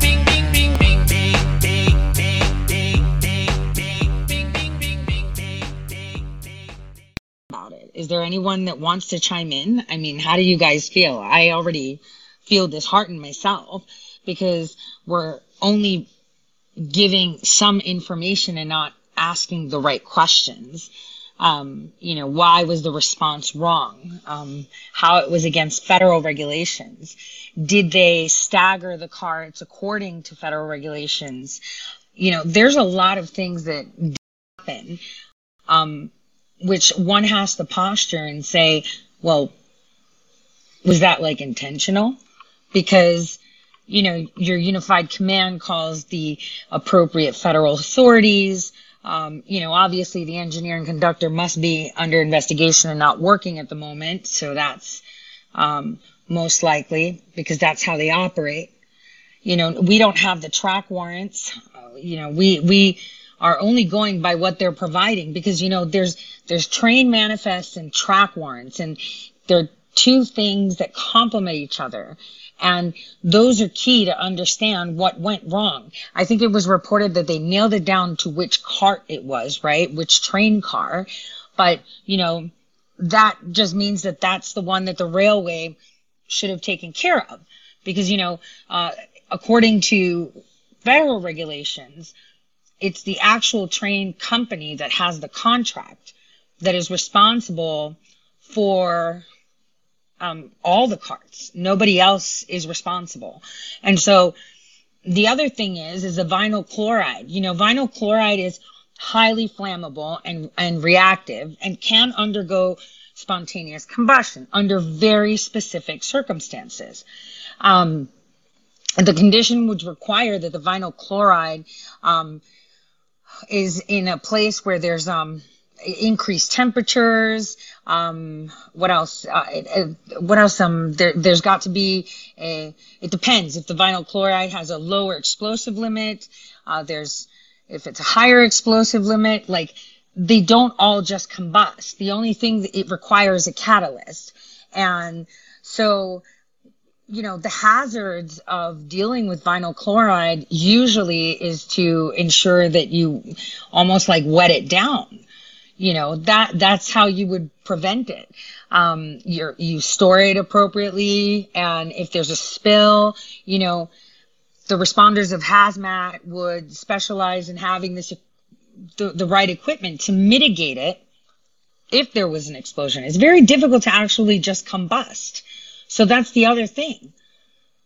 Bing, bing, bing, bing, bing, bing, bing, bing, bing, bing, bing, bing, bing, bing, bing. about it. Is there anyone that wants to chime in? I mean, how do you guys feel? I already feel disheartened myself because we're only giving some information and not asking the right questions. Um, you know, why was the response wrong? Um, how it was against federal regulations. Did they stagger the carts according to federal regulations? You know, there's a lot of things that happen, um, which one has to posture and say, well, was that like intentional? Because you know, your unified command calls the appropriate federal authorities. Um, you know, obviously the engineer and conductor must be under investigation and not working at the moment. So that's um, most likely because that's how they operate. You know, we don't have the track warrants. Uh, you know, we we are only going by what they're providing because you know there's there's train manifests and track warrants and they're two things that complement each other. And those are key to understand what went wrong. I think it was reported that they nailed it down to which cart it was, right? Which train car. But, you know, that just means that that's the one that the railway should have taken care of. Because, you know, uh, according to federal regulations, it's the actual train company that has the contract that is responsible for um, all the carts. Nobody else is responsible. And so the other thing is, is the vinyl chloride. You know, vinyl chloride is highly flammable and, and reactive and can undergo spontaneous combustion under very specific circumstances. Um, the condition would require that the vinyl chloride um, is in a place where there's um, increased temperatures. Um, what else? Uh, what else? Um, there, has got to be a, it depends if the vinyl chloride has a lower explosive limit. Uh, there's, if it's a higher explosive limit, like they don't all just combust. The only thing that it requires a catalyst. And so, you know, the hazards of dealing with vinyl chloride usually is to ensure that you almost like wet it down you know that that's how you would prevent it. Um you you store it appropriately and if there's a spill you know the responders of hazmat would specialize in having this the, the right equipment to mitigate it if there was an explosion. It's very difficult to actually just combust. So that's the other thing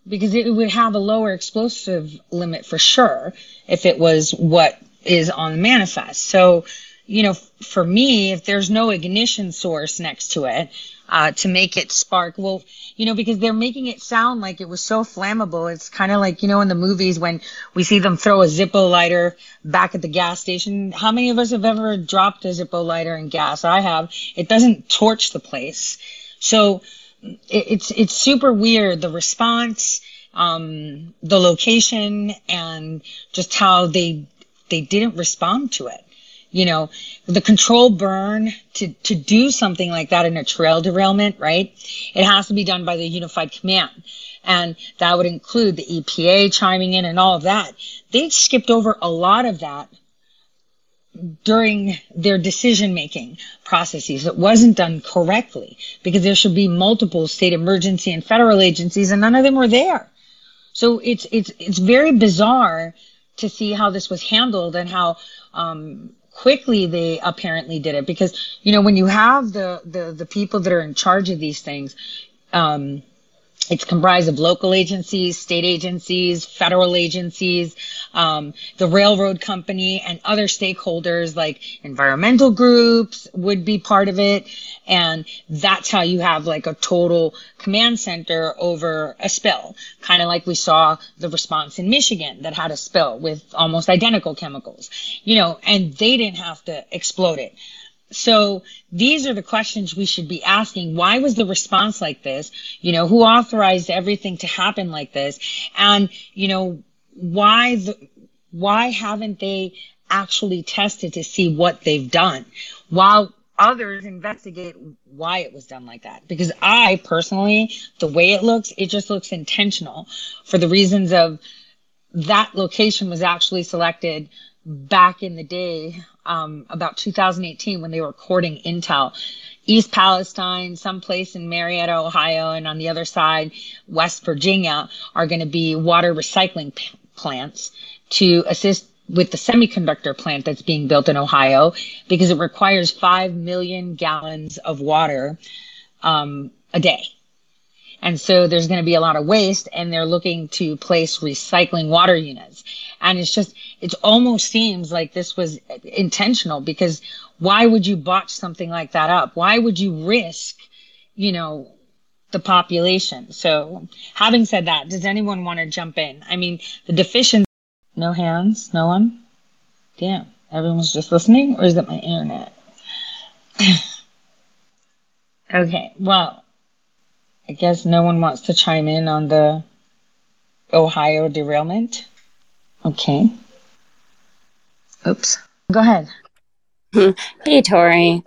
because it would have a lower explosive limit for sure if it was what is on the manifest. So you know, for me, if there's no ignition source next to it, uh, to make it spark, well, you know, because they're making it sound like it was so flammable. It's kind of like, you know, in the movies when we see them throw a Zippo lighter back at the gas station. How many of us have ever dropped a Zippo lighter in gas? I have. It doesn't torch the place. So it, it's, it's super weird. The response, um, the location and just how they, they didn't respond to it you know, the control burn to, to do something like that in a trail derailment, right? It has to be done by the unified command. And that would include the EPA chiming in and all of that. They skipped over a lot of that during their decision making processes. It wasn't done correctly because there should be multiple state emergency and federal agencies and none of them were there. So it's, it's, it's very bizarre to see how this was handled and how, um, quickly they apparently did it. Because you know when you have the the, the people that are in charge of these things um, it's comprised of local agencies, state agencies, federal agencies, um, the railroad company, and other stakeholders like environmental groups would be part of it. And that's how you have like a total command center over a spill, kind of like we saw the response in Michigan that had a spill with almost identical chemicals, you know, and they didn't have to explode it. So these are the questions we should be asking. Why was the response like this? You know, who authorized everything to happen like this? And, you know, why the, why haven't they actually tested to see what they've done? While others investigate why it was done like that. Because I personally, the way it looks, it just looks intentional for the reasons of that location was actually selected back in the day, um, about 2018 when they were courting intel. East Palestine, someplace in Marietta, Ohio, and on the other side, West Virginia, are going to be water recycling p- plants to assist with the semiconductor plant that's being built in Ohio because it requires 5 million gallons of water um, a day. And so there's going to be a lot of waste, and they're looking to place recycling water units. And it's just, it almost seems like this was intentional because why would you botch something like that up? Why would you risk, you know, the population? So, having said that, does anyone want to jump in? I mean, the deficiency no hands? No one? Damn. Everyone's just listening, or is it my internet? okay, well, I guess no one wants to chime in on the Ohio derailment. Okay. Oops. Go ahead. Hey, Tori.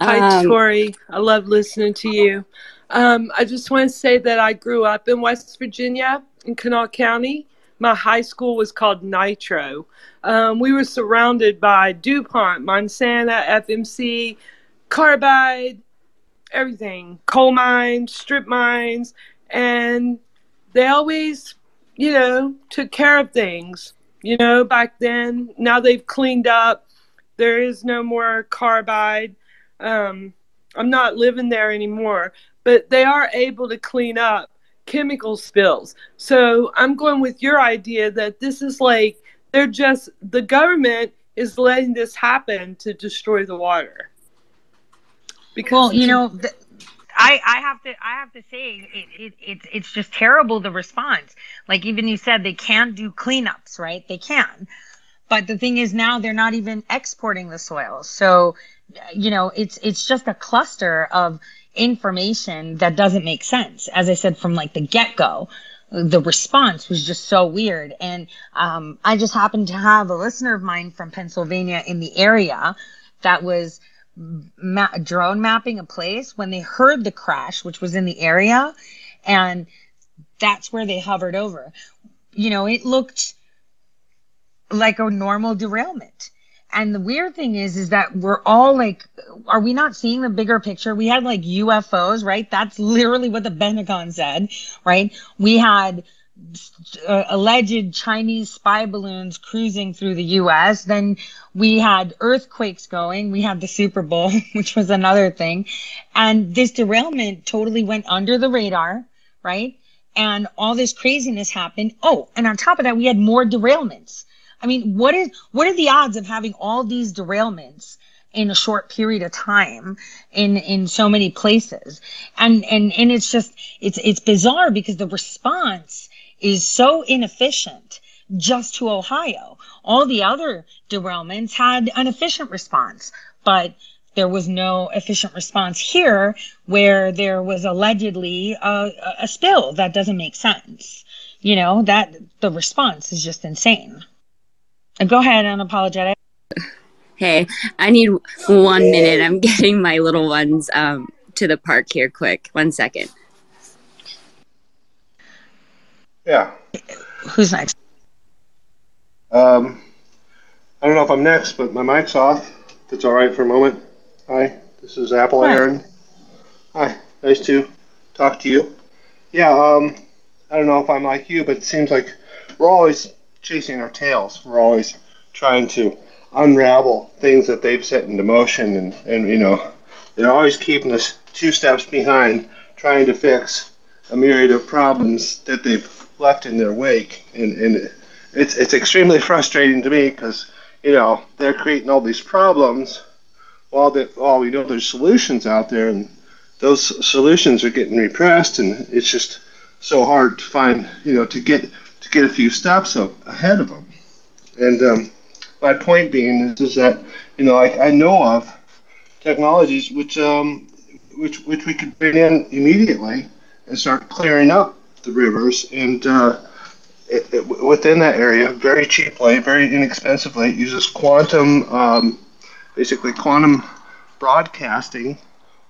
Hi, Um, Tori. I love listening to you. Um, I just want to say that I grew up in West Virginia in Kanawha County. My high school was called Nitro. Um, we were surrounded by DuPont, Monsanto, FMC, Carbide, everything, coal mines, strip mines, and they always, you know, took care of things. You know, back then, now they've cleaned up. There is no more carbide. Um, I'm not living there anymore, but they are able to clean up chemical spills. So I'm going with your idea that this is like they're just the government is letting this happen to destroy the water. Because Well, you know, th- I I have to I have to say it, it it's it's just terrible the response. Like even you said they can't do cleanups, right? They can. But the thing is now they're not even exporting the soil. So you know, it's it's just a cluster of information that doesn't make sense. As I said from like the get-go, the response was just so weird. And um, I just happened to have a listener of mine from Pennsylvania in the area that was ma- drone mapping a place when they heard the crash, which was in the area, and that's where they hovered over. You know, it looked like a normal derailment. And the weird thing is, is that we're all like, are we not seeing the bigger picture? We had like UFOs, right? That's literally what the Pentagon said, right? We had uh, alleged Chinese spy balloons cruising through the US. Then we had earthquakes going. We had the Super Bowl, which was another thing. And this derailment totally went under the radar, right? And all this craziness happened. Oh, and on top of that, we had more derailments. I mean, what is what are the odds of having all these derailments in a short period of time in in so many places? And and and it's just it's it's bizarre because the response is so inefficient just to Ohio. All the other derailments had an efficient response, but there was no efficient response here where there was allegedly a, a spill that doesn't make sense. You know, that the response is just insane. Go ahead, unapologetic. Hey, I need one minute. I'm getting my little ones um, to the park here quick. One second. Yeah. Who's next? Um, I don't know if I'm next, but my mic's off. If it's all right for a moment. Hi, this is Apple Hi. Aaron. Hi, nice to talk to you. Yeah, um, I don't know if I'm like you, but it seems like we're always chasing our tails. We're always trying to unravel things that they've set into motion, and, and you know, they're always keeping us two steps behind, trying to fix a myriad of problems that they've left in their wake. And, and it's, it's extremely frustrating to me because, you know, they're creating all these problems while, they, while we know there's solutions out there, and those solutions are getting repressed, and it's just so hard to find, you know, to get to get a few steps up ahead of them. And um, my point being is, is that, you know, I, I know of technologies which um, which which we could bring in immediately and start clearing up the rivers and uh, it, it, within that area very cheaply, very inexpensively. It uses quantum, um, basically quantum broadcasting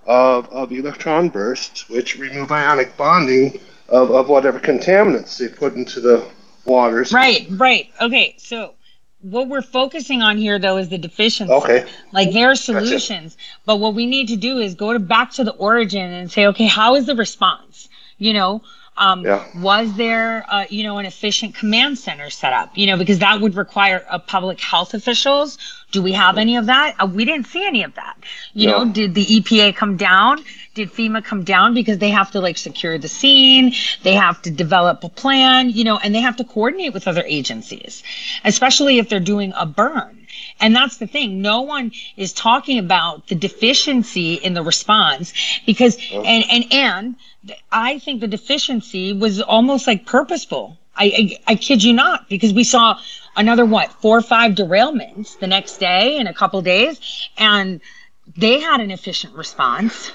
of, of electron bursts, which remove ionic bonding of, of whatever contaminants they put into the waters. Right, right. Okay, so what we're focusing on here though is the deficiency. Okay. Like there are solutions, but what we need to do is go to back to the origin and say, okay, how is the response? You know, um, Yeah. was there, uh, you know, an efficient command center set up? You know, because that would require a public health officials. Do we have any of that? Uh, we didn't see any of that. You No. know, did the EPA come down? Did FEMA come down because they have to like secure the scene? They have to develop a plan, you know, and they have to coordinate with other agencies, especially if they're doing a burn. And that's the thing. No one is talking about the deficiency in the response because, oh. and, and, and I think the deficiency was almost like purposeful. I, I, I kid you not, because we saw another what, four or five derailments the next day in a couple days, and they had an efficient response.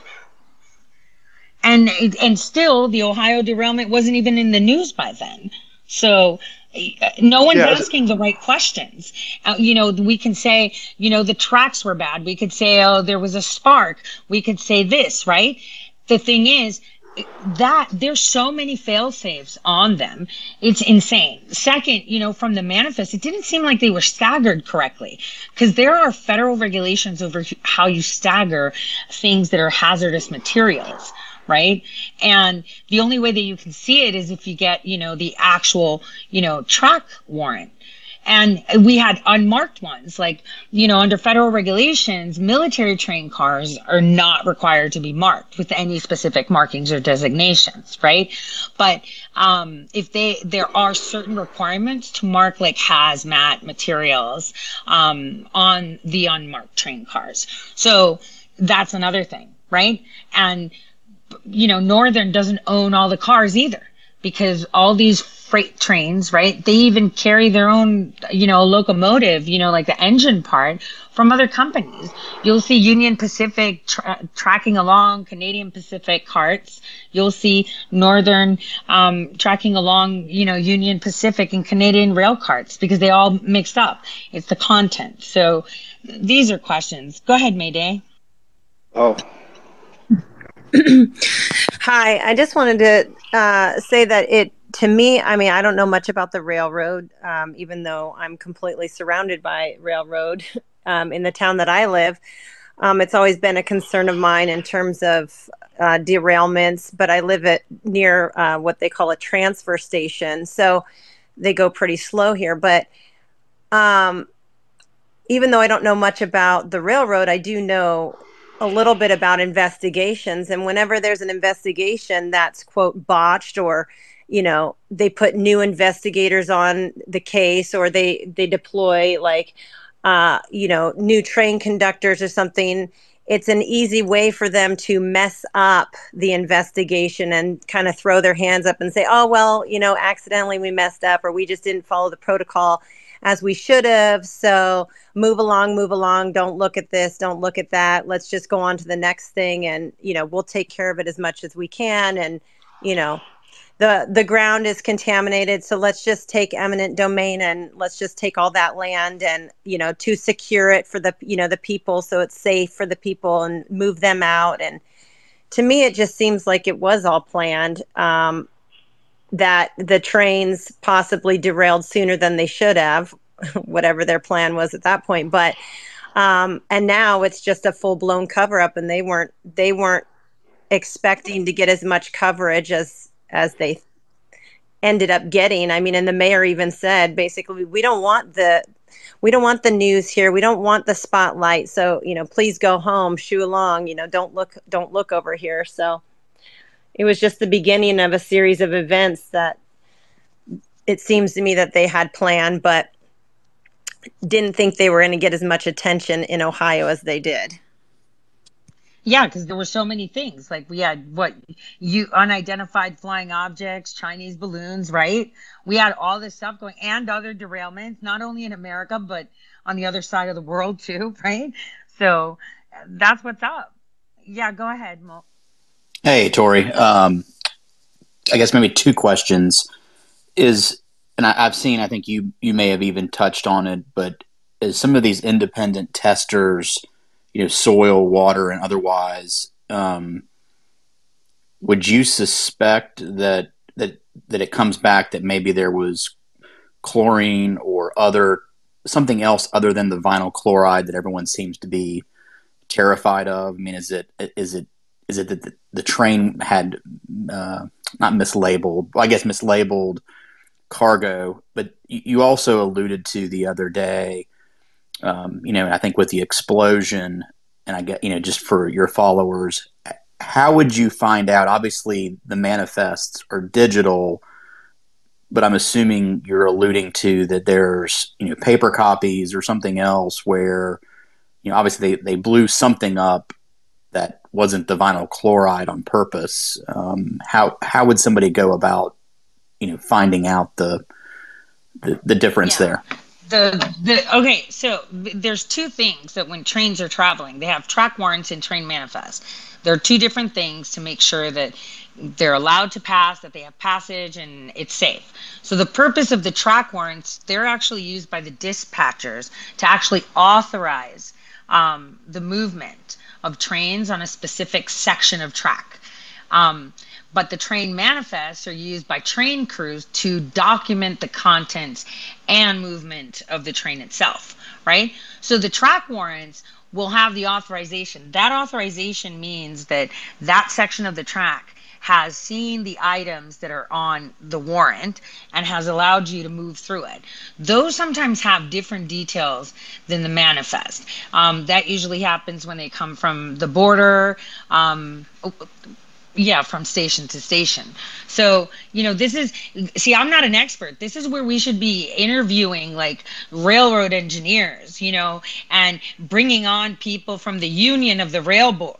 And and still, the Ohio derailment wasn't even in the news by then. So no one's Yeah. asking the right questions. Uh, you know, we can say, you know, the tracks were bad. We could say, oh, there was a spark. We could say this, right? The thing is, that there's so many fail safes on them. It's insane. Second, you know, from the manifest, it didn't seem like they were staggered correctly because there are federal regulations over how you stagger things that are hazardous materials. Right. And the only way that you can see it is if you get, you know, the actual, you know, track warrant. And we had unmarked ones, like, you know, under federal regulations, military train cars are not required to be marked with any specific markings or designations, right? But um, if they, there are certain requirements to mark like hazmat materials um, on the unmarked train cars. So that's another thing, right? And you know, Northern doesn't own all the cars either because all these freight trains, right? They even carry their own, you know, locomotive, you know, like the engine part from other companies. You'll see Union Pacific tra- tracking along Canadian Pacific carts. You'll see Northern um, tracking along, you know, Union Pacific and Canadian rail carts because they all mixed up. It's the content. So these are questions. Go ahead, Mayday. Oh, Hi, I just wanted to uh, say that it, to me, I mean, I don't know much about the railroad, um, even though I'm completely surrounded by railroad um, in the town that I live. Um, it's always been a concern of mine in terms of uh, derailments, but I live at near uh, what they call a transfer station, so they go pretty slow here. But um, even though I don't know much about the railroad, I do know a little bit about investigations. And whenever there's an investigation that's, quote, botched or you know they put new investigators on the case or they they deploy like uh, you know new train conductors or something it's an easy way for them to mess up the investigation and kind of throw their hands up and say oh well you know accidentally we messed up or we just didn't follow the protocol as we should have. So move along, move along. Don't look at this. Don't look at that. Let's just go on to the next thing, and you know we'll take care of it as much as we can. And you know the the ground is contaminated, so let's just take eminent domain and let's just take all that land and you know to secure it for the you know the people, so it's safe for the people and move them out. And to me, it just seems like it was all planned. Um, that the trains possibly derailed sooner than they should have, whatever their plan was at that point. But um, and now it's just a full blown cover up, and they weren't they weren't expecting to get as much coverage as as they ended up getting. I mean, and the mayor even said basically, we don't want the we don't want the news here. We don't want the spotlight. So you know, please go home, shoo along. You know, don't look don't look over here. So it was just the beginning of a series of events that it seems to me that they had planned, but didn't think they were going to get as much attention in Ohio as they did. Yeah, because there were so many things. Like we had what you unidentified flying objects, Chinese balloons, right? We had all this stuff going and other derailments, not only in America, but on the other side of the world too, right? So that's what's up. Yeah, go ahead, Mo. Hey, Tori. Um, I guess maybe two questions. Is and I, I've seen. I think you you may have even touched on it, but is some of these independent testers, you know, soil, water, and otherwise. Um, would you suspect that that that it comes back that maybe there was chlorine or other something else other than the vinyl chloride that everyone seems to be terrified of? I mean, is it is it is it that the, the train had uh, not mislabeled? I guess mislabeled cargo, but you also alluded to the other day. Um, you know, I think with the explosion, and I get you know just for your followers, how would you find out? Obviously, the manifests are digital, but I'm assuming you're alluding to that there's you know paper copies or something else where you know obviously they, they blew something up wasn't the vinyl chloride on purpose. Um, how how would somebody go about you know finding out the the, the difference yeah. there? the the okay so there's two things that when trains are traveling they have track warrants and train manifest there are two different things to make sure that they're allowed to pass that they have passage and it's safe so the purpose of the track warrants they're actually used by the dispatchers to actually authorize um, the movement of trains on a specific section of track um, but the train manifests are used by train crews to document the contents and movement of the train itself, right? So the track warrants will have the authorization. That authorization means that that section of the track has seen the items that are on the warrant and has allowed you to move through it. Those sometimes have different details than the manifest. Um, that usually happens when they come from the border. Um, yeah from station to station so you know this is see i'm not an expert this is where we should be interviewing like railroad engineers you know and bringing on people from the union of the rail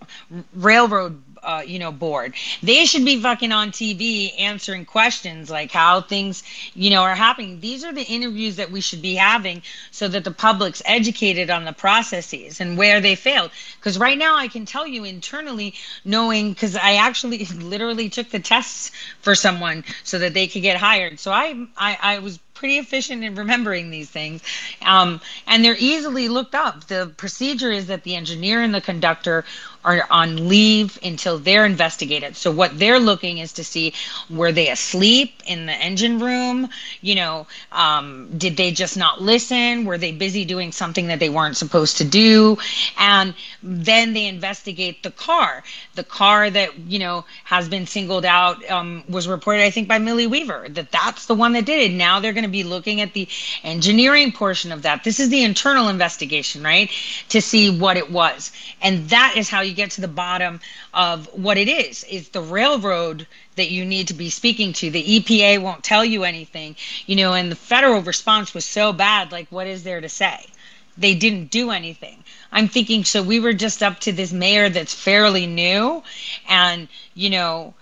railroad uh, you know, board. They should be fucking on TV answering questions like how things, you know, are happening. These are the interviews that we should be having so that the public's educated on the processes and where they failed. Because right now, I can tell you internally, knowing because I actually literally took the tests for someone so that they could get hired. So I, I, I was pretty efficient in remembering these things. Um, and they're easily looked up. The procedure is that the engineer and the conductor are on leave until they're investigated. So what they're looking is to see were they asleep in the engine room? You know, um, did they just not listen? Were they busy doing something that they weren't supposed to do? And then they investigate the car. The car that you know has been singled out um, was reported, I think, by Millie Weaver that that's the one that did it. Now they're going to be looking at the engineering portion of that. This is the internal investigation, right? To see what it was, and that is how you get to the bottom of what it is. It's the railroad that you need to be speaking to. The EPA won't tell you anything, you know, and the federal response was so bad. Like, what is there to say? They didn't do anything. I'm thinking, so we were just up to this mayor that's fairly new, and, you know,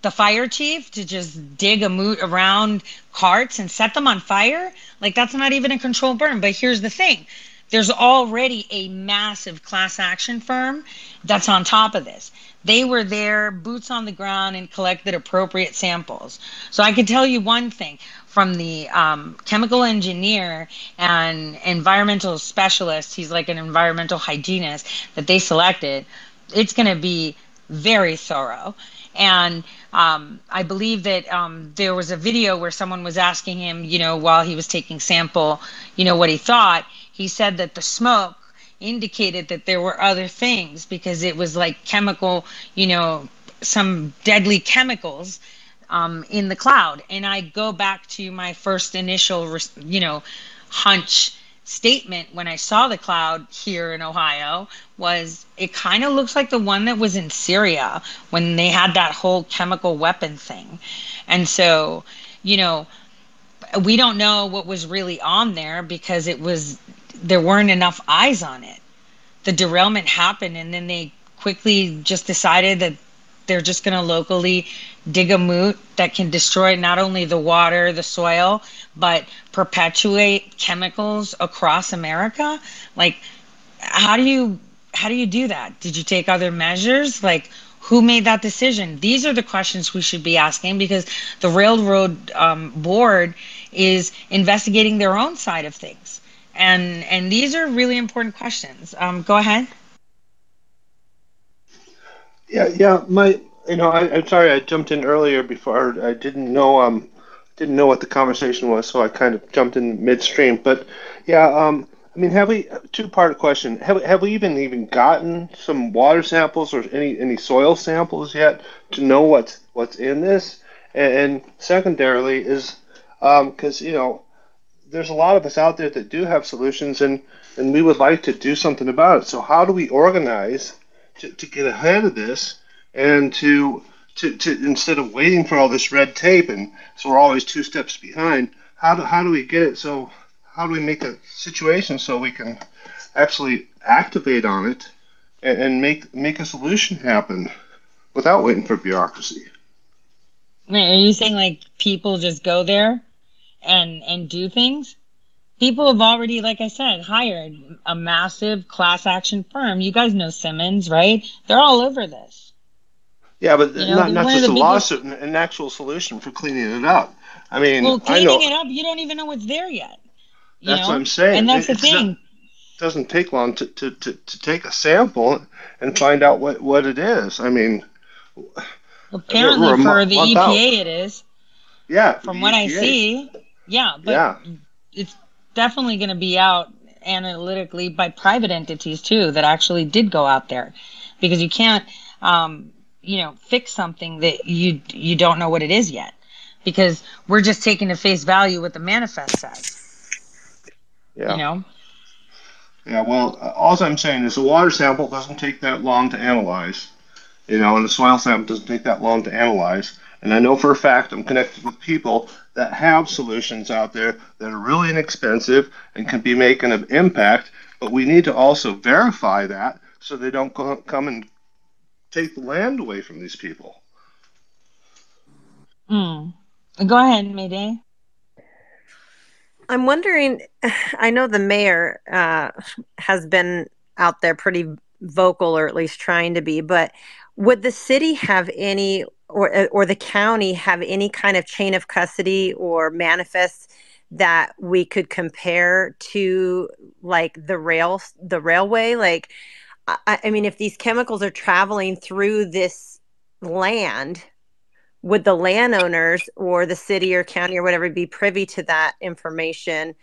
the fire chief to just dig a moot around carts and set them on fire. Like, that's not even a controlled burn. But here's the thing there's already a massive class action firm that's on top of this. They were there, boots on the ground, and collected appropriate samples. So I can tell you one thing from the um, chemical engineer and environmental specialist, he's like an environmental hygienist that they selected. It's going to be very thorough. And um, I believe that um, there was a video where someone was asking him, you know, while he was taking sample, you know, what he thought. He said that the smoke indicated that there were other things because it was like chemical, you know, some deadly chemicals um, in the cloud. And I go back to my first initial, you know, hunch statement when I saw the cloud here in Ohio was it kind of looks like the one that was in Syria when they had that whole chemical weapon thing. And so, you know, we don't know what was really on there because it was there weren't enough eyes on it. The derailment happened and then they quickly just decided that they're just going to locally dig a moot that can destroy not only the water, the soil, but perpetuate chemicals across America. Like, how do you how do you do that? Did you take other measures? Like, who made that decision? These are the questions we should be asking because the railroad um, board is investigating their own side of things, and and these are really important questions. Um, go ahead. Yeah, yeah. My, you know, I, I'm sorry I jumped in earlier before I didn't know um didn't know what the conversation was, so I kind of jumped in midstream. But yeah, um, I mean, have we two part question? Have have we even even gotten some water samples or any any soil samples yet to know what's what's in this? And, and secondarily is because um, you know there's a lot of us out there that do have solutions and and we would like to do something about it. So how do we organize to, to get ahead of this and to, to to instead of waiting for all this red tape and so we're always two steps behind, how do how do we get it so how do we make a situation so we can actually activate on it and, and make make a solution happen without waiting for bureaucracy? Wait, are you saying like people just go there and and do things? People have already, like I said, hired a massive class action firm. You guys know Simmons, right? They're all over this. Yeah, but You know, not, not just a biggest- lawsuit, an, an actual solution for cleaning it up. I mean, Well, I know cleaning it up, you don't even know what's there yet. That's know? what I'm saying. And that's the it's not- thing. it doesn't take long to, to, to, to take a sample and find out what, what it is. I mean, Apparently, we're a for the EPA, out. it is. yeah. From what I see, yeah, but Yeah. it's definitely going to be out analytically by private entities too that actually did go out there, because you can't, um, you know, fix something that you you don't know what it is yet, because we're just taking to face value what the manifest says. Yeah. You know. Yeah, well, uh, all I'm saying is the water sample doesn't take that long to analyze, you know, and the soil sample doesn't take that long to analyze. And I know for a fact I'm connected with people that have solutions out there that are really inexpensive and can be making an impact, but we need to also verify that so they don't co- come and take the land away from these people. Mm. Go ahead, Mayday. I'm wondering. I know the mayor uh, has been out there pretty vocal, or at least trying to be. But would the city have any, or or the county have any kind of chain of custody or manifest that we could compare to, like the rail, the railway? Like, I, I mean, if these chemicals are traveling through this land would the landowners or the city or county or whatever be privy to that information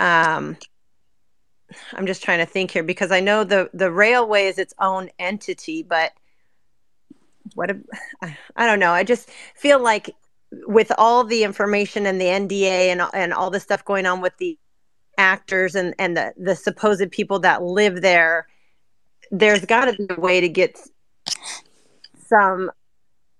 um i'm just trying to think here because i know the the railway is its own entity but what a, i don't know i just feel like with all the information and the nda and, and all the stuff going on with the actors and and the the supposed people that live there there's got to be a way to get some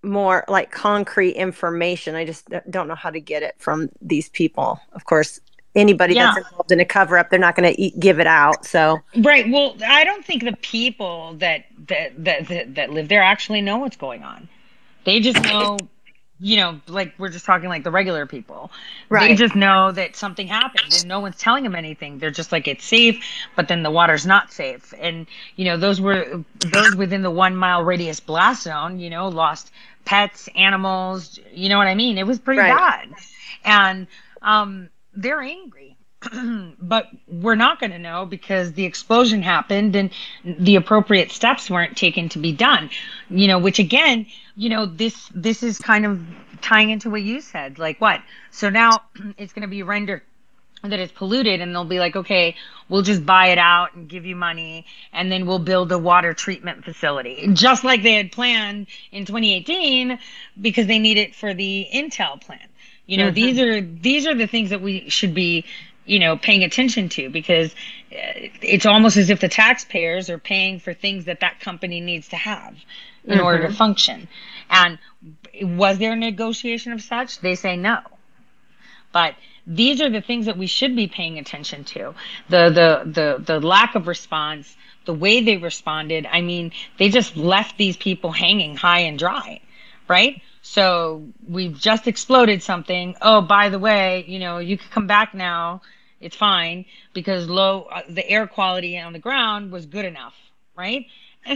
more like concrete information. I just don't know how to get it from these people. Of course, anybody Yeah. that's involved in a cover up, they're not going to give it out. So, Right. Well, I don't think the people that that that that, that live there actually know what's going on. They just know, you know, like we're just talking like the regular people. Right. They just know that something happened and no one's telling them anything. They're just like it's safe, but then the water's not safe. And you know, those were those within the 1 mile radius blast zone, you know, lost pets, animals, you know what I mean? It was pretty Right. bad. And um they're angry. but we're not going to know because the explosion happened and the appropriate steps weren't taken to be done. You know which again you know this this is kind of tying into what you said like what? So now it's going to be rendered that it's polluted and they'll be like okay we'll just buy it out and give you money and then we'll build a water treatment facility. Just like they had planned in 2018 because they need it for the intel plan you know Mhm. these are these are the things that we should be you know paying attention to because uh, it's almost as if the taxpayers are paying for things that that company needs to have in order to function. And was there a negotiation of such? They say no. But these are the things that we should be paying attention to. The the the the lack of response the way they responded. I mean they just left these people hanging high and dry right so we've just exploded something. Oh by the way you know you can come back now. It's fine because low uh, the air quality on the ground was good enough right?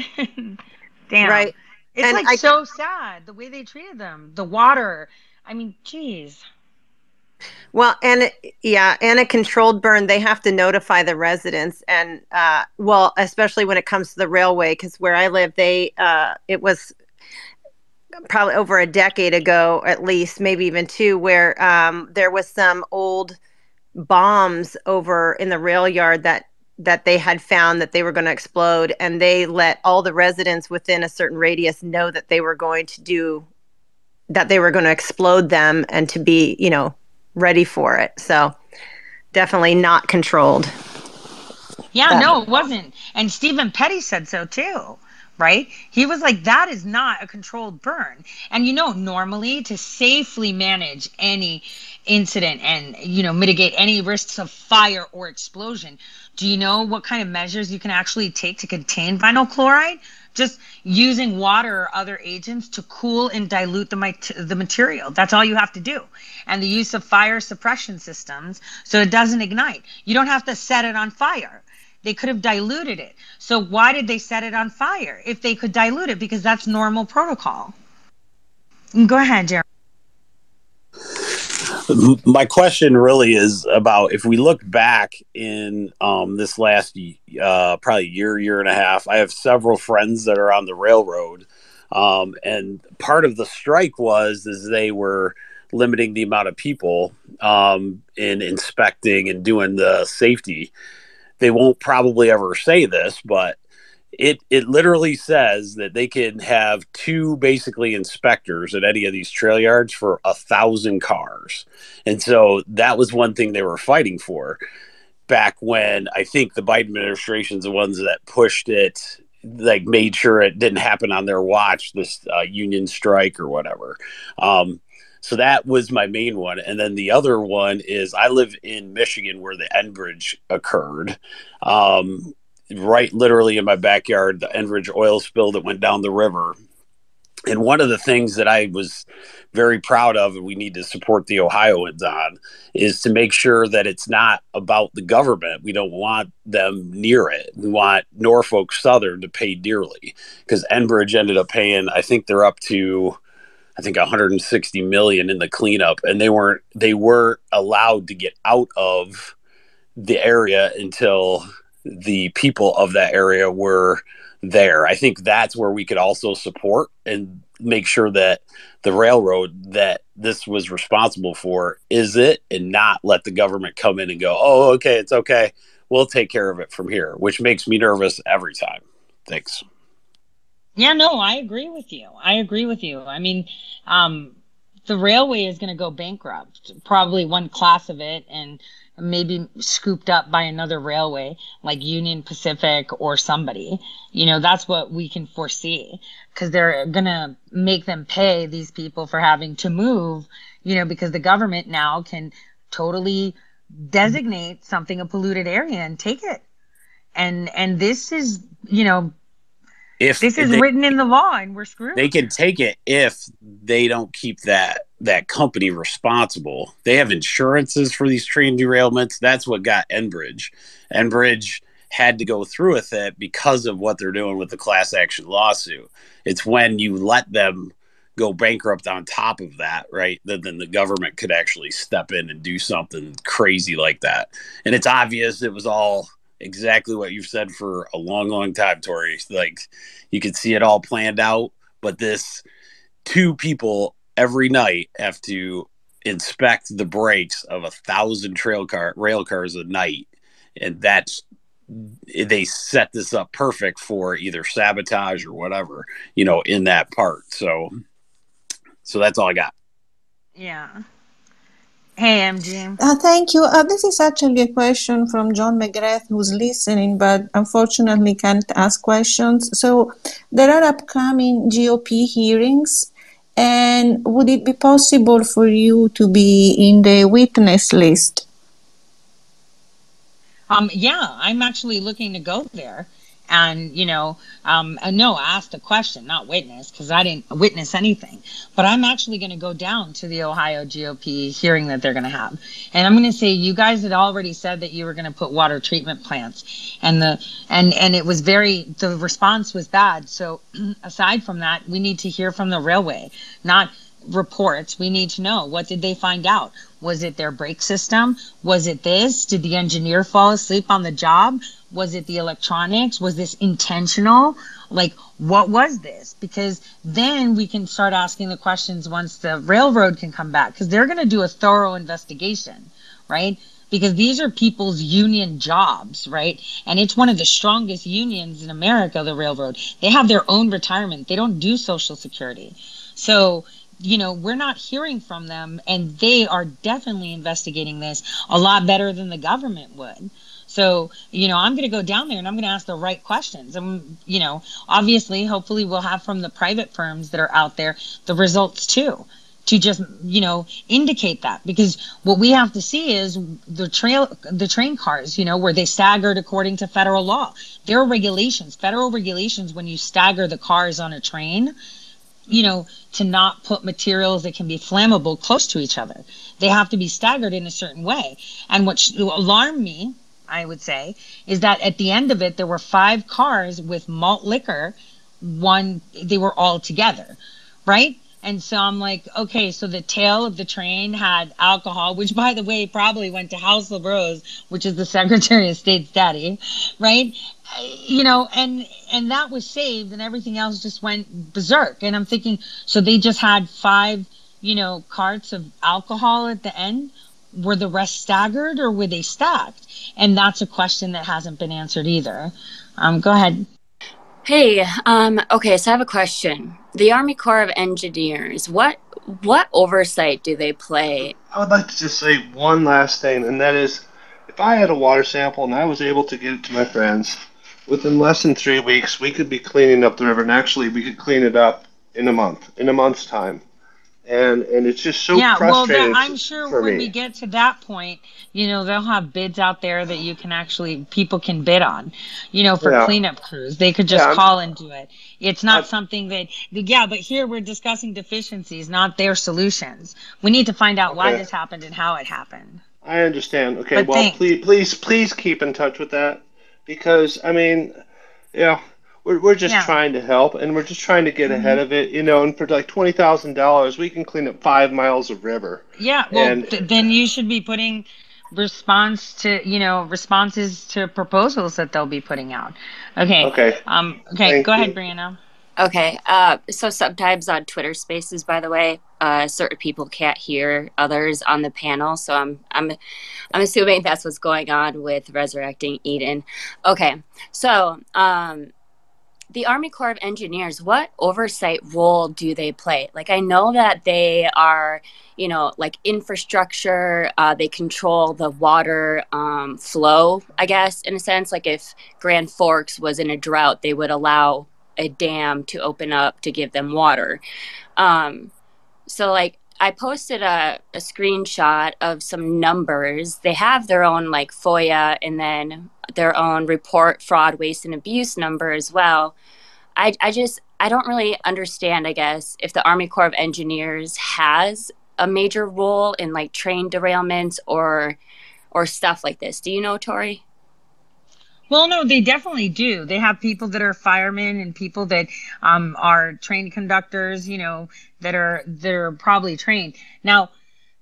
Damn. Right. it's And like I- so sad the way they treated them. The water. I mean geez Well, and it- yeah, and a controlled burn, they have to notify the residents, and uh, well, especially when it comes to the railway, because where I live, they uh, it was probably over a decade ago, at least, maybe even two, where um, there was some old bombs over in the rail yard that that they had found that they were going to explode, and they let all the residents within a certain radius know that they were going to do that they were going to explode them and to be, you know, ready for it. So definitely not controlled. Yeah, Yeah. no, it wasn't. And Stephen Petty said so too, right? He was like, that is not a controlled burn. And you know, normally to safely manage any incident and, you know, mitigate any risks of fire or explosion, do you know what kind of measures you can actually take to contain vinyl chloride? Just using water or other agents to cool and dilute the, the material. That's all you have to do. And the use of fire suppression systems so it doesn't ignite. You don't have to set it on fire. They could have diluted it. So why did they set it on fire if they could dilute it? Because that's normal protocol. Go ahead, Jeremy. My question really is about if we look back in um, this last uh, probably year, year and a half. I have several friends that are on the railroad, um, and part of the strike was is they were limiting the amount of people um, in inspecting and doing the safety. They won't probably ever say this, but it it literally says that they can have two basically inspectors at any of these trail yards for a thousand cars. And so that was one thing they were fighting for back when i think the biden administration's the ones that pushed it like made sure it didn't happen on their watch this uh, union strike or whatever. Um, so that was my main one and then the other one is i live in michigan where the enbridge occurred um, right literally in my backyard, the Enbridge oil spill that went down the river. And one of the things that I was very proud of, and we need to support the Ohioans on, is to make sure that it's not about the government. We don't want them near it. We want Norfolk Southern to pay dearly because Enbridge ended up paying, I think they're up to, I think 160 million in the cleanup, and they weren't they were allowed to get out of the area until the people of that area were there. I think that's where we could also support and make sure that the railroad that this was responsible for is it and not let the government come in and go, oh, okay, it's okay. We'll take care of it from here, which makes me nervous every time. Thanks. Yeah, no, I agree with you. I agree with you. I mean, um, the railway is going to go bankrupt, probably one class of it, and maybe scooped up by another railway like Union Pacific or somebody. You know, that's what we can foresee because they're going to make them pay these people for having to move, you know, because the government now can totally designate something a polluted area and take it. And and this is, you know, If this is they- written in the law and we're screwed. they can take it if they don't keep that that company responsible. They have insurances for these train derailments. That's what got Enbridge. Enbridge had to go through with it because of what they're doing with the class action lawsuit. It's when you let them go bankrupt on top of that, right? That then the government could actually step in and do something crazy like that. And it's obvious it was all exactly what you've said for a long, long time, Tori. Like you could see it all planned out, but this two people every night have to inspect the brakes of a thousand trail car rail cars a night and that's they set this up perfect for either sabotage or whatever you know in that part so so that's all i got Yeah. Hey, MG. Uh, thank you. Uh, this is actually a question from John McGrath, who's listening, but unfortunately can't ask questions. So, there are upcoming GOP hearings, and would it be possible for you to be in the witness list? Um, yeah, I'm actually looking to go there. And, you know, um, no, asked a question, not witness, because I didn't witness anything. But I'm actually going to go down to the Ohio GOP hearing that they're going to have. And I'm going to say, you guys had already said that you were going to put water treatment plants. And the, and, and it was very, the response was bad. So aside from that, we need to hear from the railway, not reports. We need to know what did they find out? Was it their brake system? Was it this? Did the engineer fall asleep on the job? Was it the electronics? Was this intentional? Like, what was this? Because then we can start asking the questions once the railroad can come back, because they're going to do a thorough investigation, right? Because these are people's union jobs, right? And it's one of the strongest unions in America, the railroad. They have their own retirement, they don't do Social Security. So, you know, we're not hearing from them, and they are definitely investigating this a lot better than the government would. So, you know, I'm going to go down there and I'm going to ask the right questions. And, you know, obviously, hopefully, we'll have from the private firms that are out there the results too to just you know indicate that because what we have to see is the trail the train cars you know where they staggered according to federal law there are regulations federal regulations when you stagger the cars on a train you know to not put materials that can be flammable close to each other they have to be staggered in a certain way and what alarmed me I would say, is that at the end of it, there were five cars with malt liquor. One, they were all together, right? And so I'm like, okay, so the tail of the train had alcohol, which by the way, probably went to House of Rose, which is the Secretary of State's daddy, right? You know, and and that was saved, and everything else just went berserk. And I'm thinking, so they just had five, you know, carts of alcohol at the end. Were the rest staggered or were they stacked? And that's a question that hasn't been answered either. Um, go ahead. Hey, um, okay, so I have a question. The Army Corps of Engineers, what what oversight do they play? I would like to just say one last thing, and that is if I had a water sample and I was able to get it to my friends, within less than three weeks, we could be cleaning up the river, and actually, we could clean it up in a month, in a month's time and and it's just so frustrating. yeah well i'm sure when me. we get to that point you know they'll have bids out there that you can actually people can bid on you know for Yeah. cleanup crews they could just Yeah, call and do it it's not I- something that yeah but here we're discussing deficiencies not their solutions we need to find out why this happened and how it happened I understand. Okay, But well, thanks. please, please, please keep in touch with that because I mean, yeah, we're we're just Yeah. trying to help and we're just trying to get Mhm. ahead of it, you know. And for like twenty thousand dollars, we can clean up five miles of river. yeah well And- th- then you should be putting response to you know responses to proposals that they'll be putting out okay Okay. um okay Thank go ahead brianna Okay, uh, so sometimes on Twitter Spaces, by the way, uh, certain people can't hear others on the panel, so I'm I'm I'm assuming that's what's going on with resurrecting Eden. Okay, so um, the Army Corps of Engineers, what oversight role do they play? Like, I know that they are, you know, like infrastructure. Uh, they control the water um, flow, I guess, in a sense. Like, if Grand Forks was in a drought, they would allow a dam to open up to give them water. Um, so, like, I posted a, a screenshot of some numbers. They have their own like FOIA and then their own report fraud, waste, and abuse number as well. I, I just I don't really understand. I guess if the Army Corps of Engineers has a major role in like train derailments or or stuff like this. Do you know, Tori? Well, no, they definitely do. They have people that are firemen and people that um, are trained conductors, you know, that are that are probably trained. Now,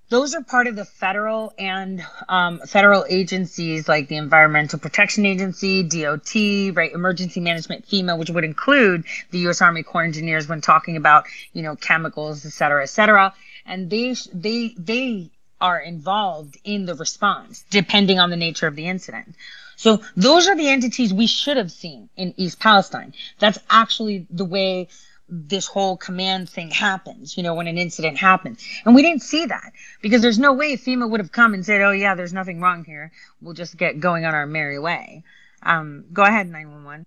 those are part of the federal and um, federal agencies like the Environmental Protection Agency, DOT, right, Emergency Management, FEMA, which would include the U.S. Army Corps Engineers when talking about, you know, chemicals, et cetera, et cetera. And they they they are involved in the response, depending on the nature of the incident. So those are the entities we should have seen in East Palestine. That's actually the way this whole command thing happens, you know, when an incident happens. And we didn't see that because there's no way FEMA would have come and said, oh, yeah, there's nothing wrong here. We'll just get going on our merry way. Um, go ahead, 911.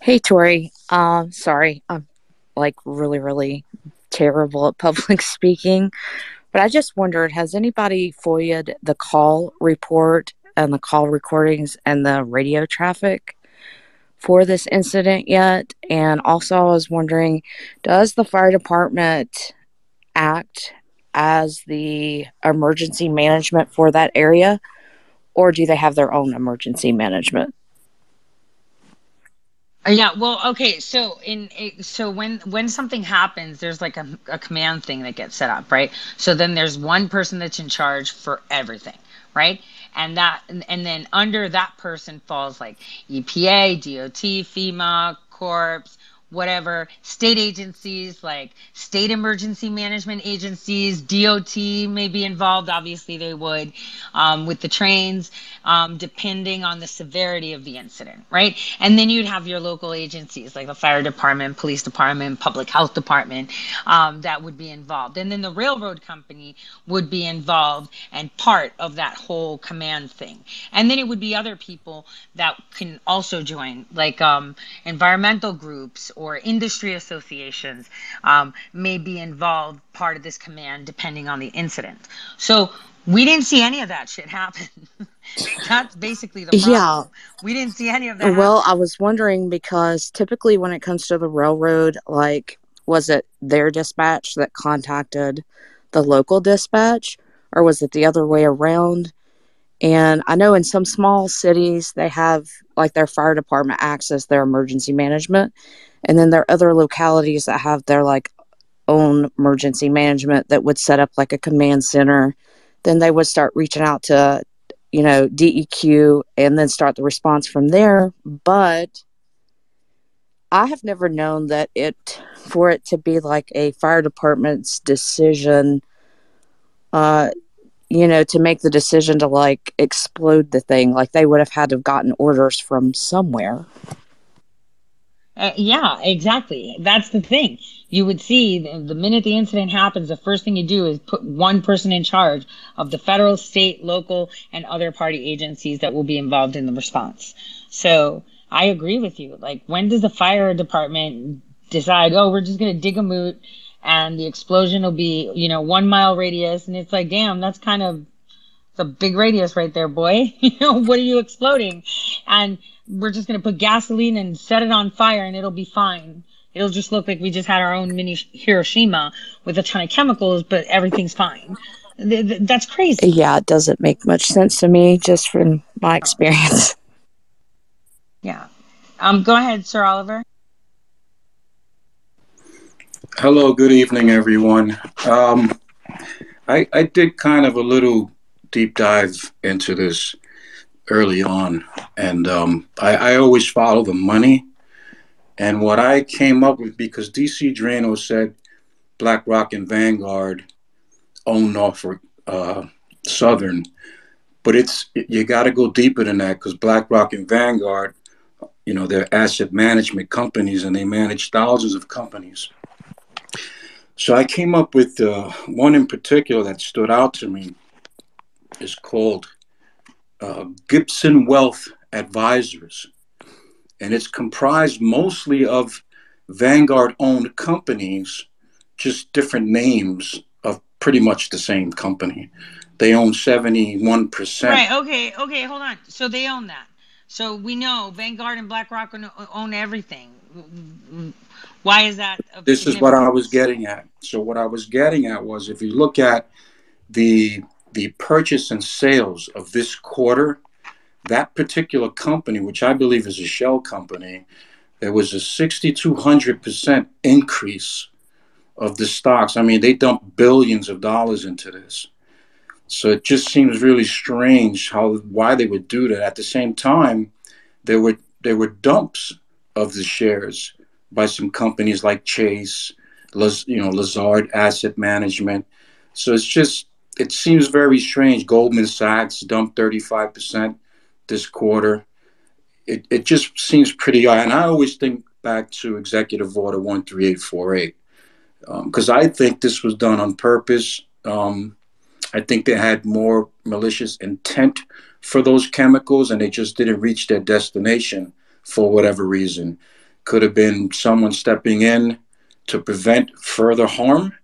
Hey, Tori. Um, sorry, I'm like really, really terrible at public speaking, but I just wondered has anybody FOIA'd the call report and the call recordings and the radio traffic for this incident yet? And also, I was wondering does the fire department act as the emergency management for that area, or do they have their own emergency management? Yeah, well, okay. So in so when when something happens, there's like a, a command thing that gets set up, right? So then there's one person that's in charge for everything, right? And that and and then under that person falls like EPA, DOT, FEMA, Corps, whatever, state agencies like state emergency management agencies, DOT may be involved. Obviously, they would um, with the trains, um, depending on the severity of the incident, right? And then you'd have your local agencies like the fire department, police department, public health department um, that would be involved. And then the railroad company would be involved and part of that whole command thing. And then it would be other people that can also join, like um, environmental groups or industry associations um, may be involved part of this command depending on the incident. So we didn't see any of that shit happen. That's basically the problem. Yeah. We didn't see any of that Well, happen. I was wondering because typically when it comes to the railroad, like, was it their dispatch that contacted the local dispatch or was it the other way around? And I know in some small cities, they have like their fire department access their emergency management. And then there are other localities that have their like own emergency management that would set up like a command center. Then they would start reaching out to, you know, DEQ and then start the response from there. But I have never known that it, for it to be like a fire department's decision, uh, you know, to make the decision to like explode the thing. Like they would have had to have gotten orders from somewhere. Uh, yeah, exactly. That's the thing. You would see the, minute the incident happens, the first thing you do is put one person in charge of the federal, state, local, and other party agencies that will be involved in the response. So I agree with you. Like, when does the fire department decide, oh, we're just going to dig a moot and the explosion will be, you know, one mile radius? And it's like, damn, that's kind of it's a big radius right there, boy. you know, what are you exploding? And we're just going to put gasoline and set it on fire and it'll be fine. It'll just look like we just had our own mini Hiroshima with a ton of chemicals, but everything's fine. Th- th- That's crazy. Yeah, it doesn't make much sense to me just from my experience. Yeah. Um, go ahead, Sir Oliver. Hello, good evening, everyone. Um, I, I did kind of a little deep dive into this early on, and um, I, I always follow the money. And what I came up with, because DC Draino said BlackRock and Vanguard own Norfolk uh, Southern, but it's you got to go deeper than that because BlackRock and Vanguard, you know, they're asset management companies and they manage thousands of companies. So I came up with uh, one in particular that stood out to me. Is called uh, Gibson Wealth Advisors, and it's comprised mostly of Vanguard-owned companies, just different names of pretty much the same company. They own seventy-one percent. Right. Okay. Okay. Hold on. So they own that. So we know Vanguard and BlackRock own everything. Why is that? This is what I was getting at. So what I was getting at was if you look at the the purchase and sales of this quarter, that particular company, which I believe is a shell company, there was a 6,200% increase of the stocks. I mean, they dumped billions of dollars into this. So it just seems really strange how why they would do that. At the same time, there were there were dumps of the shares by some companies like Chase, you know, Lazard Asset Management. So it's just it seems very strange. Goldman Sachs dumped 35% this quarter. It, it just seems pretty odd. And I always think back to Executive Order 13848 because I think this was done on purpose. Um, I think they had more malicious intent for those chemicals and they just didn't reach their destination for whatever reason. Could have been someone stepping in to prevent further harm.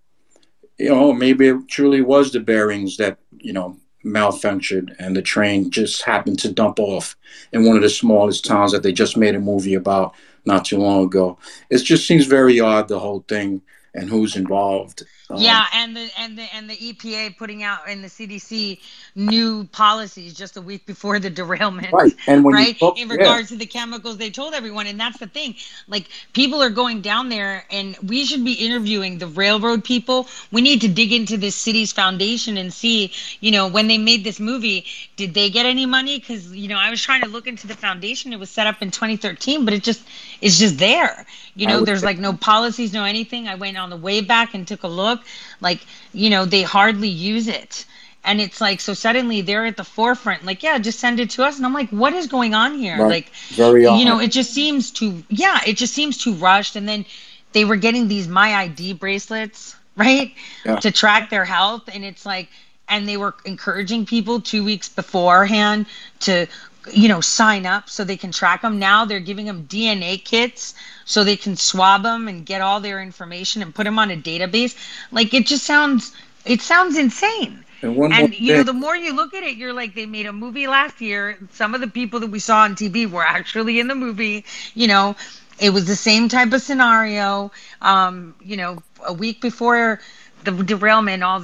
You know, maybe it truly was the bearings that, you know, malfunctioned and the train just happened to dump off in one of the smallest towns that they just made a movie about not too long ago. It just seems very odd, the whole thing. and who's involved. Um, Yeah, and the and the and the EPA putting out and the CDC new policies just a week before the derailment, Right, and when you right? talk- in yeah. regards to the chemicals, they told everyone, and that's the thing. Like people are going down there, and we should be interviewing the railroad people. We need to dig into this city's foundation and see, you know, when they made this movie, did they get any money? Because you know, I was trying to look into the foundation. It was set up in 2013, but it just it's just there. You know, there's say- like no policies, no anything. I went on the way back and took a look. Like, you know, they hardly use it. And it's like, so suddenly they're at the forefront, like, yeah, just send it to us. And I'm like, what is going on here? Right. Like, Very you know, it just seems to yeah, it just seems too rushed. And then they were getting these My ID bracelets, right? Yeah. To track their health. And it's like, and they were encouraging people two weeks beforehand to, you know, sign up so they can track them. Now they're giving them DNA kits so they can swab them and get all their information and put them on a database. Like it just sounds, it sounds insane. and And you know, the more you look at it, you're like, they made a movie last year. Some of the people that we saw on TV were actually in the movie. You know, it was the same type of scenario. Um, you know, a week before the derailment, all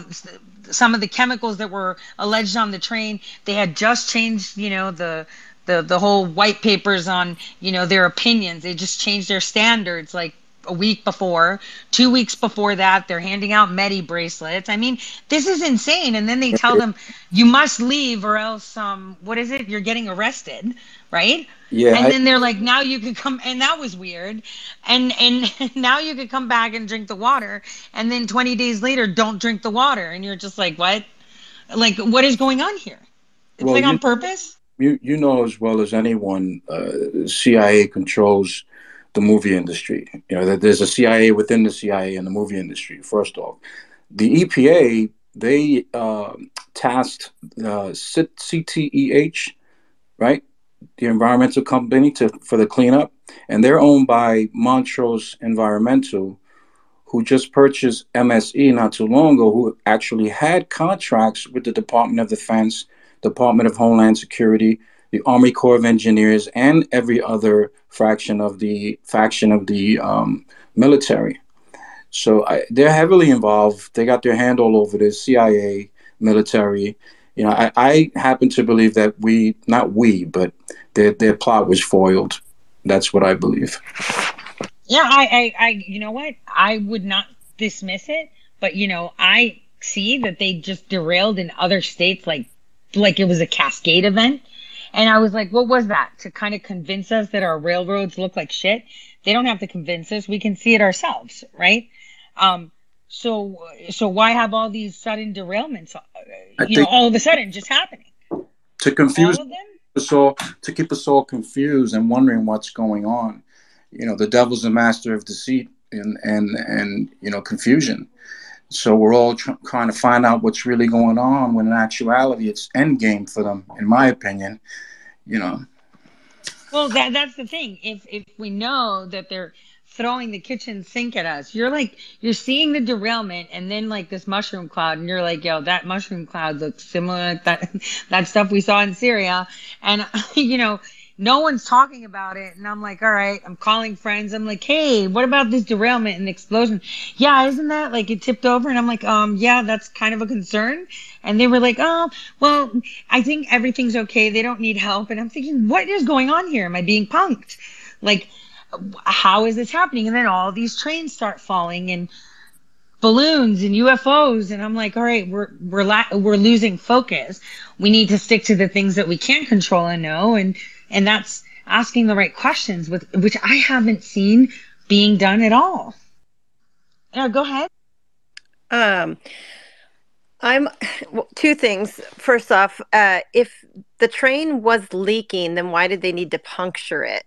some of the chemicals that were alleged on the train, they had just changed. You know, the the the whole white papers on you know their opinions. They just changed their standards like a week before, two weeks before that, they're handing out Medi bracelets. I mean, this is insane. And then they tell them you must leave or else, um, what is it? You're getting arrested, right? Yeah, And I- then they're like, now you can come, and that was weird. And and now you could come back and drink the water, and then 20 days later, don't drink the water, and you're just like, what? Like, what is going on here? It's Well, like on you- purpose. you you know as well as anyone, uh, CIA controls the movie industry. You know that there's a CIA within the CIA in the movie industry. First off, the EPA they uh, tasked uh, CTEH, right, the environmental company to for the cleanup, and they're owned by Montrose Environmental, who just purchased MSE not too long ago, who actually had contracts with the Department of Defense, Department of Homeland Security, the Army Corps of Engineers, and every other fraction of the faction of the um, military. So I, they're heavily involved. They got their hand all over this CIA, military. You know, I, I happen to believe that we, not we, but their their plot was foiled. That's what I believe. Yeah, I, I, I, you know what? I would not dismiss it, but you know, I see that they just derailed in other states, like, like it was a cascade event, and I was like, what was that? To kind of convince us that our railroads look like shit. They don't have to convince us; we can see it ourselves, right? Um, so, so why have all these sudden derailments? uh, You know, all of a sudden, just happening. To confuse All them. us all, to keep us all confused and wondering what's going on. You know, the devil's a master of deceit and and and you know confusion. So we're all tr- trying to find out what's really going on. When in actuality, it's end game for them, in my opinion. You know. Well, that that's the thing. If if we know that they're throwing the kitchen sink at us, you're like you're seeing the derailment and then like this mushroom cloud, and you're like, yo, that mushroom cloud looks similar to that that stuff we saw in Syria, and you know. No one's talking about it, and I'm like, all right. I'm calling friends. I'm like, hey, what about this derailment and explosion? Yeah, isn't that like it tipped over? And I'm like, um, yeah, that's kind of a concern. And they were like, oh, well, I think everything's okay. They don't need help. And I'm thinking, what is going on here? Am I being punked? Like, how is this happening? And then all these trains start falling and balloons and UFOs. And I'm like, all right, we're, we're, la- we're losing focus. We need to stick to the things that we can control and know. And, and that's asking the right questions with, which I haven't seen being done at all. Yeah, go ahead. Um, I'm well, two things. First off, uh, if the train was leaking, then why did they need to puncture it?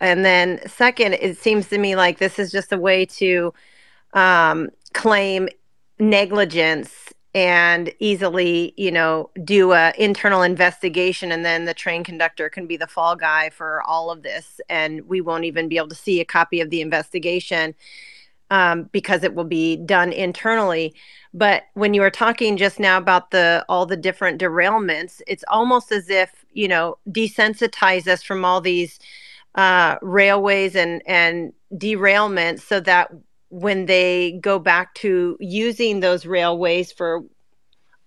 And then, second, it seems to me like this is just a way to um, claim negligence and easily, you know, do a internal investigation, and then the train conductor can be the fall guy for all of this, and we won't even be able to see a copy of the investigation um, because it will be done internally. But when you were talking just now about the all the different derailments, it's almost as if you know desensitize us from all these uh, railways and and derailments, so that when they go back to using those railways for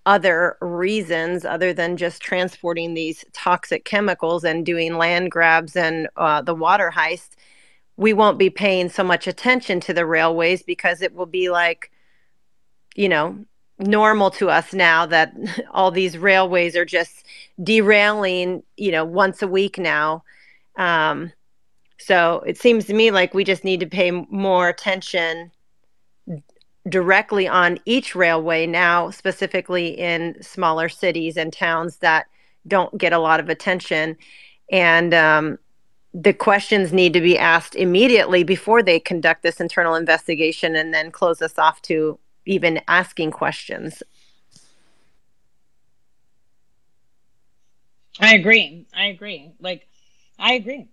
other reasons other than just transporting these toxic chemicals and doing land grabs and uh, the water heist, we won't be paying so much attention to the railways because it will be like, you know, normal to us now that all these railways are just derailing, you know, once a week now. Um, so it seems to me like we just need to pay more attention directly on each railway now, specifically in smaller cities and towns that don't get a lot of attention. And um, the questions need to be asked immediately before they conduct this internal investigation and then close us off to even asking questions. I agree. I agree. Like, I agree.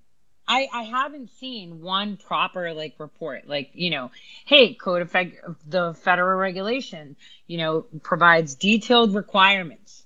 I, I haven't seen one proper like report like you know hey code of the federal regulation you know provides detailed requirements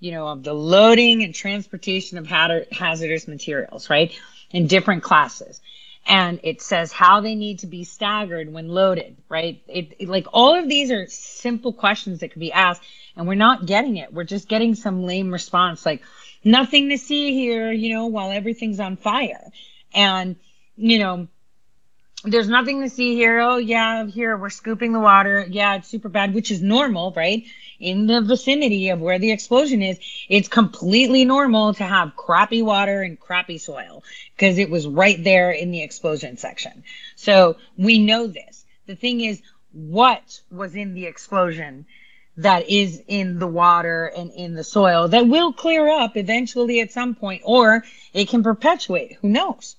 you know of the loading and transportation of hazardous materials right in different classes. And it says how they need to be staggered when loaded right? It, it like all of these are simple questions that could be asked and we're not getting it. We're just getting some lame response like nothing to see here you know while everything's on fire and, you know, there's nothing to see here. Oh, yeah, here we're scooping the water. Yeah, it's super bad, which is normal, right? In the vicinity of where the explosion is, it's completely normal to have crappy water and crappy soil because it was right there in the explosion section. So we know this. The thing is, what was in the explosion that is in the water and in the soil that will clear up eventually at some point, or it can perpetuate. Who knows?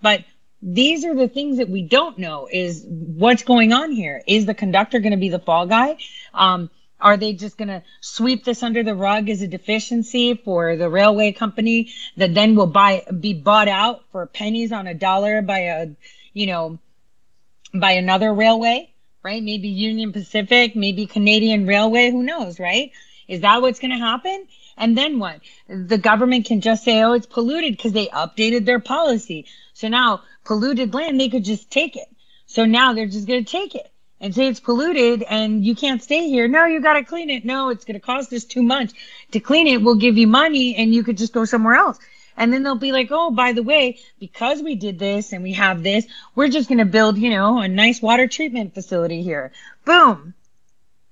But these are the things that we don't know is what's going on here. Is the conductor going to be the fall guy? Um, are they just going to sweep this under the rug as a deficiency for the railway company that then will buy be bought out for pennies on a dollar by a you know by another railway, right? Maybe Union Pacific, maybe Canadian Railway, who knows, right? Is that what's going to happen? And then what? The government can just say, oh, it's polluted because they updated their policy. So now polluted land, they could just take it. So now they're just going to take it and say it's polluted and you can't stay here. No, you got to clean it. No, it's going to cost us too much to clean it. We'll give you money and you could just go somewhere else. And then they'll be like, oh, by the way, because we did this and we have this, we're just going to build, you know, a nice water treatment facility here. Boom.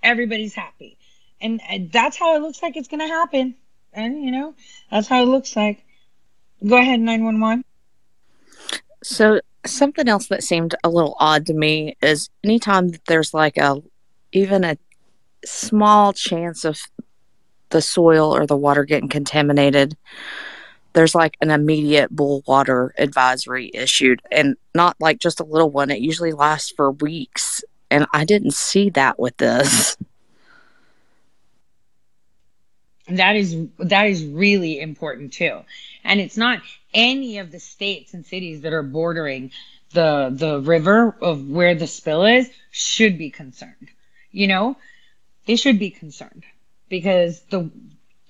Everybody's happy. And that's how it looks like it's going to happen. And, you know, that's how it looks like. Go ahead, 911. So something else that seemed a little odd to me is anytime there's like a even a small chance of the soil or the water getting contaminated, there's like an immediate boil water advisory issued and not like just a little one. It usually lasts for weeks. And I didn't see that with this. That is that is really important too. And it's not any of the states and cities that are bordering the the river of where the spill is should be concerned. You know, they should be concerned because the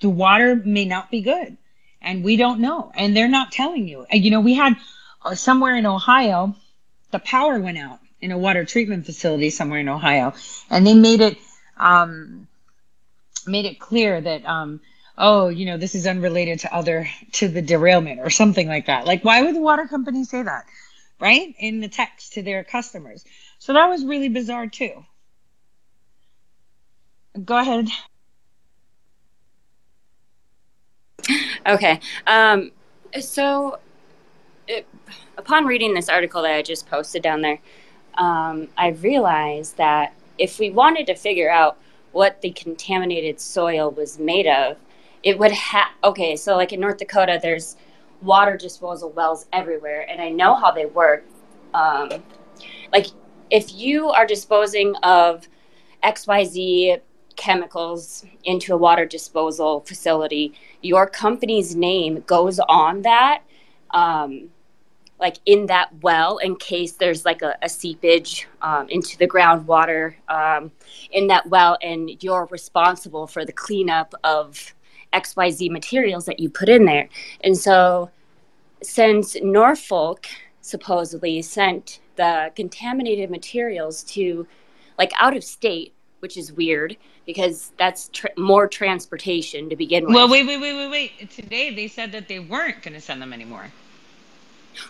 the water may not be good and we don't know and they're not telling you. You know, we had uh, somewhere in Ohio the power went out in a water treatment facility somewhere in Ohio and they made it um made it clear that um oh, you know, this is unrelated to other to the derailment or something like that. Like, why would the water company say that, right, in the text to their customers? So that was really bizarre too. Go ahead. Okay. Um, so, it, upon reading this article that I just posted down there, um, I realized that if we wanted to figure out what the contaminated soil was made of, it would have okay so like in north dakota there's water disposal wells everywhere and i know how they work um, like if you are disposing of xyz chemicals into a water disposal facility your company's name goes on that um, like in that well in case there's like a, a seepage um, into the groundwater um, in that well and you're responsible for the cleanup of XYZ materials that you put in there. And so since Norfolk supposedly sent the contaminated materials to like out of state, which is weird because that's tr- more transportation to begin with. Well, wait, wait, wait, wait, wait. Today they said that they weren't going to send them anymore.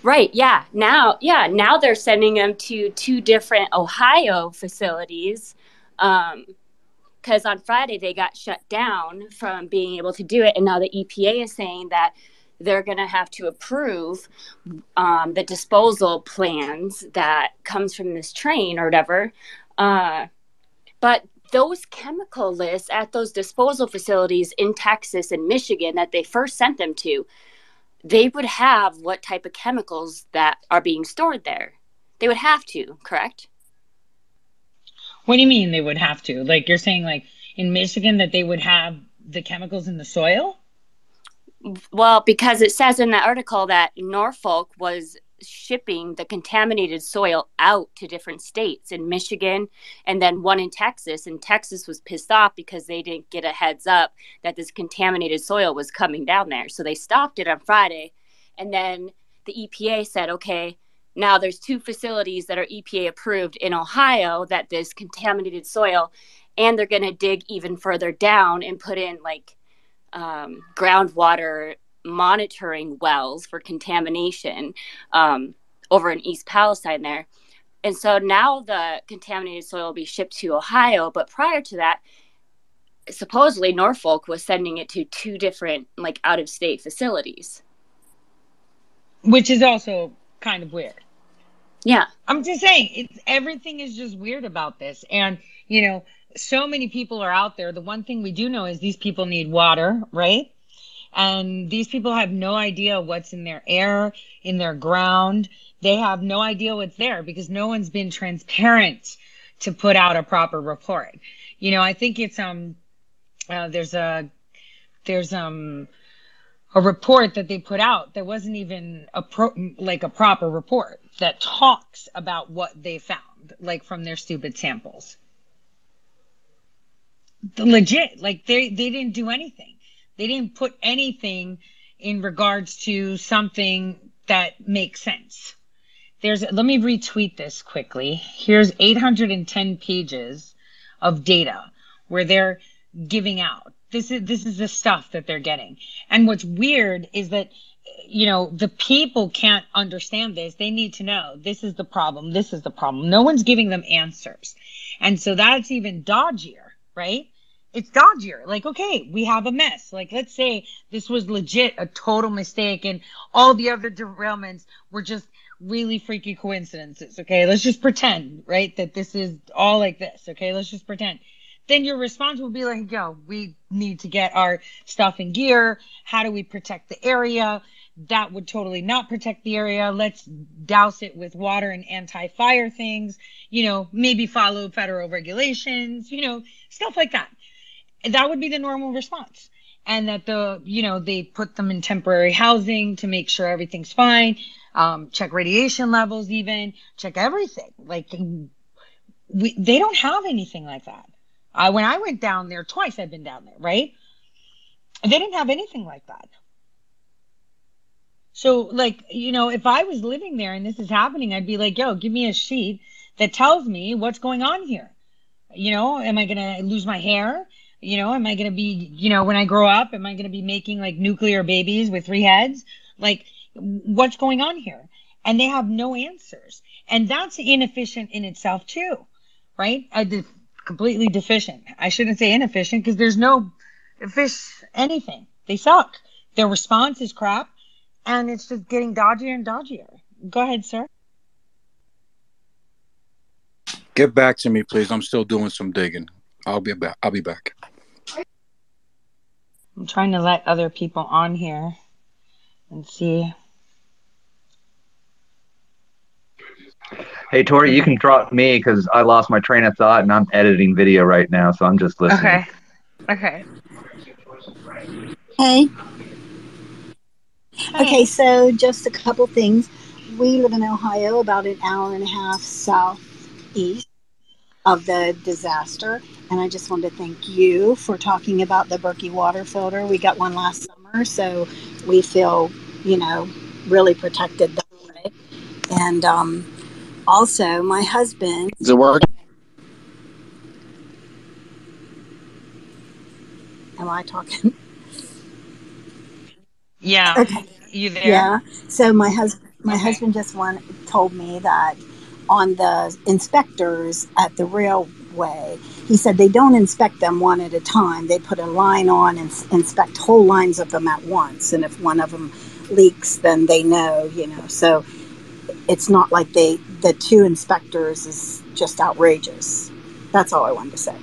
Right. Yeah. Now, yeah. Now they're sending them to two different Ohio facilities. Um, because on Friday they got shut down from being able to do it, and now the EPA is saying that they're going to have to approve um, the disposal plans that comes from this train or whatever. Uh, but those chemical lists at those disposal facilities in Texas and Michigan that they first sent them to, they would have what type of chemicals that are being stored there. They would have to, correct? What do you mean they would have to? Like you're saying, like in Michigan, that they would have the chemicals in the soil? Well, because it says in the article that Norfolk was shipping the contaminated soil out to different states in Michigan and then one in Texas. And Texas was pissed off because they didn't get a heads up that this contaminated soil was coming down there. So they stopped it on Friday. And then the EPA said, okay, now there's two facilities that are EPA approved in Ohio that this contaminated soil, and they're going to dig even further down and put in like um, groundwater monitoring wells for contamination um, over in East Palestine there. And so now the contaminated soil will be shipped to Ohio, but prior to that, supposedly Norfolk was sending it to two different like out of state facilities. Which is also kind of weird. Yeah. I'm just saying, it's everything is just weird about this. And, you know, so many people are out there. The one thing we do know is these people need water, right? And these people have no idea what's in their air, in their ground. They have no idea what's there because no one's been transparent to put out a proper report. You know, I think it's um uh, there's a there's um a report that they put out that wasn't even a pro, like a proper report that talks about what they found like from their stupid samples the legit like they they didn't do anything they didn't put anything in regards to something that makes sense. There's let me retweet this quickly. Here's 810 pages of data where they're giving out. This is this is the stuff that they're getting. And what's weird is that you know the people can't understand this. They need to know this is the problem this is the problem. No one's giving them answers. And so that's even dodgier right it's dodgier like okay we have a mess like let's say this was legit a total mistake and all the other derailments were just really freaky coincidences okay let's just pretend right that this is all like this okay let's just pretend then your response will be like, yo, we need to get our stuff in gear. How do we protect the area? That would totally not protect the area. Let's douse it with water and anti fire things, you know, maybe follow federal regulations, you know, stuff like that. That would be the normal response. And that the, you know, they put them in temporary housing to make sure everything's fine, um, check radiation levels, even check everything. Like, we, they don't have anything like that. I when I went down there twice, I've been down there, right? They didn't have anything like that. So, like, you know, if I was living there and this is happening, I'd be like, yo, give me a sheet that tells me what's going on here. You know, am I going to lose my hair? You know, am I going to be, you know, when I grow up, am I going to be making like nuclear babies with three heads? Like, what's going on here? And they have no answers. And that's inefficient in itself, too, right? I, the completely deficient. I shouldn't say inefficient because there's no fish anything. They suck. Their response is crap, and it's just getting dodgier and dodgier. Go ahead, sir. Get back to me, please. I'm still doing some digging. I'll be back. I'll be back. I'm trying to let other people on here and see. Hey Tori, you can drop me because I lost my train of thought and I'm editing video right now, so I'm just listening. Okay. Okay. Hey. Okay, so just a couple things. We live in Ohio, about an hour and a half southeast of the disaster, and I just wanted to thank you for talking about the Berkey water filter. We got one last summer, so we feel, you know, really protected that way. And um, also, my husband. Does it work? Am I talking? Yeah. Okay. You there? Yeah. So my husband, my husband just one told me that on the inspectors at the railway, he said they don't inspect them one at a time. They put a line on and inspect whole lines of them at once. And if one of them leaks, then they know, you know. So it's not like they the two inspectors is just outrageous. That's all I wanted to say.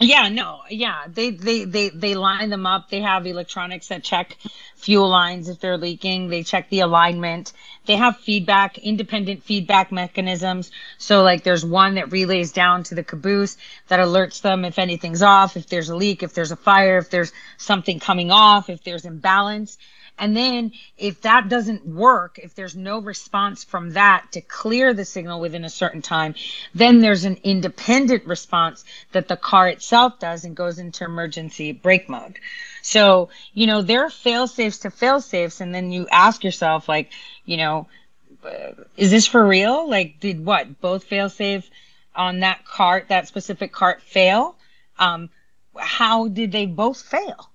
Yeah, no, yeah. They they they they line them up. They have electronics that check fuel lines if they're leaking. They check the alignment. They have feedback, independent feedback mechanisms. So like there's one that relays down to the caboose that alerts them if anything's off, if there's a leak, if there's a fire, if there's something coming off, if there's imbalance. And then if that doesn't work, if there's no response from that to clear the signal within a certain time, then there's an independent response that the car itself does and goes into emergency brake mode. So, you know, there are fail safes to fail safes. And then you ask yourself, like, you know, is this for real? Like, did what? Both fail safe on that cart, that specific cart fail? Um, how did they both fail?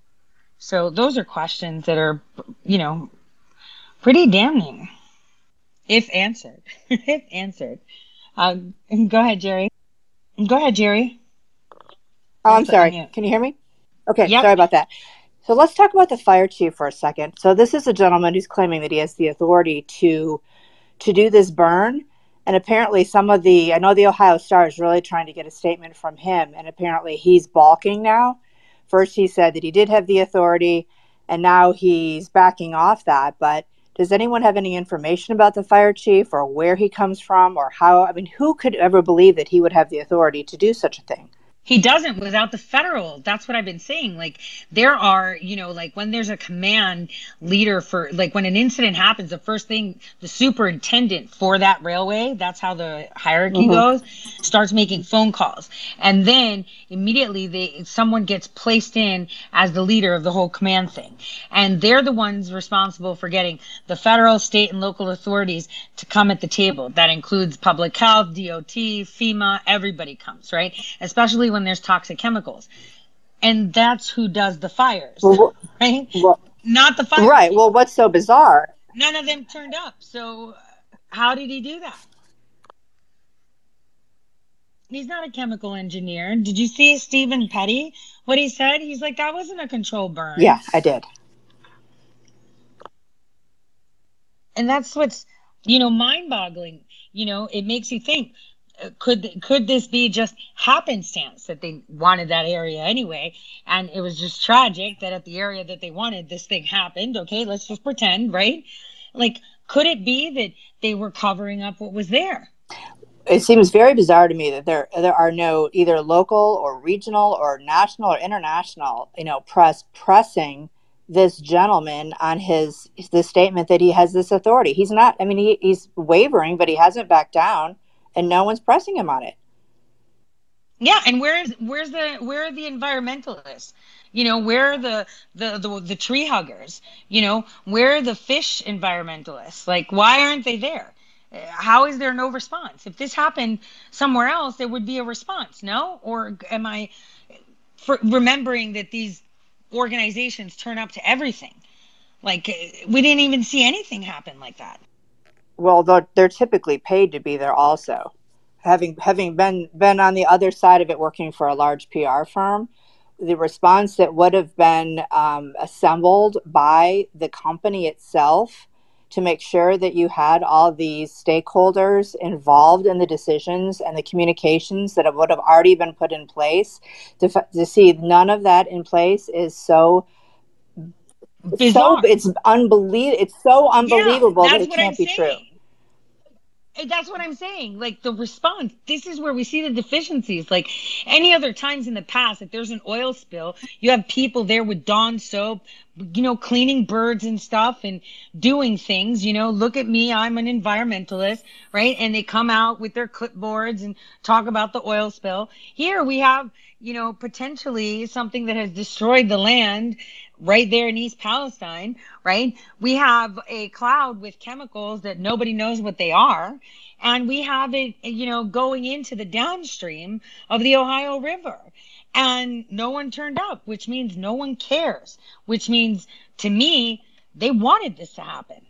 So those are questions that are, you know, pretty damning if answered. if answered. Uh, go ahead, Jerry. Go ahead, Jerry. Oh, I'm sorry. Can you hear me? Okay, Yep. sorry about that. So let's talk about the fire chief for a second. So this is a gentleman who's claiming that he has the authority to to do this burn, and apparently some of the I know the Ohio Star is really trying to get a statement from him, and apparently he's balking now. First he said that he did have the authority, and now he's backing off that. But does anyone have any information about the fire chief or where he comes from or how? I mean, who could ever believe that he would have the authority to do such a thing? He doesn't without the federal. That's what I've been saying. Like there are, you know, like when there's a command leader for like when an incident happens, the first thing the superintendent for that railway, that's how the hierarchy Mhm. goes, starts making phone calls. And then immediately they someone gets placed in as the leader of the whole command thing. And they're the ones responsible for getting the federal, state and local authorities to come at the table. That includes public health, DOT, FEMA, everybody comes, right? Especially when there's toxic chemicals. And that's who does the fires, Well, right? Well, Not the fire. right. Well, what's so bizarre? None of them turned up. So how did he do that? He's not a chemical engineer. Did you see Stephen Petty? What he said? He's like, that wasn't a control burn. Yeah, I did. and that's what's you know mind-boggling you know it makes you think could could this be just happenstance that they wanted that area anyway and it was just tragic that at the area that they wanted this thing happened okay let's just pretend right like could it be that they were covering up what was there It seems very bizarre to me that there there are no either local or regional or national or international, you know, press pressing this gentleman on his the statement that he has this authority. He's not. I mean, he, he's wavering, but he hasn't backed down, and no one's pressing him on it. Yeah, and where's where's the where are the environmentalists? You know, where are the the the, the tree huggers? You know, where are the fish environmentalists? Like, why aren't they there? How is there no response? If this happened somewhere else, there would be a response, no? Or am I remembering that these organizations turn up to everything? Like, we didn't even see anything happen like that. Well, they're, they're typically paid to be there also. Having having been been on the other side of it, working for a large PR firm, the response that would have been um, assembled by the company itself to make sure that you had all these stakeholders involved in the decisions and the communications that would have already been put in place to, to see none of that in place is so so it's unbelievable it's so unbelievable that that's it what I'm can't be true saying. And That's what I'm saying. Like the response, this is where we see the deficiencies. Like any other times in the past, if there's an oil spill, you have people there with Dawn soap, you know, cleaning birds and stuff and doing things. You know, look at me, I'm an environmentalist, right? And they come out with their clipboards and talk about the oil spill. Here we have, you know, potentially something that has destroyed the land right there in East Palestine, right? We have a cloud with chemicals that nobody knows what they are. And we have it, you know, going into the downstream of the Ohio River. And no one turned up, which means no one cares, which means to me, they wanted this to happen.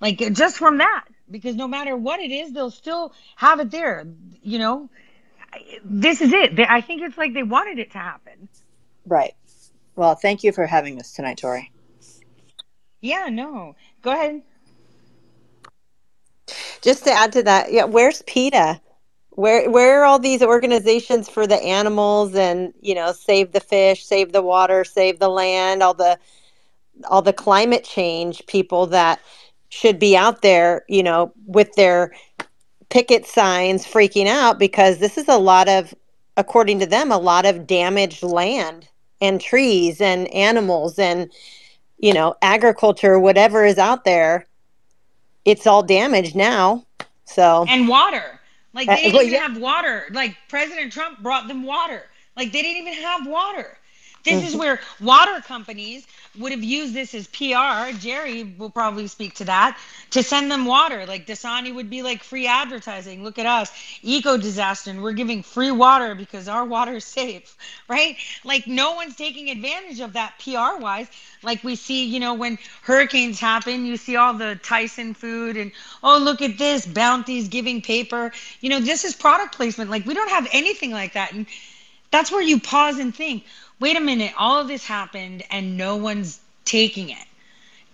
Like just from that, because no matter what it is, they'll still have it there. You know, this is it. I think it's like they wanted it to happen. Right. Well, thank you for having us tonight, Tori. Yeah, no. Go ahead. Just to add to that, yeah, where's PETA? Where where are all these organizations for the animals and you know save the fish, save the water, save the land, all the all the climate change people that should be out there, you know, with their picket signs freaking out because this is a lot of according to them a lot of damaged land and trees and animals and you know agriculture whatever is out there it's all damaged now. So and water. Like Uh, they didn't well, even yeah. have water. Like president trump brought them water. Like they didn't even have water. This is Mhm. where water companies would have used this as PR. Jerry will probably speak to that to send them water. Like Dasani would be like free advertising. Look at us, eco disaster, and we're giving free water because our water is safe, right? Like no one's taking advantage of that PR wise. Like we see, you know, when hurricanes happen, you see all the Tyson food and oh look at this, Bounty's giving paper. You know, this is product placement. Like we don't have anything like that, and that's where you pause and think wait a minute all of this happened and no one's taking it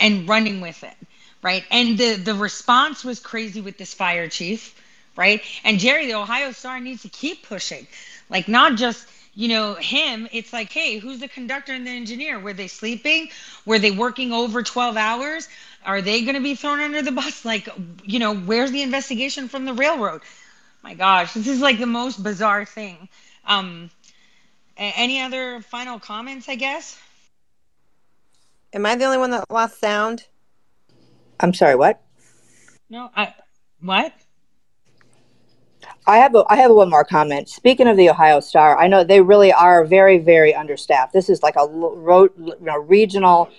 and running with it right? And the the response was crazy with this fire chief right? And jerry the ohio star needs to keep pushing. Like not just you know him it's like hey who's the conductor and the engineer? Were they sleeping? Were they working over 12 hours? Are they going to be thrown under the bus? Like you know where's the investigation from the railroad? My gosh this is like the most bizarre thing. Um any other final comments i guess am i the only one that lost sound I'm sorry, what? no i what I have a, I have one more comment. Speaking of the Ohio Star, I know they really are very very understaffed. This is like a ro- you know, regional,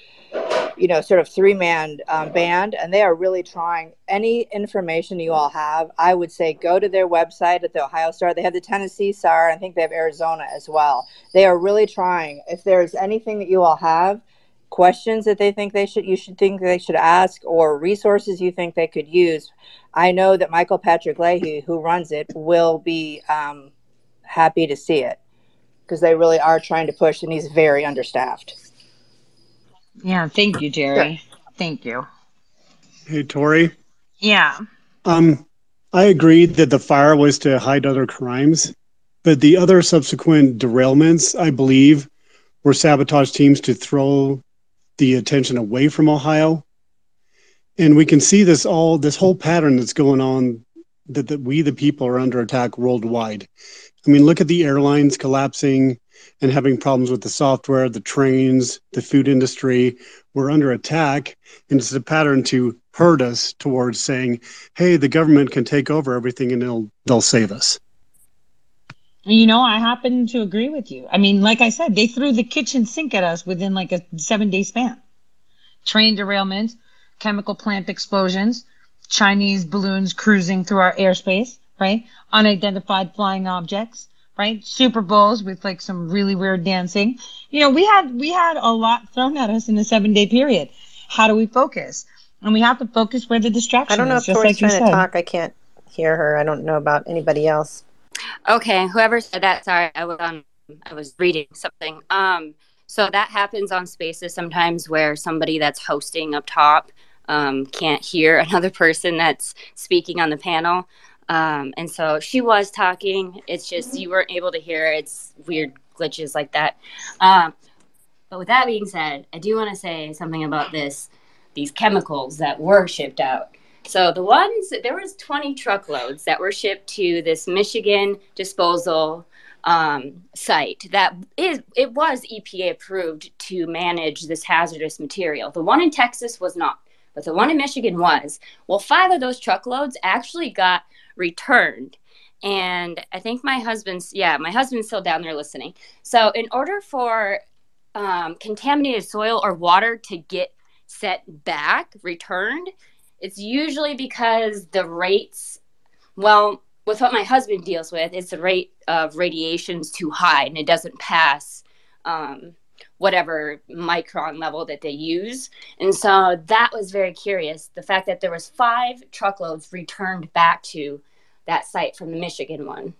you know, sort of three man um, band, and they are really trying. Any information you all have, I would say go to their website at the Ohio Star. They have the Tennessee Star, and I think they have Arizona as well. They are really trying. If there's anything that you all have, questions that they think they should you should think they should ask or resources you think they could use i know that michael patrick leahy who runs it will be um, happy to see it because they really are trying to push and he's very understaffed yeah thank you jerry thank you Hey, Tori. yeah Um, I agreed that the fire was to hide other crimes, but the other subsequent derailments, I believe, were sabotage teams to throw the attention away from Ohio. And we can see this all, this whole pattern that's going on that, that we, the people, are under attack worldwide. I mean, look at the airlines collapsing and having problems with the software, the trains, the food industry. We're under attack. And it's a pattern to hurt us towards saying, hey, the government can take over everything and they'll, they'll save us. You know, I happen to agree with you. I mean, like I said, they threw the kitchen sink at us within like a seven day span. Train derailments, chemical plant explosions, Chinese balloons cruising through our airspace, right? Unidentified flying objects, right? Super Bowls with like some really weird dancing. You know, we had we had a lot thrown at us in a seven day period. How do we focus? And we have to focus where the distraction i don't know is, if just tori's like you trying said. to talk i can't hear her i don't know about anybody else Okay, whoever said that, sorry, I was on I was reading something. Um so that happens on spaces sometimes where somebody that's hosting up top um, can't hear another person that's speaking on the panel. Um, and so she was talking. It's just you weren't able to hear. It's weird glitches like that. Um, but with that being said, I do want to say something about this these chemicals that were shipped out. So the ones there was 20 truckloads that were shipped to this Michigan disposal um, site that is it was EPA approved to manage this hazardous material. The one in Texas was not, but the one in Michigan was. Well, five of those truckloads actually got returned. And I think my husband's yeah, my husband's still down there listening. So in order for um, contaminated soil or water to get set back, returned, it's usually because the rates, well, with what my husband deals with, it's the rate of radiation's too high and it doesn't pass um, whatever micron level that they use. And so that was very curious. The fact that there was five truckloads returned back to that site from the Michigan one.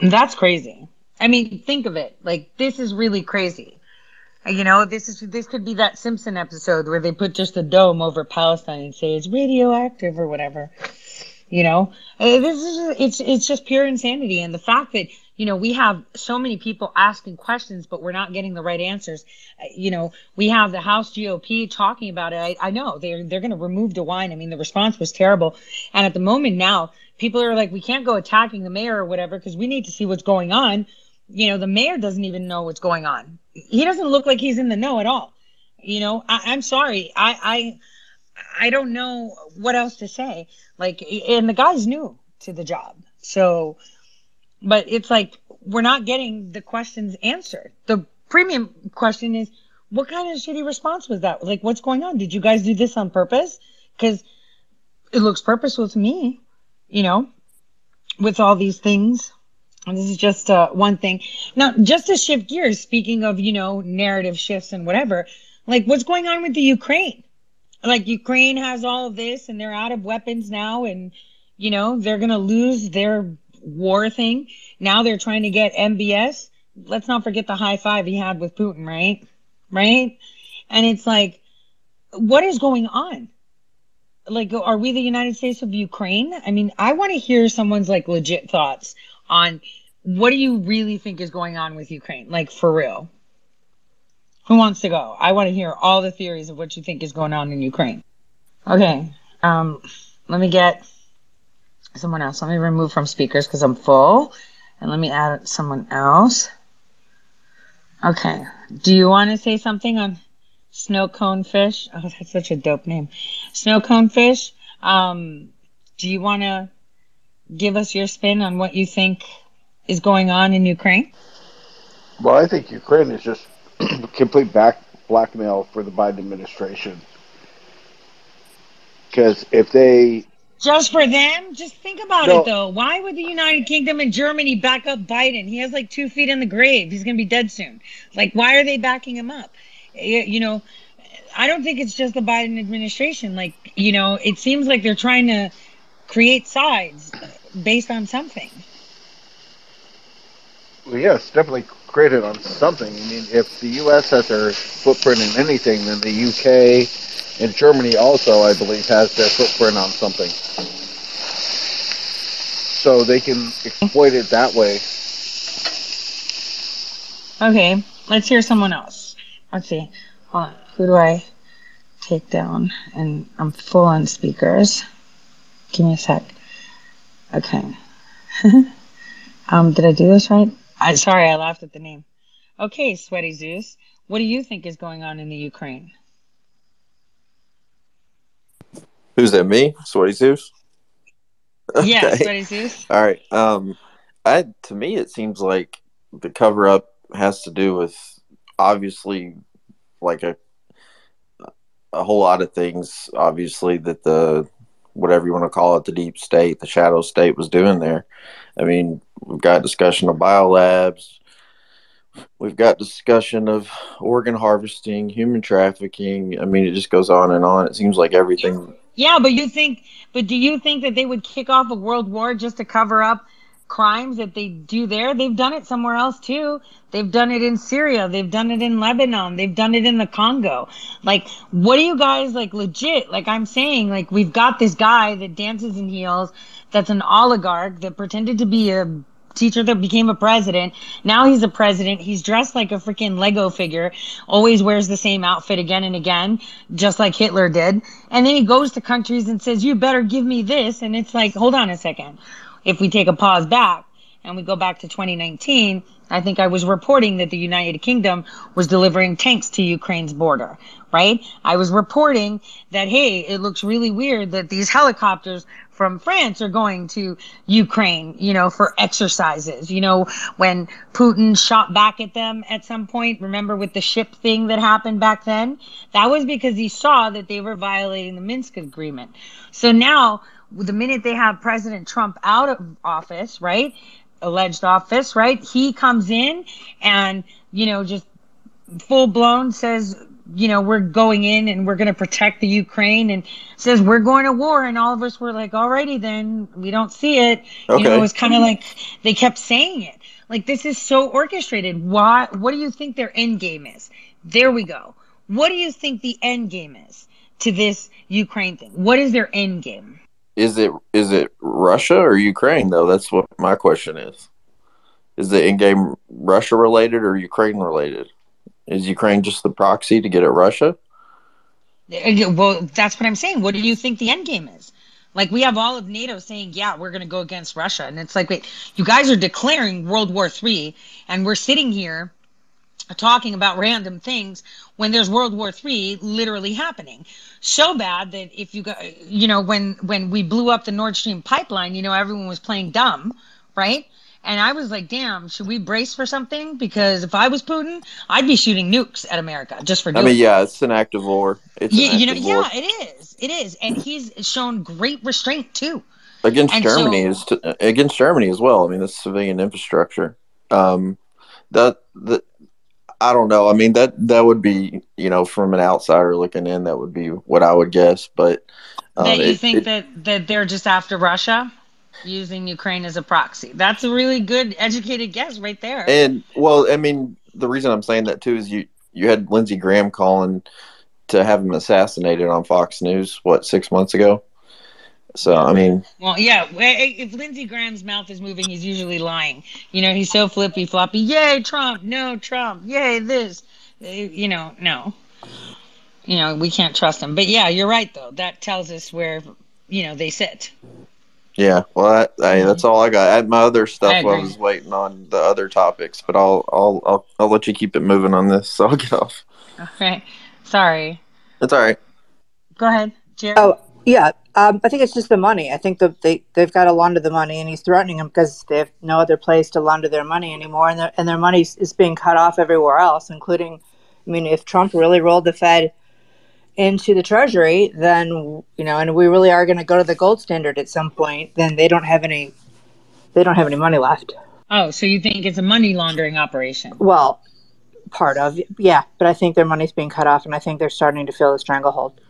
That's crazy. I mean, think of it. Like this is really crazy. You know, this is this could be that Simpson episode where they put just a dome over Palestine and say it's radioactive or whatever. You know, Uh, this is it's it's just pure insanity, and the fact that you know we have so many people asking questions, but we're not getting the right answers. Uh, You know, we have the House GOP talking about it. I, I know they're they're going to remove DeWine. I mean, the response was terrible, and at the moment now, people are like, we can't go attacking the mayor or whatever because we need to see what's going on. You know, the mayor doesn't even know what's going on. He doesn't look like he's in the know at all. You know, I, I'm sorry. I, I I don't know what else to say. Like, and the guy's new to the job. So, but it's like, we're not getting the questions answered. The premium question is, what kind of shitty response was that? Like, what's going on? Did you guys do this on purpose? Because it looks purposeful to me, you know, with all these things. And this is just uh, one thing. Now, just to shift gears, speaking of, you know, narrative shifts and whatever, like what's going on with the Ukraine? Like Ukraine has all of this and they're out of weapons now and, you know, they're going to lose their war thing. Now they're trying to get MBS. Let's not forget the high five he had with Putin, right? Right? And it's like, what is going on? Like, are we the United States of Ukraine? I mean, I want to hear someone's like legit thoughts on what do you really think is going on with Ukraine? Like, for real. Who wants to go? I want to hear all the theories of what you think is going on in Ukraine. Okay. Um, let me get someone else. Let me remove from speakers because I'm full. And let me add someone else. Okay. Do you want to say something on snow cone fish? Oh, that's such a dope name. Snow cone fish. Um, do you want to give us your spin on what you think is going on in Ukraine? Well, I think Ukraine is just complete back blackmail for the Biden administration. Because if they, Just for them? Just think about No. it though. Why would the United Kingdom and Germany back up Biden? He has like two feet in the grave. He's going to be dead soon. Like, why are they backing him up? You know, I don't think it's just the Biden administration. Like, you know, it seems like they're trying to create sides based on something. well, yeah, definitely created on something. I mean, if the U.S. has their footprint in anything, then the U.K. and Germany also, I believe, has their footprint on something. So they can exploit it that way. Okay, let's hear someone else. Let's see. Hold on. Who do I take down? And I'm full on speakers. Give me a sec. Okay. um, did I do this right? I sorry, I laughed at the name. Okay, Sweaty Zeus. What do you think is going on in the Ukraine? Who's that? Me, Sweaty Zeus. Yeah, Okay. Sweaty Zeus. All right. Um, I to me it seems like the cover up has to do with obviously like a a whole lot of things. Obviously that the whatever you want to call it, the deep state, the shadow state was doing there. I mean, we've got discussion of biolabs. We've got discussion of organ harvesting, human trafficking. I mean, it just goes on and on. It seems like everything Yeah, but you think, but do you think that they would kick off a world war just to cover up crimes that they do there? They've done it somewhere else too. They've done it in Syria. They've done it in Lebanon. They've done it in the Congo. Like, what do you guys like legit? Like I'm saying, like we've got this guy that dances in heels, that's an oligarch that pretended to be a teacher that became a president. Now he's a president. He's dressed like a freaking Lego figure, always wears the same outfit again and again, just like Hitler did. And then he goes to countries and says, You better give me this. And it's like, hold on a second. If we take a pause back and we go back to 2019, I think I was reporting that the United Kingdom was delivering tanks to Ukraine's border, right? I was reporting that, hey, it looks really weird that these helicopters from France are going to Ukraine, you know, for exercises. You know, when Putin shot back at them at some point, remember with the ship thing that happened back then? That was because he saw that they were violating the Minsk agreement. So now, the minute they have President Trump out of office, right? Alleged office, right? He comes in and, you know, just full blown says you know, we're going in and we're going to protect the Ukraine and says we're going to war. And all of us were like, alrighty then, we don't see it. You know, Okay. it was kind of like they kept saying it. Like this is so orchestrated. Why, what do you think their end game is? There we go. What do you think the end game is to this Ukraine thing? What is their end game? Is it is it Russia or Ukraine though? That's what my question is. Is the end game Russia related or Ukraine related? Is Ukraine just the proxy to get at Russia? Uh, Well, that's what I'm saying. What do you think the end game is? Like we have all of NATO saying, "Yeah, we're going to go against Russia," and it's like, wait, you guys are declaring World War Three, and we're sitting here talking about random things when there's World War Three literally happening. So bad that if you go, you know, when when we blew up the Nord Stream pipeline, you know, everyone was playing dumb, right? And I was like, damn, should we brace for something? Because if I was Putin, I'd be shooting nukes at America just for I mean, yeah, it's an act of war. It's Yeah, you know, war. yeah, it is. It is, and he's shown great restraint too. against And Germany so- is against Germany as well. I mean, that's civilian infrastructure. Um, that that I don't know. I mean that that would be you know from an outsider looking in, that would be what I would guess. But um, that you it- think it- that that they're just after Russia, using Ukraine as a proxy. That's a really good, educated guess right there. and well, I mean the reason I'm saying that too is you you had Lindsey Graham calling to have him assassinated on Fox News what six months ago. So I mean, well, yeah. If Lindsey Graham's mouth is moving, he's usually lying. You know, he's so flippy floppy. Yay, Trump! No, Trump! Yay, this! Uh, You know, no. You know, we can't trust him. But yeah, you're right though. That tells us where you know they sit. Yeah, well, that, hey, that's all I got. I had my other stuff. I I, was waiting on the other topics, but I'll, I'll, I'll, I'll let you keep it moving on this. So I'll get off. Okay. Sorry. It's all right. Go ahead, Jerry. Oh, yeah. Um, I think it's just the money. I think that they they've got to launder the money, and he's threatening them because they have no other place to launder their money anymore, and their and their money is being cut off everywhere else, including. I mean, if Trump really rolled the Fed into the Treasury, then you know, and we really are going to go to the gold standard at some point, then they don't have any. They don't have any money left. Oh, so you think it's a money laundering operation? Well, part of yeah, but I think their money's being cut off, and I think they're starting to feel the stranglehold.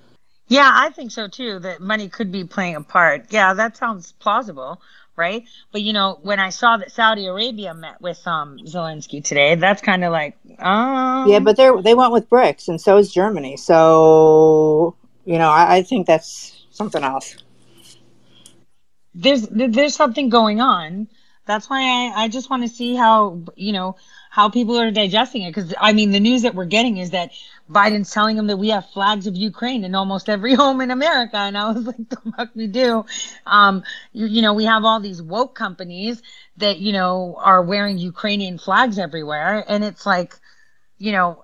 Yeah, I think so too. That money could be playing a part. Yeah, that sounds plausible, right? But you know, when I saw that Saudi Arabia met with um Zelensky today, that's kind of like, um, Yeah, but they they went with BRICS, and so is Germany. So you know, I, I think that's something else. there's there's something going on. That's why I I just want to see how you know how people are digesting it because I mean the news that we're getting is that Biden's telling them that we have flags of Ukraine in almost every home in America, and I was like, the fuck we do. Um, you, you know, we have all these woke companies that you know are wearing Ukrainian flags everywhere, and it's like, you know,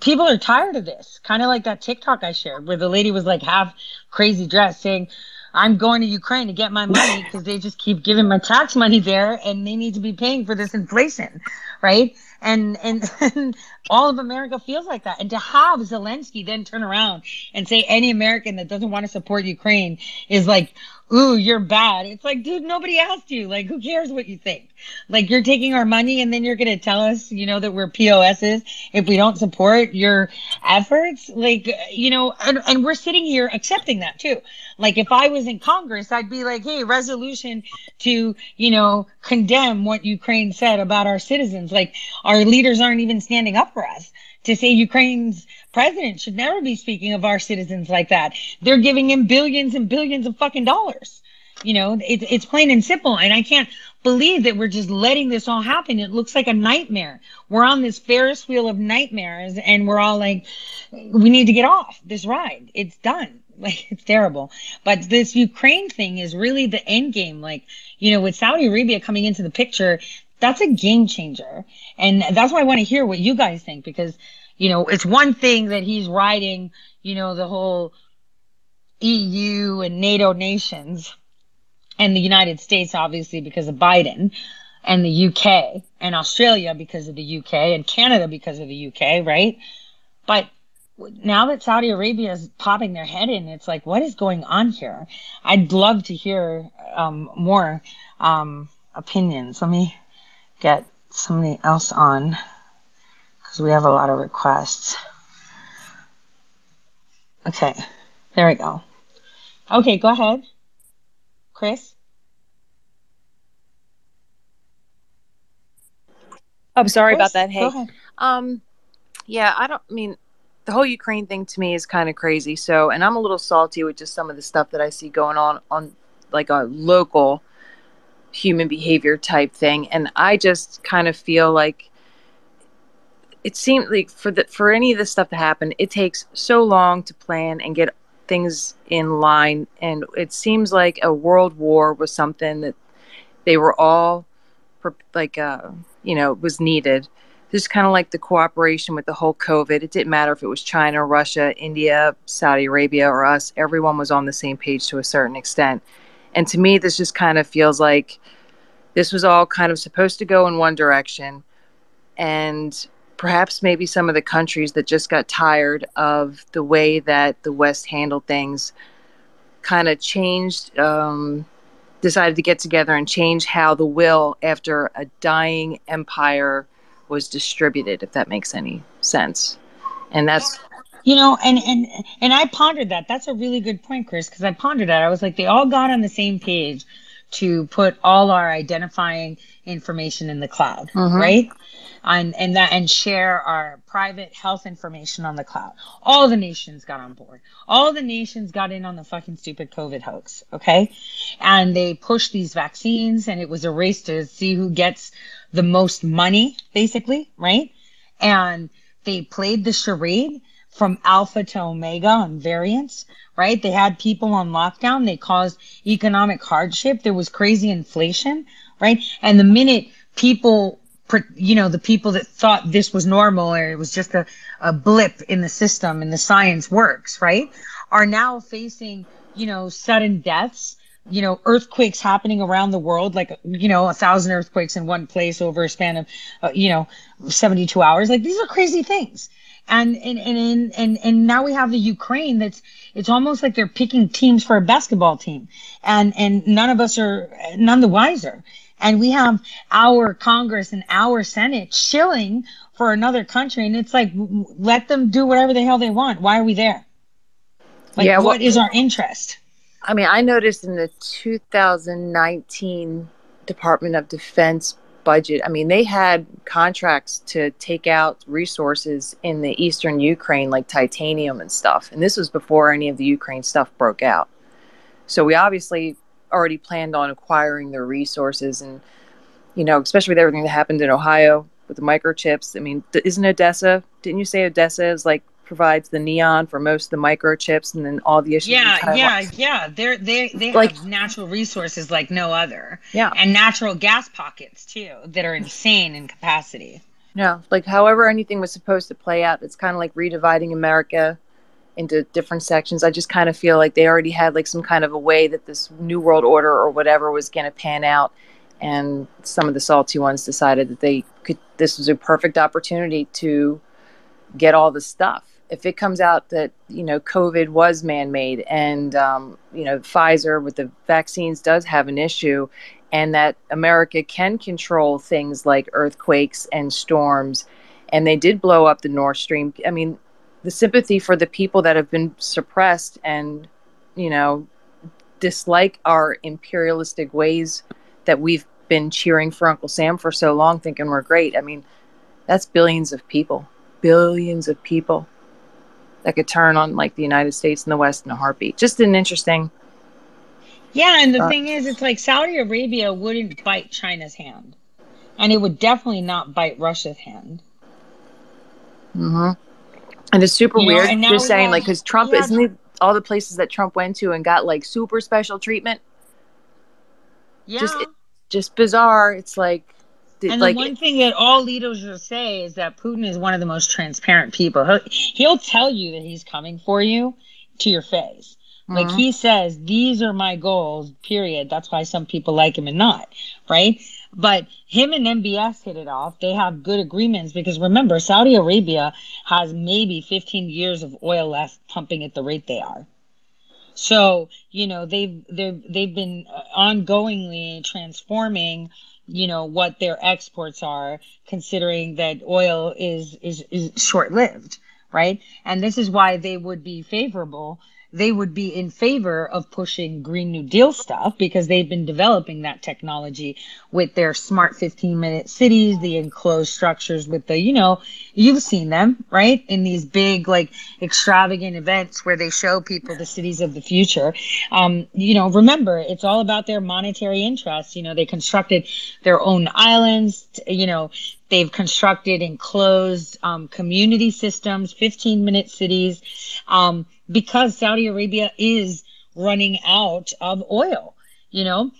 people are tired of this. Kind of like that TikTok I shared where the lady was like half crazy dressed saying, I'm going to Ukraine to get my money because they just keep giving my tax money there and they need to be paying for this inflation, right? And, and and all of America feels like that. And to have Zelensky then turn around and say any American that doesn't want to support Ukraine is like, ooh, you're bad. It's like, dude, nobody asked you. Like, who cares what you think? Like, you're taking our money and then you're going to tell us, you know, that we're POSs if we don't support your efforts. Like, you know, and, and we're sitting here accepting that too. Like, if I was in Congress, I'd be like, hey, resolution to, you know, condemn what Ukraine said about our citizens. Like, our leaders aren't even standing up for us to say Ukraine's president should never be speaking of our citizens like that. They're giving him billions and billions of fucking dollars. You know, it's it's plain and simple. And I can't believe that we're just letting this all happen. It looks like a nightmare. We're on this Ferris wheel of nightmares and we're all like, we need to get off this ride. It's done. Like it's terrible. But this Ukraine thing is really the end game. Like, you know, with Saudi Arabia coming into the picture, that's a game changer. And that's why I want to hear what you guys think because, you know, it's one thing that he's writing, you know, the whole EU and NATO nations and the United States, obviously, because of Biden, and the UK, and Australia because of the UK, and Canada because of the UK, right? But now that Saudi Arabia is popping their head in, it's like, what is going on here? I'd love to hear um, more um, opinions. Let me get somebody else on because we have a lot of requests. Okay, there we go. Okay, go ahead, Chris. I'm sorry Chris, about that. Hey, um, yeah, I don't I mean the whole Ukraine thing to me is kind of crazy. So, and I'm a little salty with just some of the stuff that I see going on on like a local human behavior type thing, and I just kind of feel like it seemed like for the for any of this stuff to happen, it takes so long to plan and get things in line, and it seems like a world war was something that they were all like uh you know was needed. Just kind of like the cooperation with the whole covid. It didn't matter if it was china russia india saudi arabia or us. Everyone was on the same page to a certain extent. And to me this just kind of feels like this was all kind of supposed to go in one direction. And perhaps maybe some of the countries that just got tired of the way that the west handled things kind of changed um, decided to get together and change how the will after a dying empire was distributed if that makes any sense and that's You know, and and and I pondered that. That's a really good point, Chris, because I pondered that. I was like, they all got on the same page to put all our identifying information in the cloud, Mhm. right? And and that and share our private health information on the cloud. All the nations got on board. All the nations got in on the fucking stupid COVID hoax, okay? And they pushed these vaccines, and it was a race to see who gets the most money, basically, right? and they played the charade from alpha to omega on variants right they had people on lockdown they caused economic hardship there was crazy inflation right and the minute people you know the people that thought this was normal or it was just a, a blip in the system and the science works right are now facing you know sudden deaths you know earthquakes happening around the world like you know a thousand earthquakes in one place over a span of uh, you know 72 hours. Like these are crazy things. And and and and and, and now we have the ukraine that's it's almost like they're picking teams for a basketball team. And and none of us are none the wiser and we have our congress and our senate chilling for another country and it's like let them do whatever the hell they want why are we there like Yeah, well- what is our interest I mean, I noticed in the 2019 Department of Defense budget, I mean, they had contracts to take out resources in the eastern Ukraine, like titanium and stuff. And this was before any of the Ukraine stuff broke out. So we obviously already planned on acquiring their resources and, you know, especially with everything that happened in Ohio with the microchips. I mean, isn't Odessa, didn't you say Odessa is like provides the neon for most of the microchips and then all the issues Yeah, yeah, yeah. They're they they Like- have natural resources like no other. Yeah. And natural gas pockets too that are insane in capacity. No, like however anything was supposed to play out, it's kind of like redividing America into different sections. I just kind of feel like they already had like some kind of a way that this new world order or whatever was going to pan out, and some of the salty ones decided that they could. This was a perfect opportunity to get all the stuff. If it comes out that you know COVID was man-made and um, you know Pfizer with the vaccines does have an issue, and that America can control things like earthquakes and storms, and they did blow up the Nord Stream. I mean, the sympathy for the people that have been suppressed and you know dislike our imperialistic ways that we've been cheering for Uncle Sam for so long, thinking we're great. I mean, that's billions of people, billions of people that could turn on like the United States and the West in a heartbeat. Just an interesting. Yeah, and the Uh, thing is, it's like Saudi Arabia wouldn't bite China's hand, and it would definitely not bite Russia's hand. Mm hmm And it's super You weird just we saying have- like because Trump have- isn't it all the places that Trump went to and got like super special treatment. Yeah. Just just bizarre. It's like And like the one thing that all leaders will say is that Putin is one of the most transparent people. He'll, he'll tell you that he's coming for you to your face. Like Mhm. he says, these are my goals, period. That's why some people like him and not, right? But him and MBS hit it off. They have good agreements because remember, Saudi Arabia has maybe 15 years of oil left pumping at the rate they are. So, you know, they've they've they've been ongoingly transforming, you know, what their exports are, considering that oil is is, is short lived, right? And this is why they would be favorable. They would be in favor of pushing Green New Deal stuff because they've been developing that technology with their smart 15 minute cities, the enclosed structures with the, you know, you've seen them, right? In these big, like extravagant events where they show people the cities of the future. Um, you know, remember, it's all about their monetary interests. You know, they constructed their own islands, you know, they've constructed enclosed um, community systems, 15 minute cities, um, because Saudi Arabia is running out of oil, you know?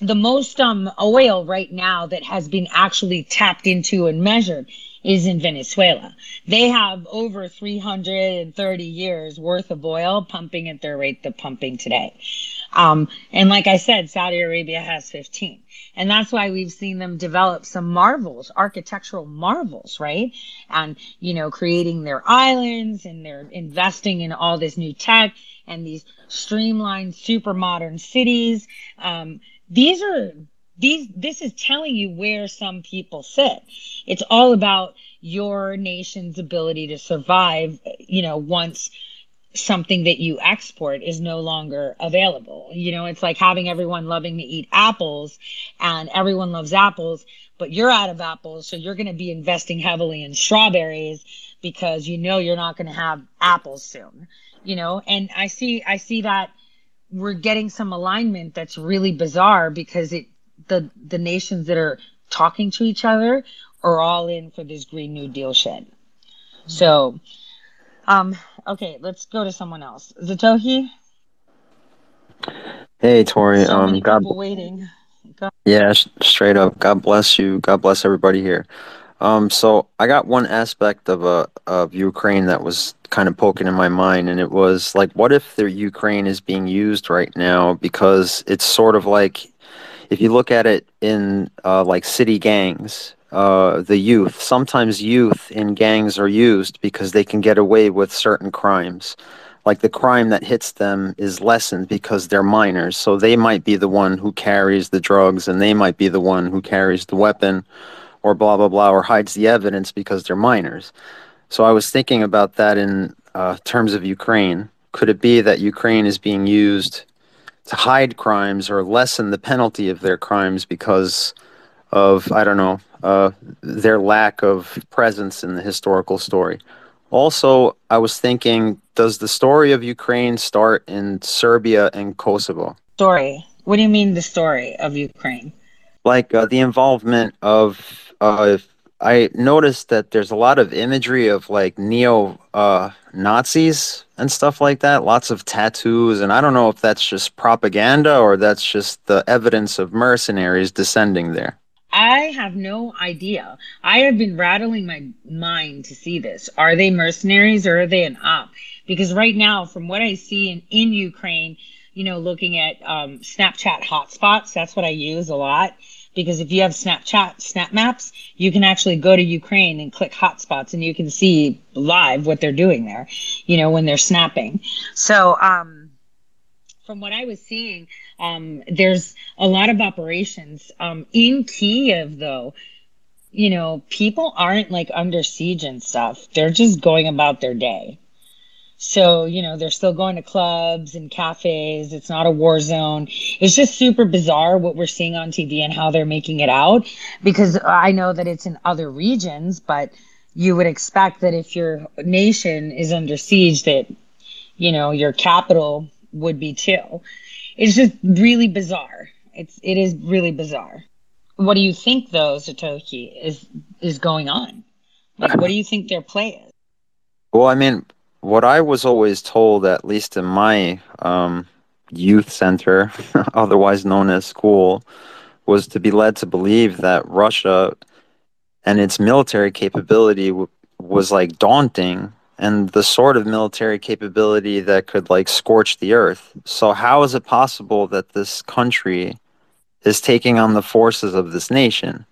the most um oil right now that has been actually tapped into and measured is in Venezuela. They have over 330 years worth of oil pumping at their rate they're pumping today. Um, and like I said, Saudi Arabia has 15. And that's why we've seen them develop some marvels, architectural marvels, right? And, you know, creating their islands and they're investing in all this new tech and these streamlined, super modern cities. Um, these are these this is telling you where some people sit it's all about your nation's ability to survive you know once something that you export is no longer available. You know it's like having everyone loving to eat apples and everyone loves apples but you're out of apples so you're going to be investing heavily in strawberries because you know you're not going to have apples soon you know? And i see i see that we're getting some alignment that's really bizarre because it the the nations that are talking to each other are all in for this green new deal shit. So um okay let's go to someone else Satoshi Hey, Tori. so Um, God, people waiting go yeah, sh- straight up. God bless you. God bless everybody here. Um, so I got one aspect of uh, of Ukraine that was kind of poking in my mind, and it was like, what if the Ukraine is being used right now because it's sort of like, if you look at it in uh, like city gangs, uh, the youth. Sometimes youth in gangs are used because they can get away with certain crimes. Like the crime that hits them is lessened because they're minors, so they might be the one who carries the drugs, and they might be the one who carries the weapon or blah blah blah or hides the evidence because they're minors. So I was thinking about that in uh, terms of Ukraine. Could it be that Ukraine is being used to hide crimes or lessen the penalty of their crimes because of I don't know uh, their lack of presence in the historical story? Also, I was thinking, does the story of Ukraine start in Serbia and Kosovo? story what do you mean the story of ukraine like uh, the involvement of uh, I noticed that there's a lot of imagery of like neo uh, Nazis and stuff like that. Lots of tattoos, and I don't know if that's just propaganda or that's just the evidence of mercenaries descending there. I have no idea. I have been rattling my mind to see this. Are they mercenaries or are they an op? Because right now, from what I see in, in Ukraine, you know, looking at um, Snapchat hotspots, that's what I use a lot. Because if you have Snapchat Snap Maps, you can actually go to Ukraine and click hotspots and you can see live what they're doing there, you know, when they're snapping. So, um, from what I was seeing, um, there's a lot of operations. Um, in Kiev, though, you know, people aren't like under siege and stuff. They're just going about their day. So, you know, they're still going to clubs and cafes. It's not a war zone. It's just super bizarre what we're seeing on TV and how they're making it out because I know that it's in other regions, but you would expect that if your nation is under siege, that, you know, your capital would be too. It's just really bizarre. It's, it is really bizarre. What do you think though, Satoshi, is, is going on? Like, what do you think their play is? Well, I mean, what I was always told, at least in my um, youth center, otherwise known as school, was to be led to believe that Russia and its military capability w- was like daunting and the sort of military capability that could like scorch the earth. So how is it possible that this country is taking on the forces of this nation?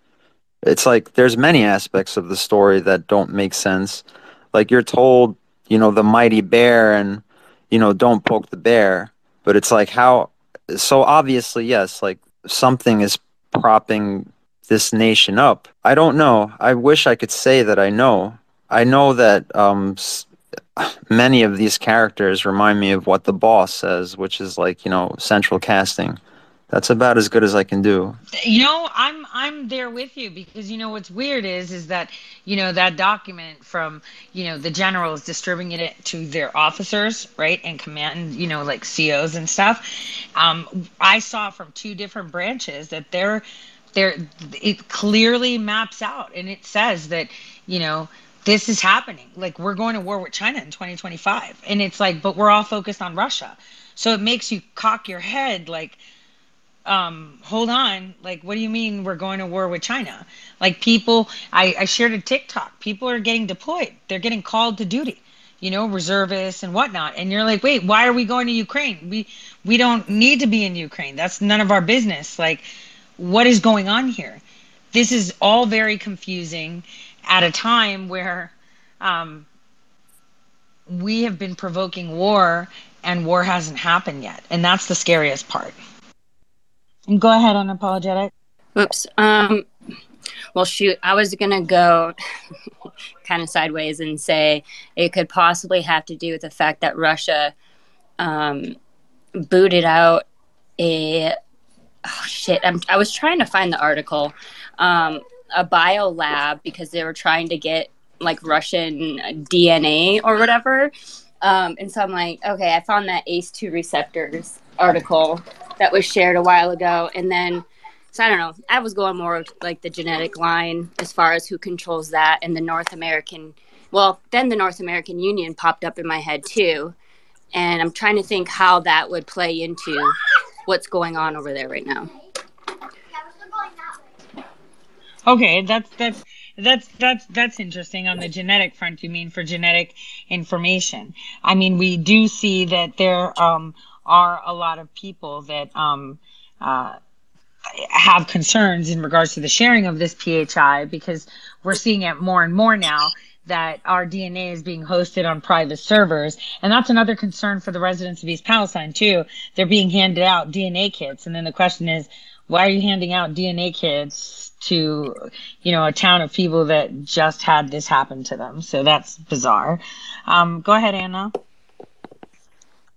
It's like there's many aspects of the story that don't make sense. Like you're told, you know, the mighty bear and you know, don't poke the bear, but it's like how so obviously yes, like something is propping this nation up. I don't know. I wish I could say that I know. I know that um, many of these characters remind me of what the boss says, which is like you know central casting. That's about as good as I can do. You know, I'm I'm there with you because you know what's weird is is that you know that document from you know the generals distributing it to their officers, right, and command, you know, like COs and stuff. Um, I saw from two different branches that they're they're it clearly maps out and it says that you know this is happening. Like we're going to war with China in 2025, and it's like, but we're all focused on Russia. So it makes you cock your head like um, hold on, like, what do you mean we're going to war with China? Like, people, I, I shared a TikTok. People are getting deployed. They're getting called to duty, you know, reservists and whatnot. And you're like, wait, why are we going to Ukraine? We we don't need to be in Ukraine. That's none of our business. Like, what is going on here? This is all very confusing at a time where um, we have been provoking war and war hasn't happened yet. And that's the scariest part. And go ahead, unapologetic. Oops. Um, well, shoot, I was going to go kind of sideways and say it could possibly have to do with the fact that Russia um, booted out a. Oh, shit. I'm, I was trying to find the article. Um, a bio lab because they were trying to get like Russian DNA or whatever. Um, and so I'm like, okay, I found that ACE2 receptors article that was shared a while ago. And then, so I don't know, I was going more like the genetic line as far as who controls that and the North American. Well, then the North American Union popped up in my head too. And I'm trying to think how that would play into what's going on over there right now. Okay, that's that's that's that's that's interesting on the genetic front. You mean for genetic information? I mean, we do see that there um, are a lot of people that um, uh, have concerns in regards to the sharing of this PHI because we're seeing it more and more now that our DNA is being hosted on private servers. And that's another concern for the residents of East Palestine, too. They're being handed out DNA kits. And then the question is, why are you handing out DNA kits to, you know, a town of people that just had this happen to them? So that's bizarre. Um, go ahead, Anna.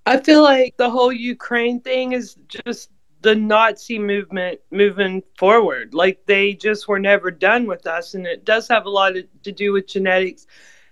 I feel like the whole Ukraine thing is just the Nazi movement moving forward. Like they just were never done with us, and it does have a lot to do with genetics.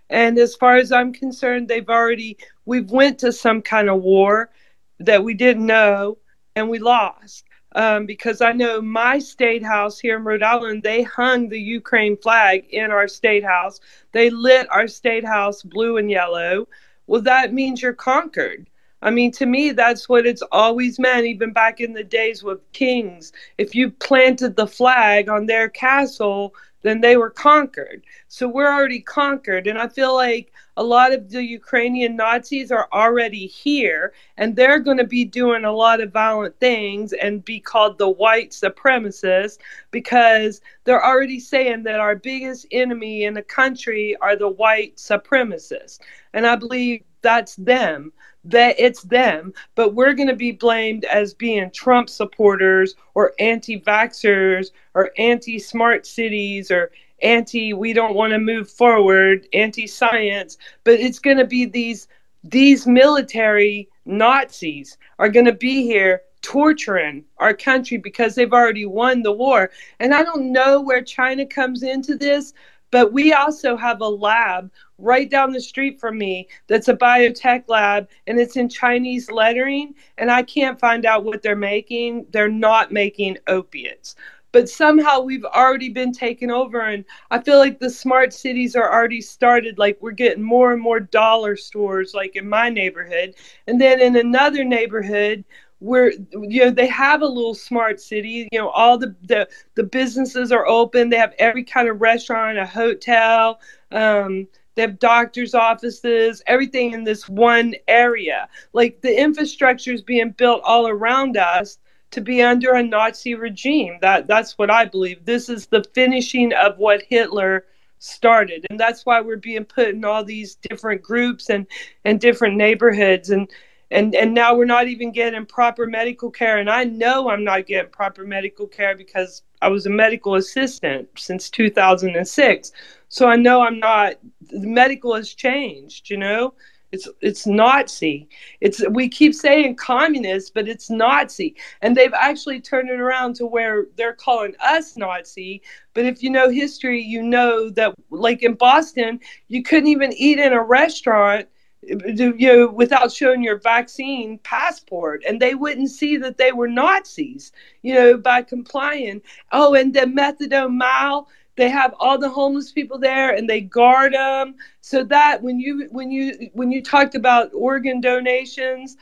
And as far as I'm concerned, they've already we've went to some kind of war that we didn't know, and we lost. Um, because I know my state house here in Rhode Island, they hung the Ukraine flag in our state house. They lit our state house blue and yellow. Well, that means you're conquered. I mean, to me, that's what it's always meant, even back in the days with kings. If you planted the flag on their castle, then they were conquered. So we're already conquered. And I feel like a lot of the Ukrainian Nazis are already here, and they're going to be doing a lot of violent things and be called the white supremacists because they're already saying that our biggest enemy in the country are the white supremacists. And I believe that's them that it's them, but we're going to be blamed as being Trump supporters or anti vaxxers or anti smart cities or anti we don't want to move forward, anti science. But it's going to be these these military Nazis are going to be here torturing our country because they've already won the war. And I don't know where China comes into this, but we also have a lab right down the street from me that's a biotech lab and it's in Chinese lettering. And I can't find out what they're making. They're not making opiates. But somehow we've already been taken over. And I feel like the smart cities are already started. Like we're getting more and more dollar stores, like in my neighborhood. And then in another neighborhood, where you know they have a little smart city you know all the the, the businesses are open they have every kind of restaurant a hotel um, They have doctors' offices, everything in this one area. Like the infrastructure is being built all around us to be under a Nazi regime. That that's what I believe. This is the finishing of what Hitler started, and that's why we're being put in all these different groups and and different neighborhoods and. And, and now we're not even getting proper medical care. And I know I'm not getting proper medical care because I was a medical assistant since 2006. So I know I'm not, the medical has changed, you know? It's it's Nazi. It's we keep saying communist, but it's Nazi. And they've actually turned it around to where they're calling us Nazi. But if you know history, you know that like in Boston, you couldn't even eat in a restaurant you know, without showing your vaccine passport, and they wouldn't see that they were Nazis, you know, by complying. Oh, and the methadone mile, they have all the homeless people there, and they guard them. So that when you when you when you talked about organ donations,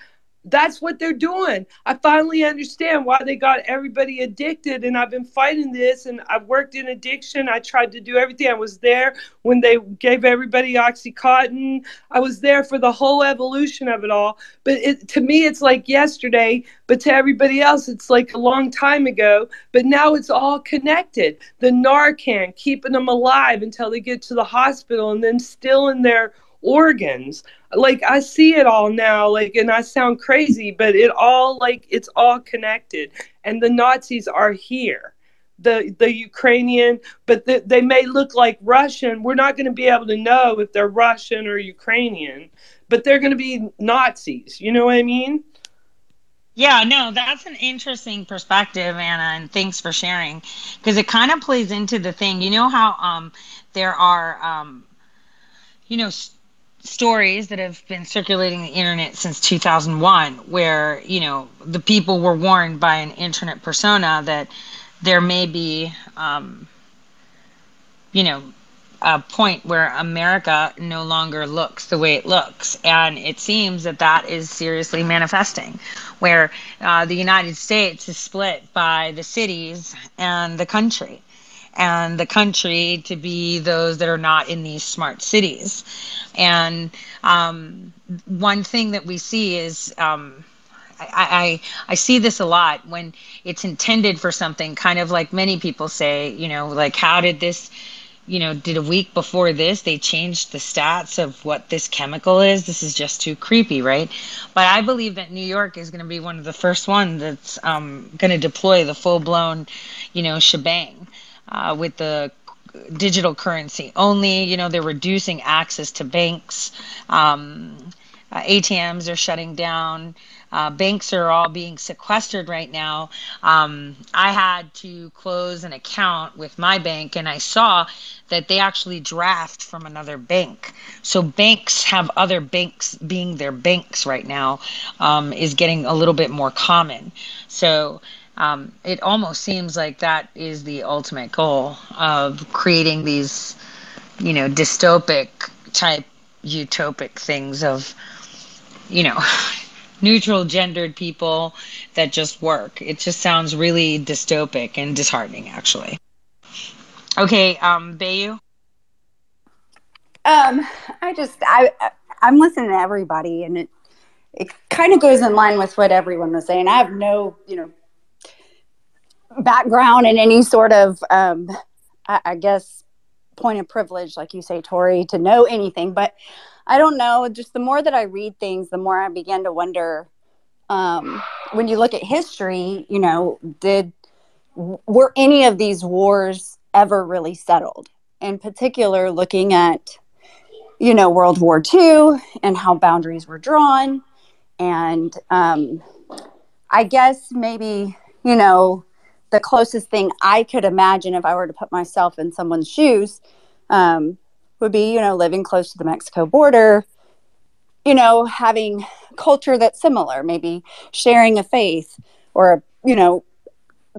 that's what they're doing. I finally understand why they got everybody addicted. And I've been fighting this and I've worked in addiction. I tried to do everything. I was there when they gave everybody Oxycontin. I was there for the whole evolution of it all. But it, to me, it's like yesterday. But to everybody else, it's like a long time ago. But now it's all connected. The Narcan, keeping them alive until they get to the hospital and then still in their organs. Like i see it all now like and i sound crazy but it all like it's all connected. And the nazis are here. The the ukrainian but the, they may look like russian. We're not going to be able to know if they're russian or ukrainian but they're going to be nazis. You know what i mean? Yeah, no, that's an interesting perspective, Anna, and thanks for sharing because it kind of plays into the thing. You know how um, there are, um, you know, stories that have been circulating the internet since 2001 where you know the people were warned by an internet persona that there may be um, you know a point where america no longer looks the way it looks. And it seems that that is seriously manifesting where uh, the united states is split by the cities and the country and the country to be those that are not in these smart cities. And um, one thing that we see is um, I, I I see this a lot when it's intended for something, kind of like many people say, you know, like how did this, you know, did a week before this they changed the stats of what this chemical is? This is just too creepy, right? But I believe that New York is going to be one of the first ones that's um, going to deploy the full blown, you know, shebang uh, with the digital currency only. You know, they're reducing access to banks. Um, uh, ATMs are shutting down. Uh, banks are all being sequestered right now. Um, I had to close an account with my bank, and I saw that they actually draft from another bank. So banks have other banks being their banks right now um, is getting a little bit more common. So um, it almost seems like that is the ultimate goal of creating these, you know, dystopic type utopic things of, you know, neutral gendered people that just work. It just sounds really dystopic and disheartening, actually. Okay, um, Bayu. Um, I just I- I'm listening to everybody, and it it kind of goes in line with what everyone was saying. I have no you know background and any sort of um, I, I guess point of privilege, like you say, Tori, to know anything. But I don't know. Just the more that I read things, the more I begin to wonder. Um, when you look at history, you know, did were any of these wars ever really settled? In particular, looking at you know World War II and how boundaries were drawn, and um, I guess maybe you know the closest thing I could imagine if I were to put myself in someone's shoes um, would be, you know, living close to the Mexico border, you know, having culture that's similar, maybe sharing a faith or, a, you know,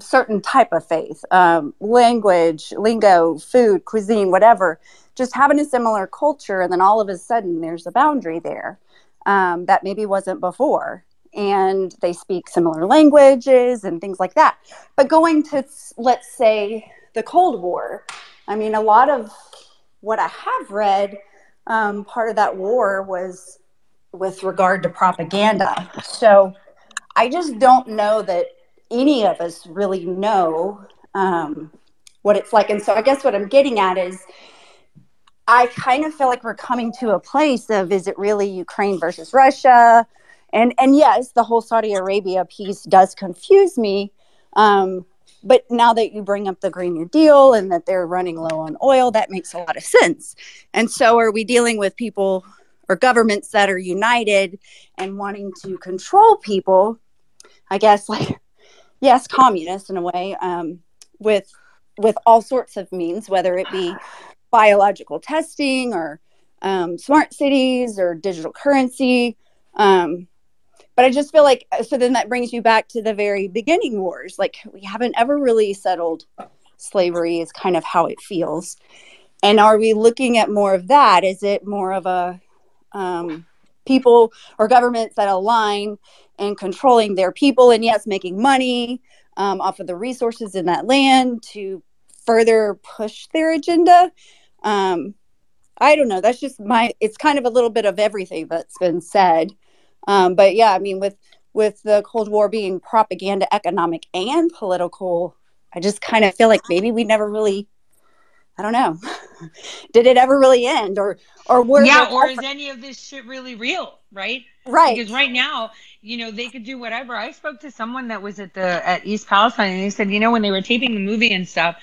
certain type of faith, um, language, lingo, food, cuisine, whatever, just having a similar culture. And then all of a sudden there's a boundary there um, that maybe wasn't before. And they speak similar languages and things like that. But going to, let's say, the Cold War, I mean, a lot of what I have read um, part of that war was with regard to propaganda. So I just don't know that any of us really know um, what it's like. And so I guess what I'm getting at is I kind of feel like we're coming to a place of is it really Ukraine versus Russia? And and yes, the whole Saudi Arabia piece does confuse me. Um, but now that you bring up the Green New Deal and that they're running low on oil, that makes a lot of sense. And so, are we dealing with people or governments that are united and wanting to control people? I guess, like, yes, communist in a way, um, with with all sorts of means, whether it be biological testing or um, smart cities or digital currency. Um, but I just feel like so then that brings you back to the very beginning wars. Like we haven't ever really settled slavery is kind of how it feels. And are we looking at more of that? Is it more of a um, people or governments that align and controlling their people and yes, making money um, off of the resources in that land to further push their agenda? Um, I don't know. That's just my. It's kind of a little bit of everything that's been said. Um, but yeah, I mean, with with the Cold War being propaganda, economic, and political, I just kind of feel like maybe we never really. I don't know. Did it ever really end, or or were yeah, or is any of this shit really real? Right. Right. Because right now, you know, they could do whatever. I spoke to someone that was at the at East Palestine, and they said, you know, when they were taping the movie and stuff,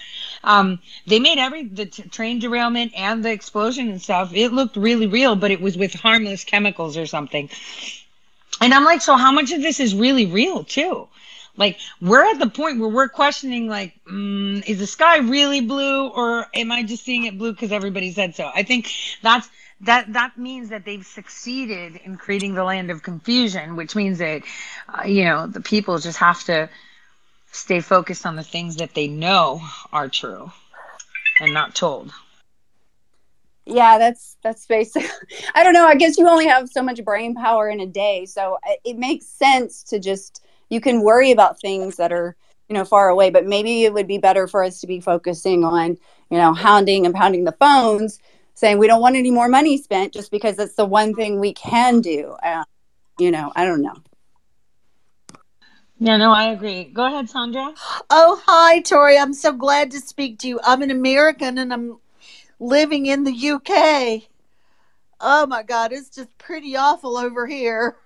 um, they made every the t- train derailment and the explosion and stuff. It looked really real, but it was with harmless chemicals or something. And I'm like, so how much of this is really real too? Like we're at the point where we're questioning, like, mm, is the sky really blue, or am I just seeing it blue because everybody said so? I think that's that that means that they've succeeded in creating the land of confusion, which means that uh, you know the people just have to stay focused on the things that they know are true and not told. Yeah that's that's basic i don't know i guess you only have so much brain power in a day so it- it makes sense to just you can worry about things that are you know far away but maybe it would be better for us to be focusing on you know hounding and pounding the phones saying we don't want any more money spent just because that's the one thing we can do uh, you know i don't know Yeah, no, I agree. Go ahead, Sandra. Oh, hi, Tori. I'm so glad to speak to you. I'm an American and I'm living in the UK. Oh my God, it's just pretty awful over here.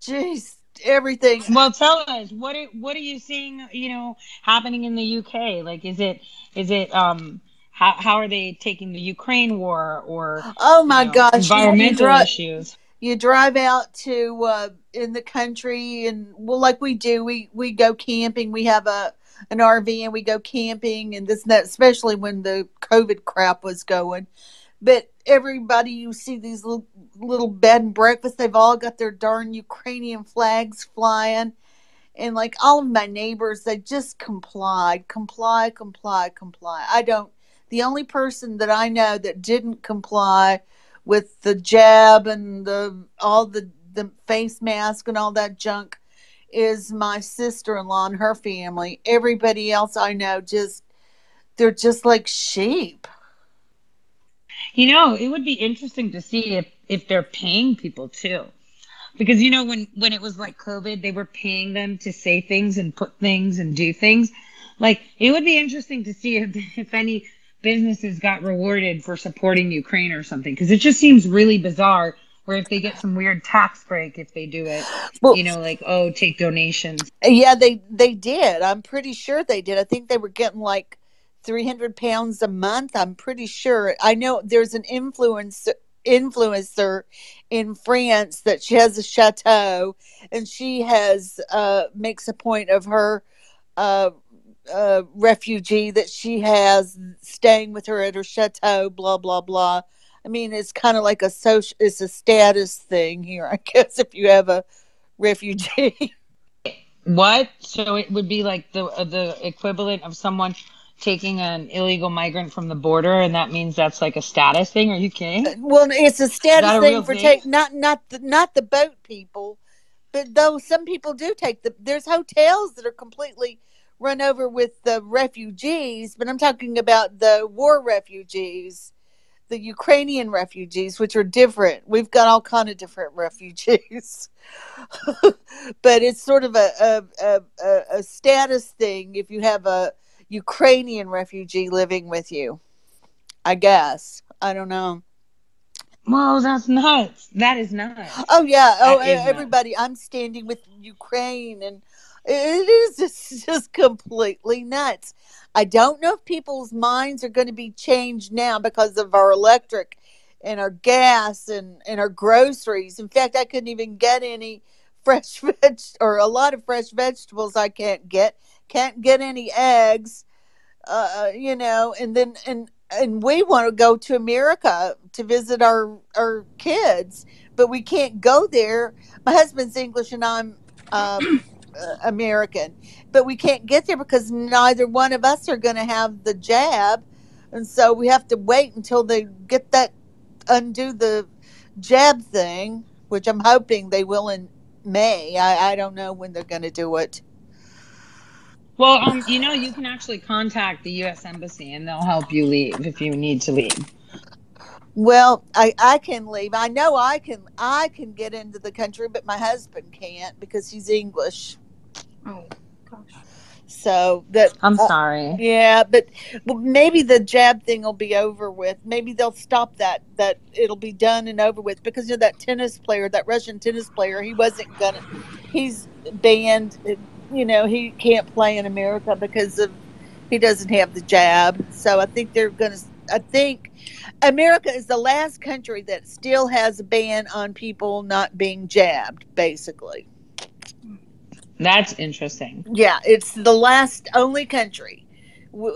Jeez, everything. Well, tell us what are, what are you seeing? You know, happening in the UK? Like, is it is it um how how are they taking the Ukraine war or Oh my you know, gosh, you- you environmental dri- issues? You drive out to uh, in the country, and well, like we do, we we go camping. We have a an RV, and we go camping, and this and that. Especially when the COVID crap was going, but everybody you see these little, little bed and breakfasts, they've all got their darn Ukrainian flags flying. And like all of my neighbors, they just complied, comply, comply, comply. I don't, the only person that I know that didn't comply with the jab and the all the the face mask and all that junk is my sister-in-law and her family. Everybody else I know just they're just like sheep. You know, it would be interesting to see if if they're paying people too. Because you know when when it was like COVID, they were paying them to say things and put things and do things. Like it would be interesting to see if if any businesses got rewarded for supporting Ukraine or something because it just seems really bizarre or if they get some weird tax break if they do it. you know, like oh, take donations. Yeah, they they did. I'm pretty sure they did. I think they were getting like 300 pounds a month. I'm pretty sure. I know there's an influencer influencer in France that she has a chateau and she has uh makes a point of her uh uh refugee that she has staying with her at her chateau blah blah blah i mean it's kind of like a social it's a status thing here i guess if you have a refugee What? So it would be like the uh, the equivalent of someone taking an illegal migrant from the border, and that means that's like a status thing. Are you kidding? well it's a status a thing for thing? take not not the not the boat people but though some people do take the there's hotels that are completely run over with the refugees but i'm talking about the war refugees the Ukrainian refugees, which are different. We've got all kind of different refugees, but it's sort of a, a a, a status thing if you have a Ukrainian refugee living with you. I guess I don't know. Well, that's nuts. That is nuts. Oh yeah. Oh, That e- is nuts. everybody. I'm standing with Ukraine, and it is just, just completely nuts. I don't know if people's minds are going to be changed now because of our electric and our gas and, and our groceries. In fact, I couldn't even get any fresh veg or a lot of fresh vegetables. I can't get. Can't get any eggs. Uh, you know, and then and and we want to go to America to visit our our kids, but we can't go there. My husband's English and I'm um, American, but we can't get there because neither one of us are going to have the jab, and so we have to wait until they get that undo the jab thing, which I'm hoping they will in May. I, I don't know when they're going to do it. Well, um, you know, you can actually contact the U.S. Embassy and they'll help you leave if you need to leave. Well, I, I can leave. I know I can I can get into the country, but my husband can't because he's English. Oh gosh. So that I'm uh, sorry. yeah, but well, maybe the jab thing will be over with. Maybe they'll stop that. That it'll be done and over with because you know that tennis player, that Russian tennis player, he wasn't gonna. He's banned. You know, he can't play in America because of he doesn't have the jab. So I think they're gonna. I think America is the last country that still has a ban on people not being jabbed. Basically, That's interesting. yeah, it's the last only country.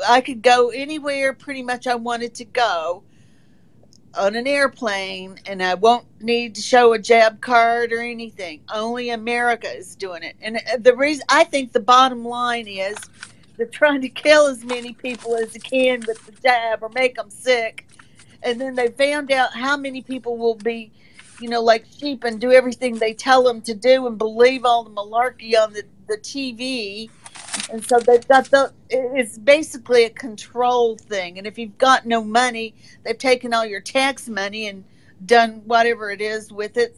I could go anywhere pretty much I wanted to go on an airplane and I won't need to show a jab card or anything. Only America is doing it. And uh, the reason I think the bottom line is they're trying to kill as many people as they can with the jab or make them sick. And then they found out how many people will be, you know, like sheep and do everything they tell them to do and believe all the malarkey on the, the TV. And so they've got the, it's basically a control thing. And if you've got no money, they've taken all your tax money and done whatever it is with it.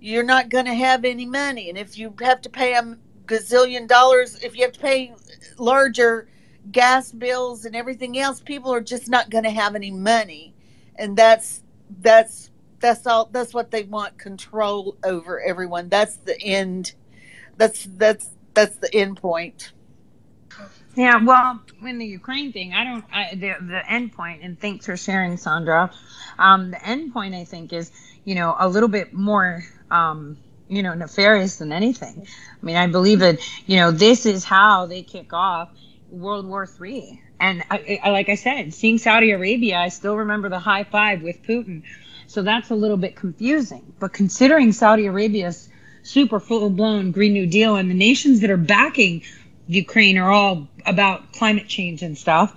You're not going to have any money. And if you have to pay a gazillion dollars, if you have to pay larger gas bills and everything else, people are just not going to have any money. And that's, that's, that's all, that's what they want control over everyone. That's the end. That's, that's, that's the end point. Yeah, well, in the Ukraine thing, I don't. I, the the end point, and thanks for sharing, Sandra. Um, the end point, I think, is you know a little bit more, um, you know, nefarious than anything. I mean, I believe that you know this is how they kick off World War Three, and I, I, like I said, seeing Saudi Arabia, I still remember the high five with Putin. So that's a little bit confusing. But considering Saudi Arabia's super full blown Green New Deal and the nations that are backing Ukraine are all about climate change and stuff,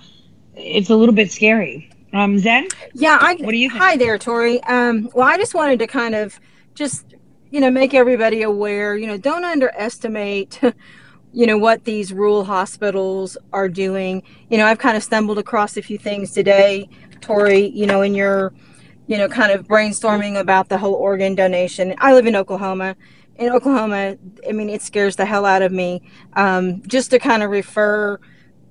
it's a little bit scary. Um, Zen? Yeah, I. What do you think? Hi there, Tori. Um, well, I just wanted to kind of just you know make everybody aware. You know, don't underestimate. You know what these rural hospitals are doing. You know, I've kind of stumbled across a few things today, Tori. You know, in your, you know, kind of brainstorming about the whole organ donation. I live in Oklahoma. In Oklahoma, I mean, it scares the hell out of me. Um, just to kind of refer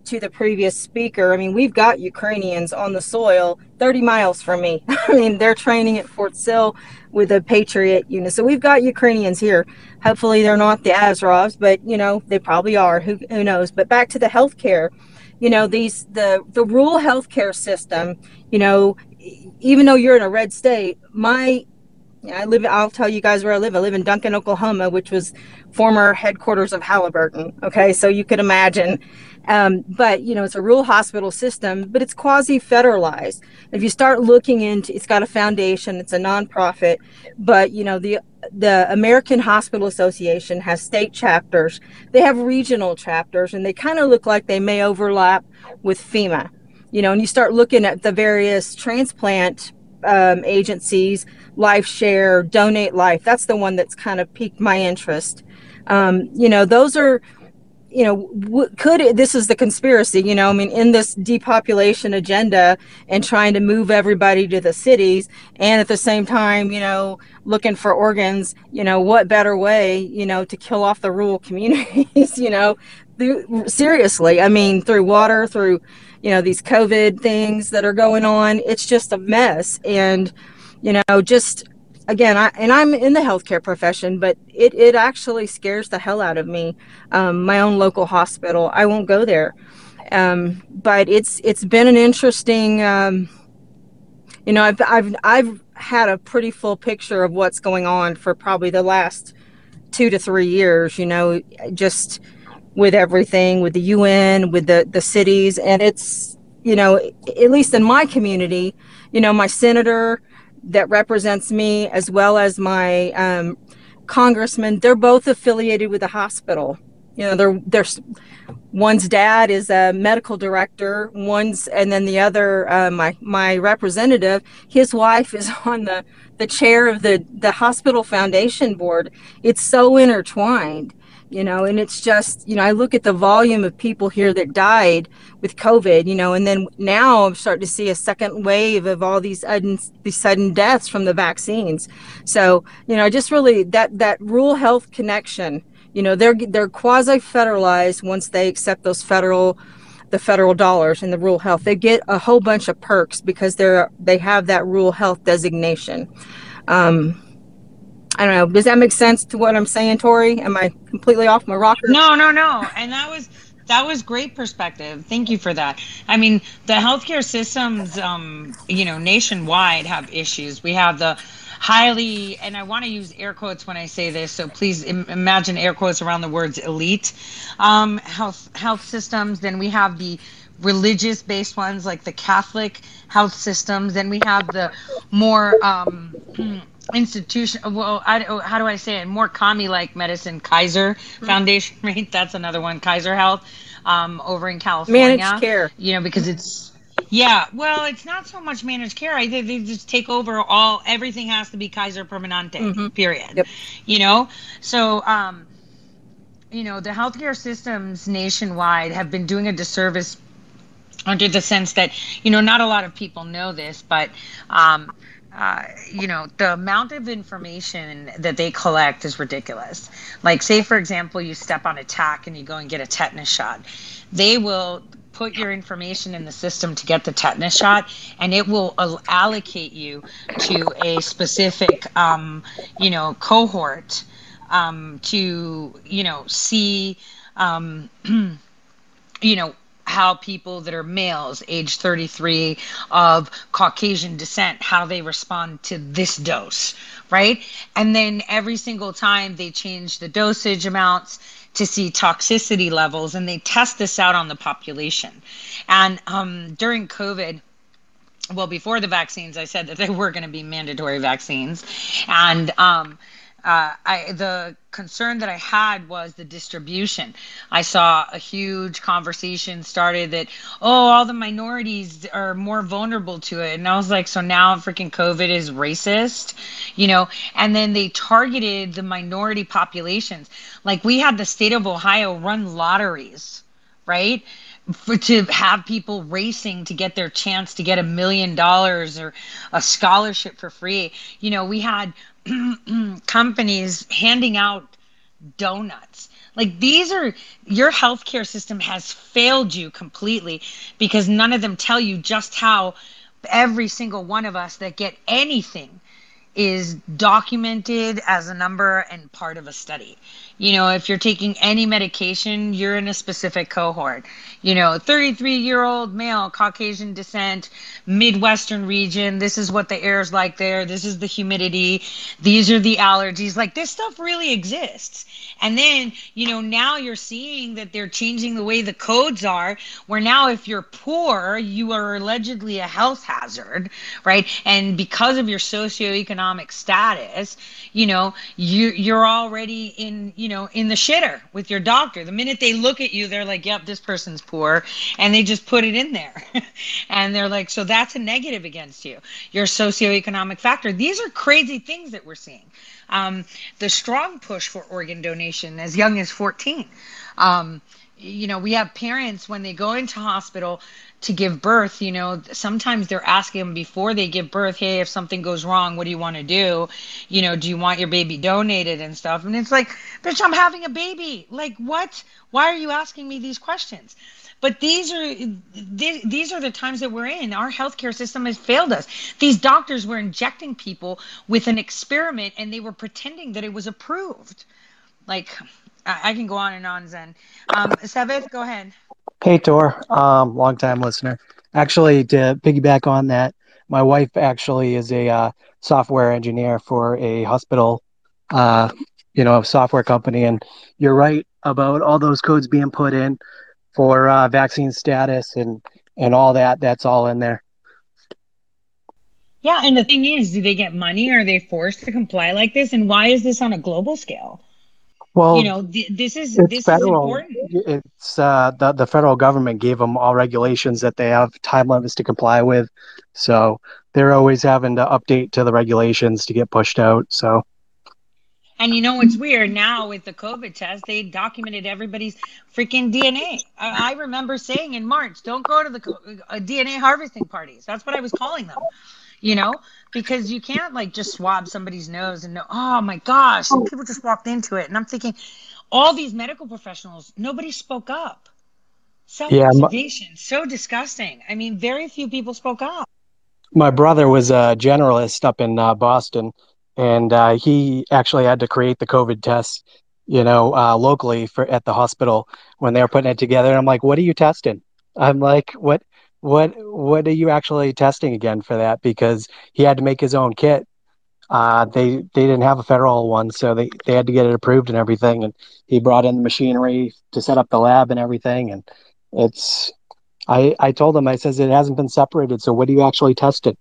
to the previous speaker, I mean, we've got Ukrainians on the soil 30 miles from me. I mean, they're training at Fort Sill with a Patriot unit. So we've got Ukrainians here. Hopefully they're not the Azovs, but you know, they probably are. Who who knows? But back to the healthcare, you know, these the the rural healthcare system, you know, even though you're in a red state, my I live. I'll tell you guys where I live. I live in Duncan, Oklahoma, which was former headquarters of Halliburton. Okay, so you could imagine. Um, but you know, it's a rural hospital system, but it's quasi-federalized. If you start looking into, it's got a foundation. It's a nonprofit, but you know the the American Hospital Association has state chapters. They have regional chapters, and they kind of look like they may overlap with FEMA. You know, and you start looking at the various transplant um, agencies, Life Share, Donate Life. That's the one that's kind of piqued my interest. Um, you know, those are you know, w- could it, this is the conspiracy, you know, I mean, in this depopulation agenda and trying to move everybody to the cities, and at the same time, you know, looking for organs, you know, what better way, you know, to kill off the rural communities, you know, through, seriously, I mean, through water, through, you know, these COVID things that are going on, it's just a mess. And, you know, just again, I, and I'm in the healthcare profession, but it, it actually scares the hell out of me. Um, my own local hospital, I won't go there. Um, but it's it's been an interesting. Um, you know, I've I've I've had a pretty full picture of what's going on for probably the last two to three years. You know, just with everything, with the UN, with the the cities, and it's you know, at least in my community, you know, my senator that represents me as well as my um, congressman they're both affiliated with the hospital. You know they're one's dad is a medical director one's and then the other uh, my my representative his wife is on the the chair of the the hospital foundation board. It's so intertwined you know and it's just you know i look at the volume of people here that died with covid you know and then now i'm starting to see a second wave of all these sudden these sudden deaths from the vaccines. So you know just really that that rural health connection you know they're they're quasi federalized once they accept those federal the federal dollars in the rural health. They get a whole bunch of perks because they're they have that rural health designation. Um, I don't know. Does that make sense to what I'm saying, Tori? Am I completely off my rocker? No, no, no. And that was that was great perspective. Thank you for that. I mean, the healthcare systems, um, you know, nationwide have issues. We have the highly, and I want to use air quotes when I say this, so please Im- imagine air quotes around the words elite um, health health systems. Then we have the religious based ones like the Catholic health systems. Then we have the more um, institution well I, how do i say it? More commie like medicine kaiser mm-hmm. foundation right? That's another one kaiser health um, over in california. Managed care. You know because it's yeah well it's not so much managed care. I think they just take over all everything has to be kaiser permanente mm-hmm. period. Yep. you know? So um you know the healthcare systems nationwide have been doing a disservice under the sense that you know not a lot of people know this but um uh, you know, the amount of information that they collect is ridiculous. Like, say, for example, you step on a tack and you go and get a tetanus shot. They will put your information in the system to get the tetanus shot, and it will allocate you to a specific, um, you know, cohort um, to, you know, see, um, you know, how people that are males, age 33, of Caucasian descent, how they respond to this dose, right? And then every single time they change the dosage amounts to see toxicity levels, and they test this out on the population. And um, during COVID, well, before the vaccines, I said that they were going to be mandatory vaccines. And um, uh, I, the concern that I had was the distribution. I saw a huge conversation started that, oh, all the minorities are more vulnerable to it. And I was like, so now freaking COVID is racist, you know? And then they targeted the minority populations. Like we had the state of Ohio run lotteries, right? For to have people racing to get their chance to get a million dollars or a scholarship for free. You know, we had companies handing out donuts. Like these are your healthcare system has failed you completely because none of them tell you just how every single one of us that get anything is documented as a number and part of a study. You know, if you're taking any medication, you're in a specific cohort. You know, 33 year old male, Caucasian descent, Midwestern region. This is what the air is like there. This is the humidity. These are the allergies. Like this stuff really exists. And then, you know, now you're seeing that they're changing the way the codes are, where now if you're poor, you are allegedly a health hazard, right? And because of your socioeconomic status, you know, you you're already in, you know, in the shitter with your doctor. The minute they look at you, they're like, "Yep, this person's poor," and they just put it in there, and they're like, "So that's a negative against you, your socioeconomic factor." These are crazy things that we're seeing um, the strong push for organ donation as young as 14. Um, you know, we have parents when they go into hospital to give birth, you know, sometimes they're asking them before they give birth, hey, if something goes wrong, what do you want to do? You know, do you want your baby donated and stuff? And it's like, bitch, I'm having a baby. Like, what? Why are you asking me these questions? But these are th- these are the times that we're in. Our healthcare system has failed us. These doctors were injecting people with an experiment, and they were pretending that it was approved. Like, I, I can go on and on, Zen. Um, Savith, go ahead. Hey, Tor, um, long time listener. Actually, to piggyback on that, my wife actually is a uh, software engineer for a hospital, uh, you know, a software company. And you're right about all those codes being put in for uh, vaccine status and and all that. That's all in there. Yeah, and the thing is, do they get money? Are they forced to comply like this? And why is this on a global scale? Well, you know, th- this is this is important. It's uh, the the federal government gave them all regulations that they have time limits to comply with, so they're always having to update to the regulations to get pushed out. So And you know what's weird now with the COVID test? They documented everybody's freaking DNA. I, I remember saying in March, don't go to the co- uh, DNA harvesting parties. That's what I was calling them. You know, because you can't like just swab somebody's nose and know, oh my gosh, people just walked into it. And I'm thinking, all these medical professionals, nobody spoke up. Self Yeah, my- so disgusting. I mean, very few people spoke up. my brother was a generalist up in uh, Boston, and uh, he actually had to create the COVID test, you know, uh, locally for at the hospital when they were putting it together. And I'm like, "What are you testing?" I'm like, "What, what, what are you actually testing again for that?" Because he had to make his own kit. Uh, they they didn't have a federal one, so they they had to get it approved and everything. And he brought in the machinery to set up the lab and everything. And it's I I told him I says it hasn't been separated. So what do you actually test it?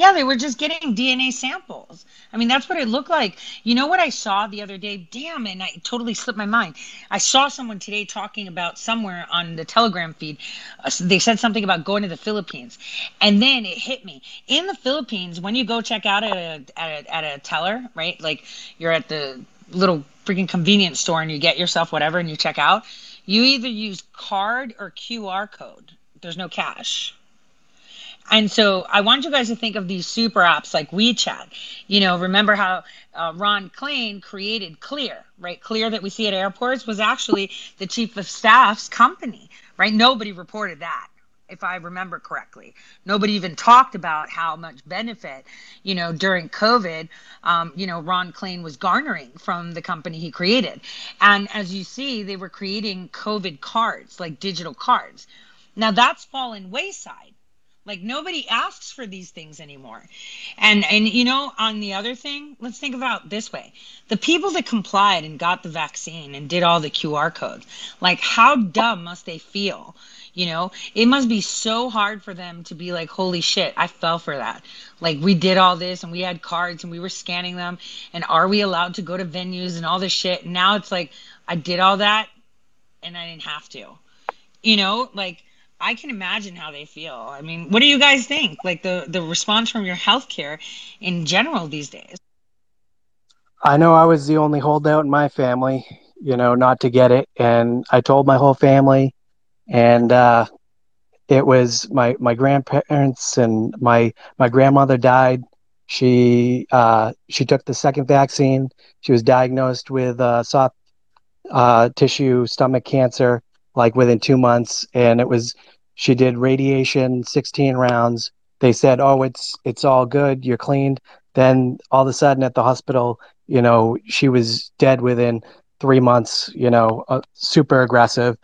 Yeah, they were just getting DNA samples. I mean, that's what it looked like. You know what I saw the other day? Damn, and I totally slipped my mind. I saw someone today talking about somewhere on the Telegram feed. Uh, they said something about going to the Philippines, and then it hit me. In the Philippines, when you go check out at a at a, at a teller, right? Like you're at the little freaking convenience store and you get yourself whatever and you check out. You either use card or QR code. There's no cash. And so I want you guys to think of these super apps like WeChat. You know, remember how uh, Ron Klain created Clear, right? Clear that we see at airports was actually the chief of staff's company, right? Nobody reported that, if I remember correctly. Nobody even talked about how much benefit, you know, during COVID, um, you know, Ron Klain was garnering from the company he created. And as you see, they were creating COVID cards, like digital cards. Now that's fallen wayside like nobody asks for these things anymore. And and you know on the other thing let's think about this way. The people that complied and got the vaccine and did all the qr codes like how dumb must they feel? You know it must be so hard for them to be like holy shit i fell for that. Like we did all this and we had cards and we were scanning them. And are we allowed to go to venues and all this shit? And now it's like i did all that and i didn't have to. You know like I can imagine how they feel. I mean, what do you guys think? Like the the response from your healthcare in general these days? I know I was the only holdout in my family, you know, not to get it, and I told my whole family, and uh, it was my my grandparents and my my grandmother died. She uh, she took the second vaccine. She was diagnosed with uh, soft uh, tissue stomach cancer like within two months, and it was she did radiation, 16 rounds. They said, "Oh, it's it's all good. You're cleaned." Then all of a sudden at the hospital, you know, she was dead within three months. You know, uh, super aggressive.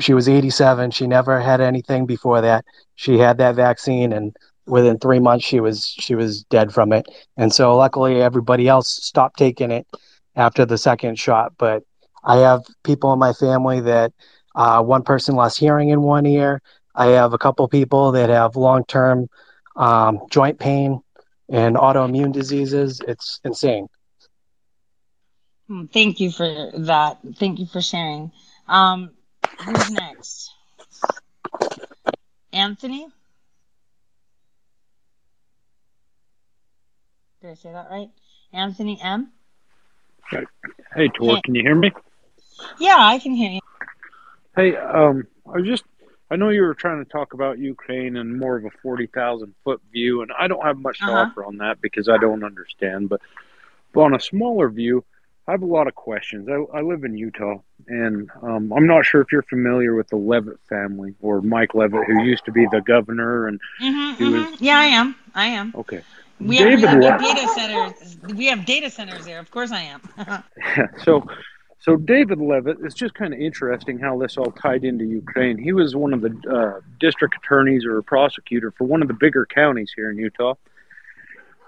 She was 87. She never had anything before that. She had that vaccine, and within three months, she was she was dead from it. And so, luckily, everybody else stopped taking it after the second shot. But I have people in my family that uh, one person lost hearing in one ear. I have a couple people that have long term um, joint pain and autoimmune diseases. It's insane. Hmm, Thank you for that. Thank you for sharing. Um, who's next? Anthony? Did I say that right? Anthony M? Hey, Tor, Hey. can you hear me? Yeah, I can hear you. Hey, um, I was just, I know you were trying to talk about Ukraine and more of a 40,000 foot view, and I don't have much to Uh-huh. offer on that because I don't understand. But, but on a smaller view, I have a lot of questions. I, I live in Utah, and um, I'm not sure if you're familiar with the Leavitt family or Mike Leavitt, who used to be the governor, and hmm he was Yeah, I am. I am. okay. We have, we have data centers. We have data centers there. Of course, I am. so so David Leavitt, it's just kind of interesting how this all tied into Ukraine. He was one of the uh, district attorneys or a prosecutor for one of the bigger counties here in Utah.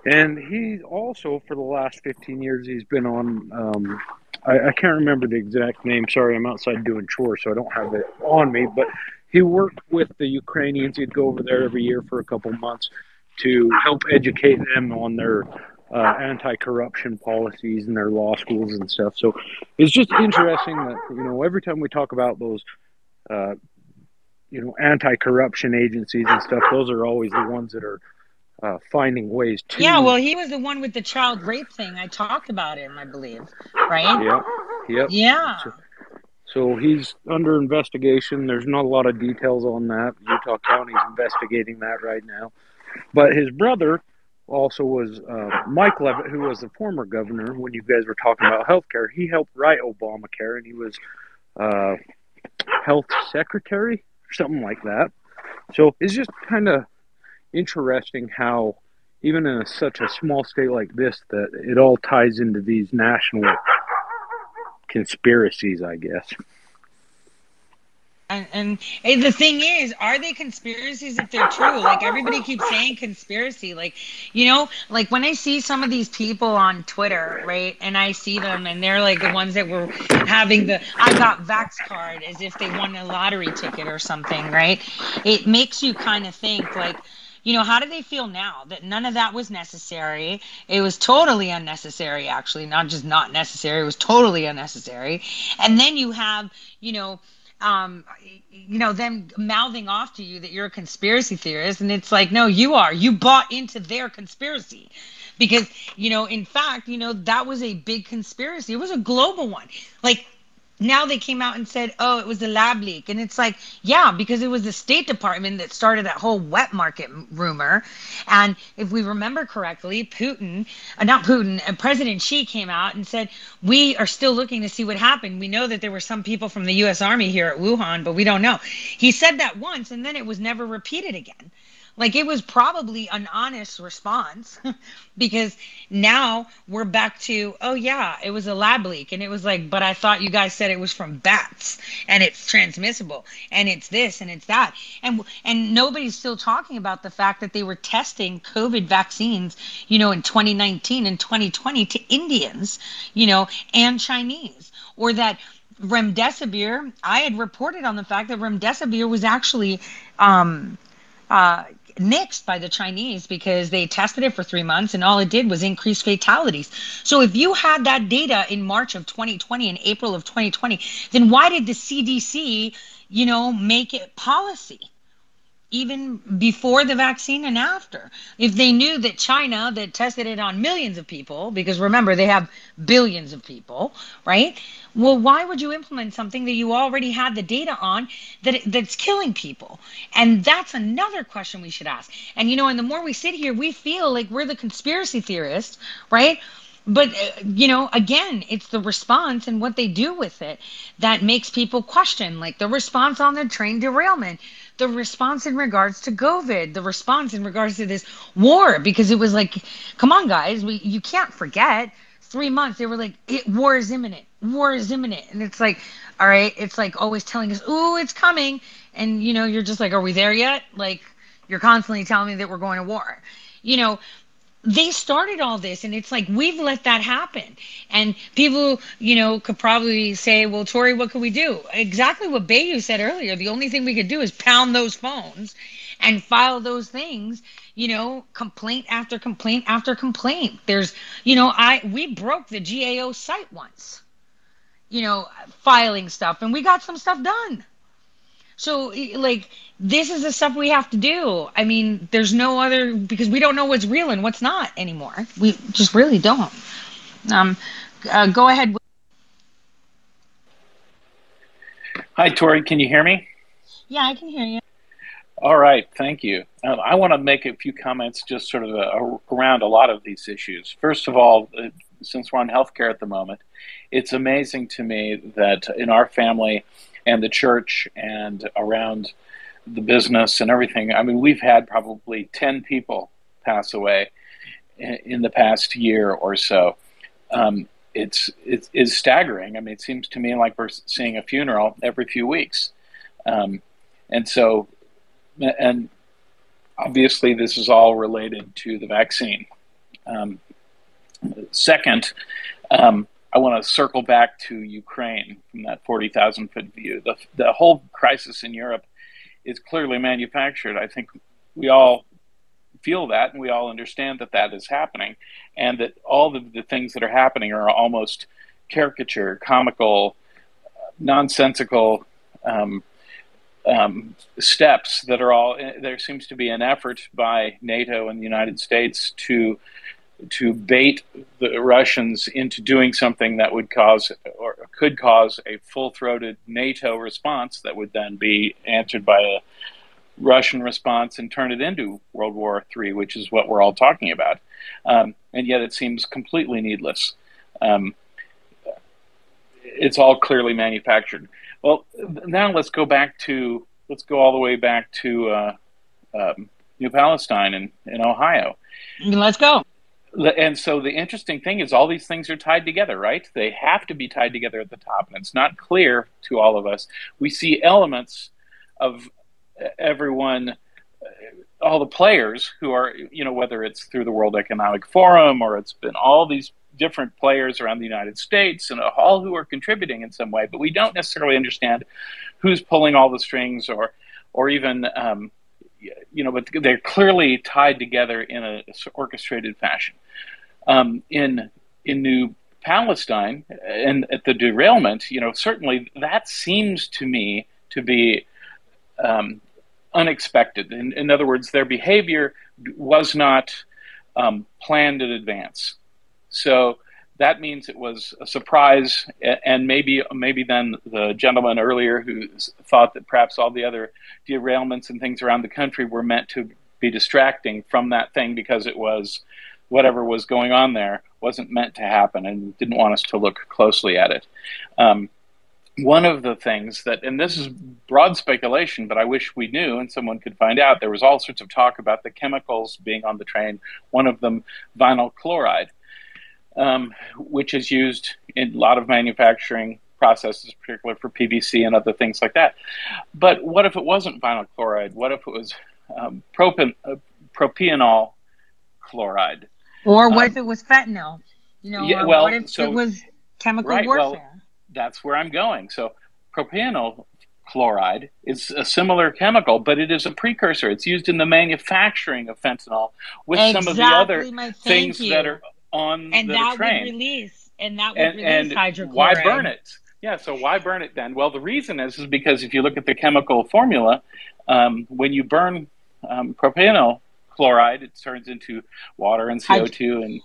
And he also, for the last 15 years, he's been on, um, I, I can't remember the exact name. Sorry, I'm outside doing chores, so I don't have it on me. But he worked with the Ukrainians. He'd go over there every year for a couple months to help educate them on their uh, anti-corruption policies and their law schools and stuff. So it's just interesting that you know every time we talk about those, uh, you know, anti-corruption agencies and stuff, those are always the ones that are uh, finding ways to. yeah, well, he was the one with the child rape thing. I talked about him, I believe. Right? Yep. Yep. Yeah. So, so he's under investigation. There's not a lot of details on that. Utah County's investigating that right now. But his brother also was uh, Mike Leavitt, who was the former governor when you guys were talking about healthcare. He helped write Obamacare, and he was uh, health secretary or something like that. So it's just kind of interesting how, even in a, such a small state like this, that it all ties into these national conspiracies, I guess. And, and the thing is, are they conspiracies if they're true? Like everybody keeps saying conspiracy. Like, you know, like when I see some of these people on Twitter, right, and I see them and they're like the ones that were having the I got Vax card as if they won a lottery ticket or something, right? It makes you kind of think like, you know, how do they feel now that none of that was necessary? It was totally unnecessary, actually, not just not necessary, it was totally unnecessary. And then you have, you know, um, you know, them mouthing off to you that you're a conspiracy theorist. And it's like, no, you are. You bought into their conspiracy. Because, you know, in fact, you know, that was a big conspiracy. It was a global one. Like, now they came out and said, oh, it was a lab leak. And it's like, yeah, because it was the State Department that started that whole wet market rumor. And if we remember correctly, Putin, uh, not Putin, uh, President Xi came out and said, we are still looking to see what happened. We know that there were some people from the U.S. Army here at Wuhan, but we don't know. He said that once, and then it was never repeated again. Like it was probably an honest response because now we're back to, oh yeah, it was a lab leak. And it was like, but I thought you guys said it was from bats and it's transmissible and it's this and it's that. And and nobody's still talking about the fact that they were testing COVID vaccines, you know, in 2019 and 2020 to Indians, you know, and Chinese. Or that remdesivir, I had reported on the fact that remdesivir was actually um uh, nixed by the Chinese because they tested it for three months and all it did was increase fatalities. So if you had that data in March of 2020 and April of 2020, then why did the CDC, you know, make it policy? Even before the vaccine and after. If they knew that China, that tested it on millions of people, because remember, they have billions of people, right? Well, why would you implement something that you already had the data on that that's killing people? And that's another question we should ask. And you know, and the more we sit here, we feel like we're the conspiracy theorists, right? But, uh, you know, again, it's the response and what they do with it that makes people question, like the response on the train derailment, the response in regards to COVID, the response in regards to this war, because it was like, come on, guys, we you can't forget. Three months, they were like, it, war is imminent, war is imminent. And it's like, all right, it's like always telling us, ooh, it's coming. And, you know, you're just like, are we there yet? Like, you're constantly telling me that we're going to war. You know, they started all this and it's like we've let that happen. And people you know could probably say well tori what can we do? Exactly what Bayu said earlier the only thing we could do is pound those phones and file those things you know complaint after complaint after complaint. There's you know i we broke the gao site once you know filing stuff and we got some stuff done. So, like, this is the stuff we have to do. I mean, there's no other because we don't know what's real and what's not anymore. We just really don't. Um, uh, go ahead. Hi, Tori. Can you hear me? Yeah, I can hear you. All right, thank you. Um, I want to make a few comments just sort of uh, around a lot of these issues. First of all, uh, since we're on healthcare at the moment, it's amazing to me that in our family and the church and around the business and everything, I mean, we've had probably 10 people pass away in, the past year or so. Um, it's, it's, it's staggering. I mean, it seems to me like we're seeing a funeral every few weeks. Um, and so and obviously this is all related to the vaccine. Um, second, um, I want to circle back to Ukraine from that 40,000 foot view. The, the whole crisis in Europe is clearly manufactured. I think we all feel that and we all understand that that is happening and that all of the things that are happening are almost caricature, comical, nonsensical, um, um, steps that are all there seems to be an effort by NATO and the United States to to bait the Russians into doing something that would cause or could cause a full-throated NATO response that would then be answered by a Russian response and turn it into World War III, which is what we're all talking about. Um, and yet it seems completely needless. Um, it's all clearly manufactured. Well, now let's go back to let's go all the way back to uh, um, New Palestine in, in Ohio. Let's go. And so the interesting thing is, all these things are tied together, right? They have to be tied together at the top, and it's not clear to all of us. We see elements of everyone, uh, all the players who are, you know, whether it's through the World Economic Forum or it's been all these different players around the United States and all who are contributing in some way, but we don't necessarily understand who's pulling all the strings or or even um, you know, but they're clearly tied together in a orchestrated fashion. Um, in in New Palestine and at the derailment, you know, certainly that seems to me to be um, unexpected. In, in, other words, their behavior was not um, planned in advance. So that means it was a surprise, and maybe maybe then the gentleman earlier who thought that perhaps all the other derailments and things around the country were meant to be distracting from that thing because it was whatever was going on there wasn't meant to happen and didn't want us to look closely at it. Um, one of the things that, and this is broad speculation, but I wish we knew and someone could find out, there was all sorts of talk about the chemicals being on the train, one of them vinyl chloride um, which is used in a lot of manufacturing processes, particularly for PVC and other things like that. But what if it wasn't vinyl chloride? What if it was um, propan- uh, propionyl chloride? Or what um, if it was fentanyl? You know, yeah, well, what if so, it was chemical right, warfare? Well, that's where I'm going. So propionyl chloride is a similar chemical, but it is a precursor. It's used in the manufacturing of fentanyl with exactly some of the other my, things you. that are on and the that train. would release and that would and, release and hydrochloride. why burn it? Yeah, so why burn it then? Well, the reason is is because if you look at the chemical formula, um, when you burn um, propionyl chloride, it turns into water and CO two and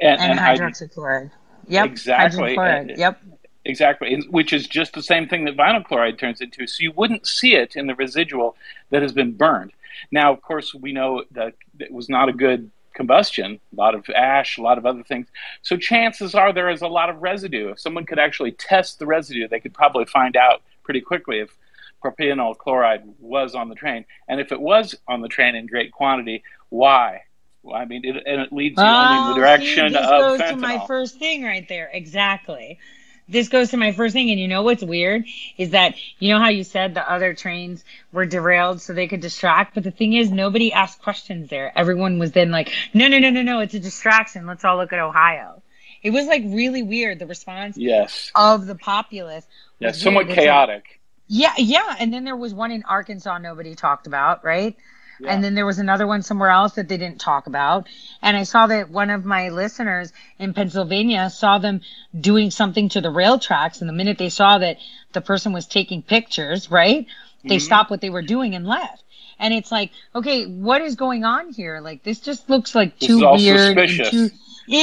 and, and, and hydroxychloride. Yep, exactly. hydrochloride. Yep. Exactly, which is just the same thing that vinyl chloride turns into. So you wouldn't see it in the residual that has been burned. Now, of course, we know that it was not a good combustion, a lot of ash, a lot of other things. So chances are there is a lot of residue. If someone could actually test the residue, they could probably find out pretty quickly if propionyl chloride was on the train. And if it was on the train in great quantity, why? Well, I mean, it, and it leads you only in the ah, direction see, this of goes fentanyl. to my first thing right there. Exactly. This goes to my first thing, and you know what's weird is that you know how you said the other trains were derailed so they could distract, but the thing is nobody asked questions there. Everyone was then like, no, no, no, no, no, it's a distraction. Let's all look at Ohio. It was like really weird the response yes, of the populace. yeah, somewhat. It's like- chaotic. yeah, yeah. And then there was one in Arkansas nobody talked about, right? Yeah. And then there was another one somewhere else that they didn't talk about. And I saw that one of my listeners in Pennsylvania saw them doing something to the rail tracks. And the minute they saw that the person was taking pictures, right? They Mhm. stopped what they were doing and left. And it's like, okay, what is going on here? Like this just looks like This too weird too It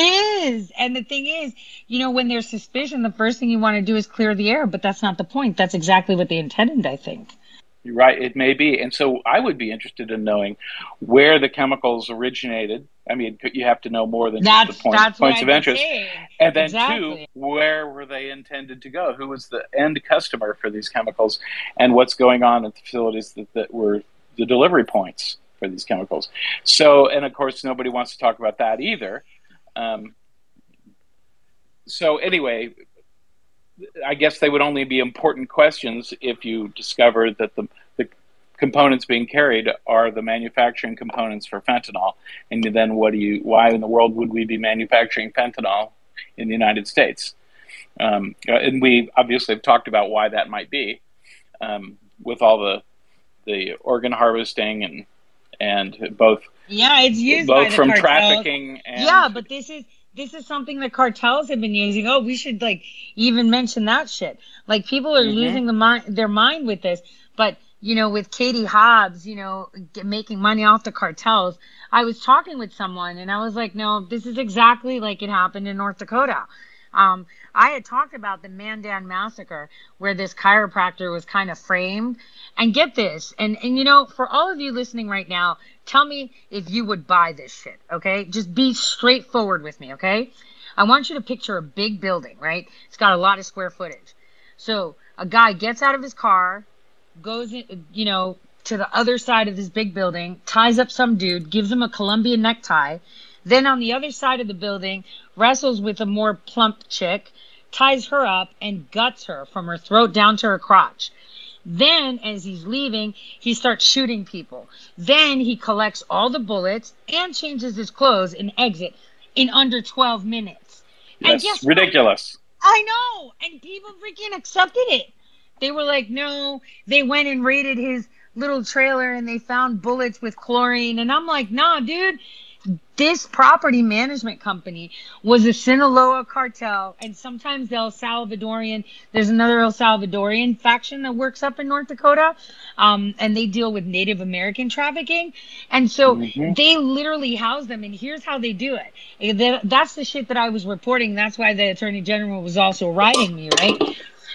is. And the thing is, you know, when there's suspicion, the first thing you want to do is clear the air, but that's not the point. That's exactly what they intended, I think. Right, it may be. And so I would be interested in knowing where the chemicals originated. I mean, you have to know more than That's just the point, that's points of interest. saying. And then, Exactly. two, where were they intended to go? Who was the end customer for these chemicals? And what's going on at the facilities that, that were the delivery points for these chemicals? So, and of course, nobody wants to talk about that either. Um, so, anyway, I guess they would only be important questions if you discover that the, the components being carried are the manufacturing components for fentanyl. And then what do you, why in the world would we be manufacturing fentanyl in the United States? Um, and we obviously have talked about why that might be um, with all the, the organ harvesting and, and both, Yeah, it's used both from cartels. trafficking and yeah, but this is this is something the cartels have been using. Oh, we should like even mention that shit. Like people are Mhm. losing the mind, their mind with this. But you know, with Katie Hobbs, you know, get, making money off the cartels. I was talking with someone, and I was like, no, this is exactly like it happened in North Dakota. Um, I had talked about the Mandan massacre where this chiropractor was kind of framed. And get this, and and you know, for all of you listening right now, tell me if you would buy this shit, okay? Just be straightforward with me, okay? I want you to picture a big building, right? It's got a lot of square footage. So a guy gets out of his car, goes in, you know, to the other side of this big building, ties up some dude, gives him a Colombia necktie. Then on the other side of the building, wrestles with a more plump chick, ties her up, and guts her from her throat down to her crotch. Then, as he's leaving, he starts shooting people. Then he collects all the bullets and changes his clothes and exit in under 12 minutes. And yes, guess what? ridiculous. I know. And people freaking accepted it. They were like, no, they went and raided his little trailer and they found bullets with chlorine. And I'm like, nah, dude, this property management company was a Sinaloa cartel. And sometimes the El Salvadorian, there's another El Salvadorian faction that works up in North Dakota. Um, and they deal with Native American trafficking. And so Mhm. they literally house them. And here's how they do it. Eh, That's the shit that I was reporting. That's why the attorney general was also writing me, right?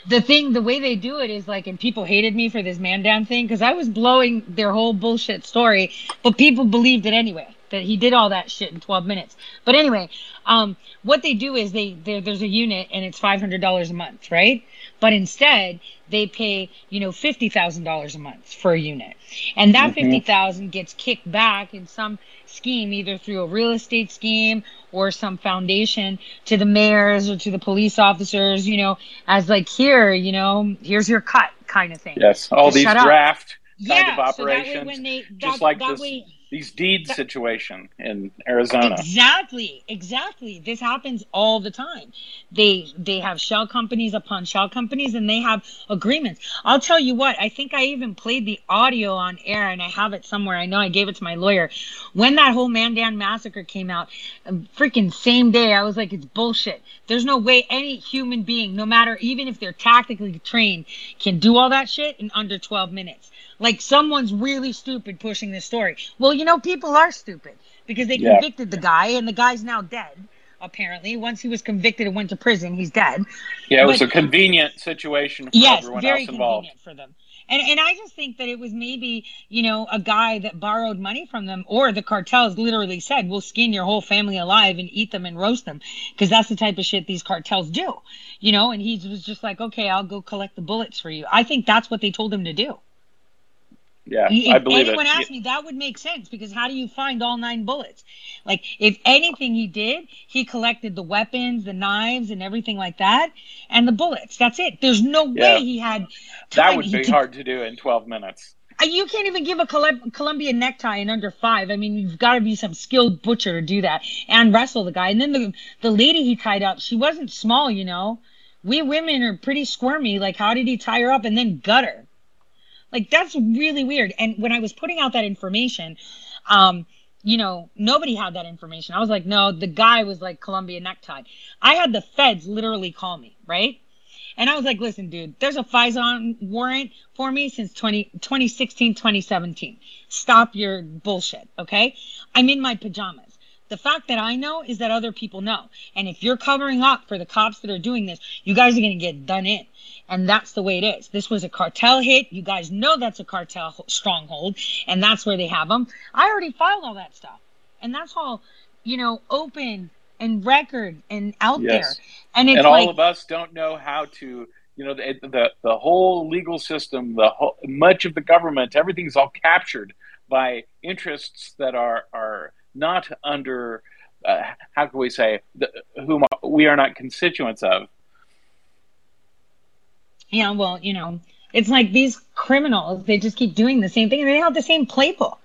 the thing the way they do it is like and people hated me for this Mandan thing because i was blowing their whole bullshit story but people believed it anyway that he did all that shit in 12 minutes. But anyway um what they do is they there- there's a unit and it's $500 a month right? But instead they pay you know $50000 a month for a unit. And that Mhm. 50000 gets kicked back in some scheme either through a real estate scheme or some foundation to the mayors or to the police officers you know as like here you know here's your cut kind of thing. Yes, all Just these draft kind yeah of so that way operations, when they just like that this, way these deed situation in Arizona. Exactly, exactly. This happens all the time. They they have shell companies upon shell companies and they have agreements. I'll tell you what, I think I even played the audio on air and I have it somewhere. I know I gave it to my lawyer. When that whole Mandan massacre came out, um, freaking same day, I was like, it's bullshit. There's no way any human being, no matter even if they're tactically trained, can do all that shit in under 12 minutes. Like someone's really stupid pushing this story. Well, you know, people are stupid because they Yeah. convicted the guy and the guy's now dead. Apparently, once he was convicted and went to prison, he's dead. Yeah, it was But- a convenient situation for yes, everyone very else involved. convenient for them. And and I just think that it was maybe you know a guy that borrowed money from them, or the cartels literally said, "We'll skin your whole family alive and eat them and roast them," because that's the type of shit these cartels do, you know. And he was just like, "Okay, I'll go collect the bullets for you." I think that's what they told him to do. Yeah, If I believe anyone it. asked me, that would make sense because how do you find all nine bullets? Like, if anything he did, he collected the weapons, the knives, and everything like that, and the bullets. That's it. There's no Yeah. way he had. That would He be could- hard to do in 12 minutes. uh, You can't even give a Col- Colombia necktie in under five. I mean, you've got to be some skilled butcher to do that and wrestle the guy. And then the the lady he tied up, she wasn't small, you know. We women are pretty squirmy. Like, how did he tie her up and then gut her? Like, that's really weird. And when I was putting out that information, um, you know, nobody had that information. I was like, no, the guy was like Colombia necktie. I had the feds literally call me, right? And I was like, listen, dude, there's a FISA warrant for me since 20, 2016, 2017. Stop your bullshit, okay? I'm in my pajamas. The fact that I know is that other people know. And if you're covering up for the cops that are doing this, you guys are going to get done in. And that's the way it is. This was a cartel hit. You guys know that's a cartel stronghold, and that's where they have them. I already filed all that stuff. And that's all, you know, open and record and out Yes. there. And it's and like all of us don't know how to you know the, the the whole legal system the whole, much of the government everything's all captured by interests that are are not under uh, how can we say the, whom we are not constituents of Yeah, well, you know, it's like these criminals, they just keep doing the same thing and they have the same playbook.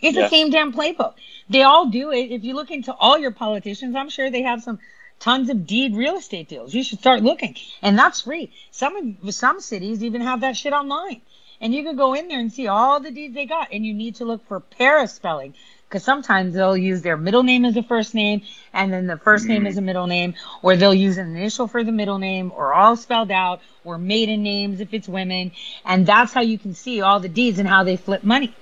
It's the same damn playbook. They all do it. If you look into all your politicians, I'm sure they have some tons of deed real estate deals. You should start looking. And that's free. Some of some cities even have that shit online. And you can go in there and see all the deeds they got. And you need to look for paraspelling. Because sometimes they'll use their middle name as a first name, and then the first name as a middle name, or they'll use an initial for the middle name, or all spelled out, or maiden names if it's women. And that's how you can see all the deeds and how they flip money.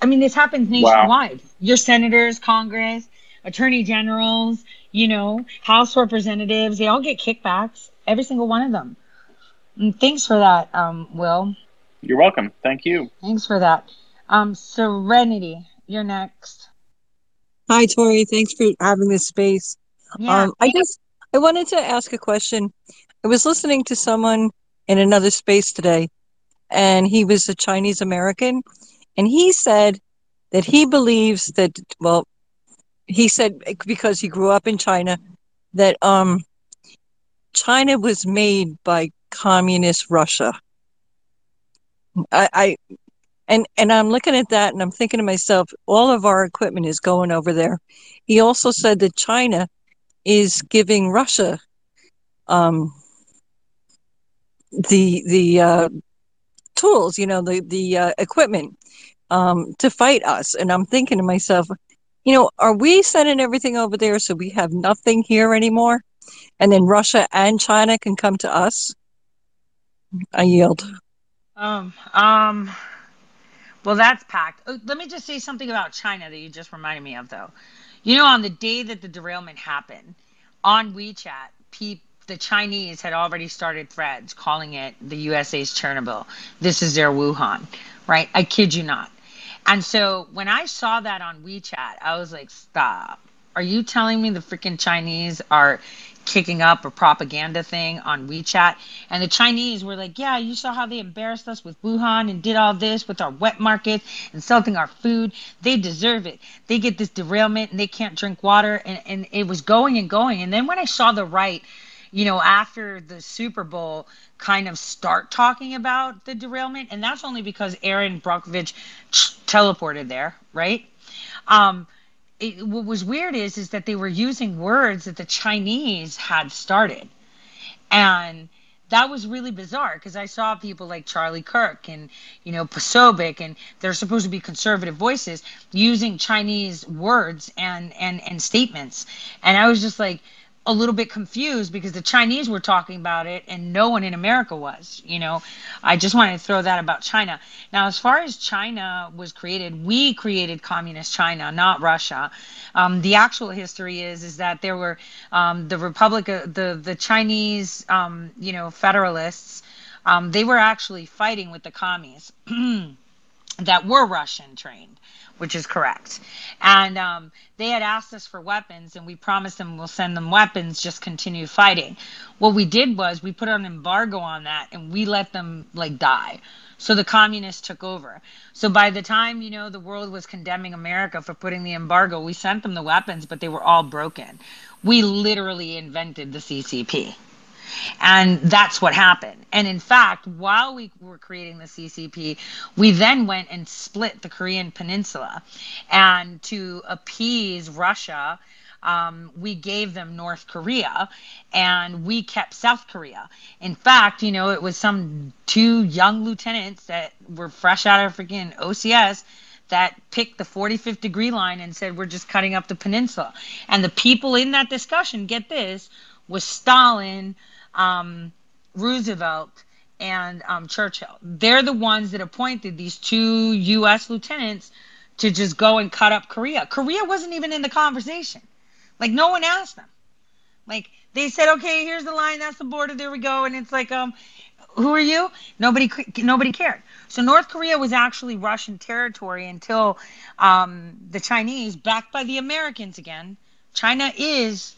I mean, this happens Wow. nationwide. Your senators, Congress, attorney generals, you know, House representatives, they all get kickbacks. Every single one of them. And thanks for that, um, Will. you're welcome thank you Thanks for that. Um, Serenity, you're next. Hi, Tori. Thanks for having this space. Yeah. Um, I just I wanted to ask a question. I was listening to someone in another space today, and he was a Chinese American, and he said that he believes that well, he said because he grew up in China that um China was made by communist Russia. I, I and and I'm looking at that and I'm thinking to myself, all of our equipment is going over there. He also said that China is giving Russia um, the the uh, tools, you know, the the uh, equipment um, to fight us. And I'm thinking to myself, you know, are we sending everything over there so we have nothing here anymore, and then Russia and China can come to us? I yield. Um, um, well, that's packed. Oh, let me just say something about China that you just reminded me of, though. You know, on the day that the derailment happened, on WeChat, peop the Chinese had already started threads calling it the USA's Chernobyl. This is their Wuhan, right? I kid you not. And so when I saw that on WeChat, I was like, stop. Are you telling me the freaking Chinese are kicking up a propaganda thing on WeChat? And the Chinese were like, yeah, you saw how they embarrassed us with Wuhan and did all this with our wet markets, insulting our food. They deserve it. They get this derailment and they can't drink water. And, and it was going and going. And then when I saw the right, you know, after the Super Bowl kind of start talking about the derailment, and that's only because Erin Brockovich teleported there, right? Um, it, what was weird is is that they were using words that the Chinese had started, and that was really bizarre because I saw people like Charlie Kirk and you know Posobiec and they're supposed to be conservative voices using Chinese words and and and statements, and I was just like a little bit confused because the Chinese were talking about it and no one in America was. You know, I just wanted to throw that about China. Now, as far as China was created, we created communist China, not Russia. Um, the actual history is is that there were um, the Republic, of, the the Chinese, um, you know, federalists. Um, they were actually fighting with the commies that were Russian trained, which is correct. And um, they had asked us for weapons, and we promised them we'll send them weapons, just continue fighting. What we did was we put an embargo on that, and we let them like die. So the communists took over. So by the time you know the world was condemning America for putting the embargo, we sent them the weapons, but they were all broken. We literally invented the CCP. And that's what happened. And in fact, while we were creating the CCP, we then went and split the Korean Peninsula. And to appease Russia, um, we gave them North Korea and we kept South Korea. In fact, you know, it was some two young lieutenants that were fresh out of freaking OCS that picked the 45th degree line and said, we're just cutting up the peninsula. And the people in that discussion, get this, was Stalin, um, Roosevelt, and um, Churchill. They're the ones that appointed these two U.S. lieutenants to just go and cut up Korea. Korea wasn't even in the conversation. Like no one asked them. Like they said, okay, here's the line, that's the border, there we go, and it's like, um, who are you? Nobody, nobody cared. So North Korea was actually Russian territory until um, the Chinese, backed by the Americans again. China is,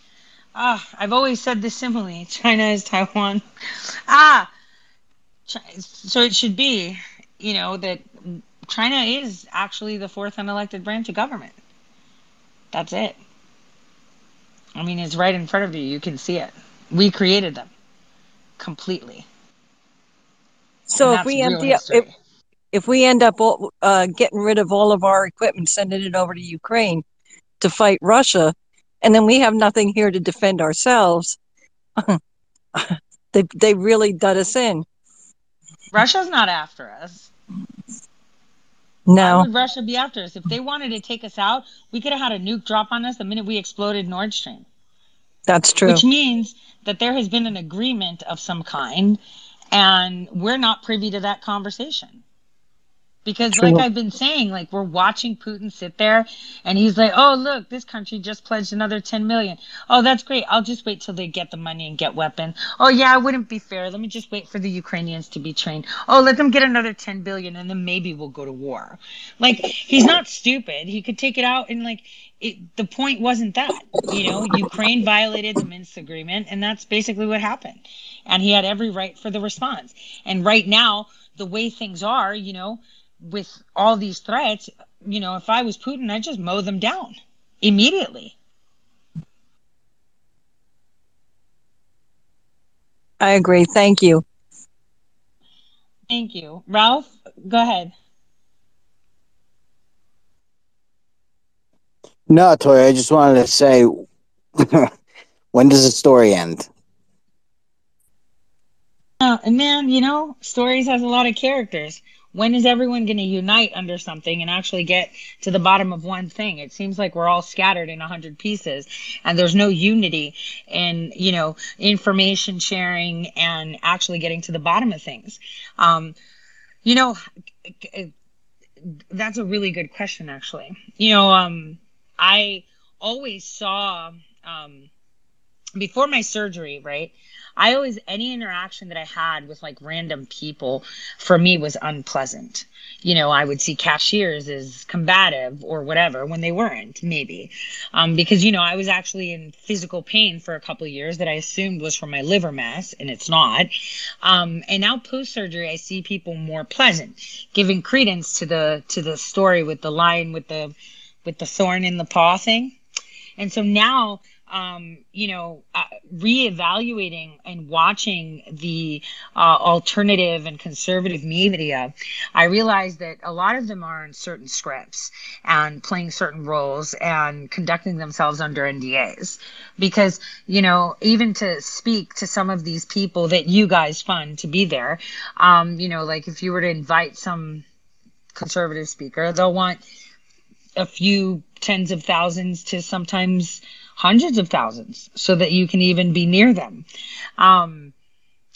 ah, I've always said this simile China is Taiwan. Ah, so it should be, you know, that China is actually the fourth unelected branch of government. That's it. I mean, it's right in front of you. You can see it. We created them completely. So if we empty up, if, if we end up uh, getting rid of all of our equipment, sending it over to Ukraine to fight Russia, and then we have nothing here to defend ourselves, they they really dud us in. Russia's not after us. No. Why would Russia be after us? If they wanted to take us out, we could have had a nuke drop on us the minute we exploded Nord Stream. That's true. Which means that there has been an agreement of some kind, and we're not privy to that conversation. Because, True. like I've been saying, like we're watching Putin sit there, and he's like, "Oh, look, this country just pledged another 10 million. Oh, that's great. I'll just wait till they get the money and get weapons. Oh, yeah, it wouldn't be fair. Let me just wait for the Ukrainians to be trained. Oh, let them get another 10 billion, and then maybe we'll go to war. Like he's not stupid. He could take it out and like it, the point wasn't that you know ukraine violated the minsk agreement and that's basically what happened and he had every right for the response and right now the way things are you know with all these threats, you know, if I was Putin, I'd just mow them down immediately. I agree. Thank you. Thank you. Ralph, go ahead. No, Tori, I just wanted to say when does the story end? Uh, man, you know, stories has a lot of characters when is everyone going to unite under something and actually get to the bottom of one thing? It seems like we're all scattered in a hundred pieces and there's no unity in you know information sharing and actually getting to the bottom of things. Um, you know that's a really good question actually. You know um, i always saw um, before my surgery right I always, any interaction that I had with like random people for me was unpleasant. You know, I would see cashiers as combative or whatever when they weren't, maybe. Um, because, you know, I was actually in physical pain for a couple years that I assumed was from my liver mass, and it's not. Um, and now post surgery, I see people more pleasant, giving credence to the to the story with the line with the with the thorn in the paw thing. And so now um, you know, uh, reevaluating and watching the uh, alternative and conservative media, I realized that a lot of them are in certain scripts and playing certain roles and conducting themselves under NDAs. Because, you know, even to speak to some of these people that you guys fund to be there, um, you know, like if you were to invite some conservative speaker, they'll want a few tens of thousands to sometimes hundreds of thousands so that you can even be near them. Um,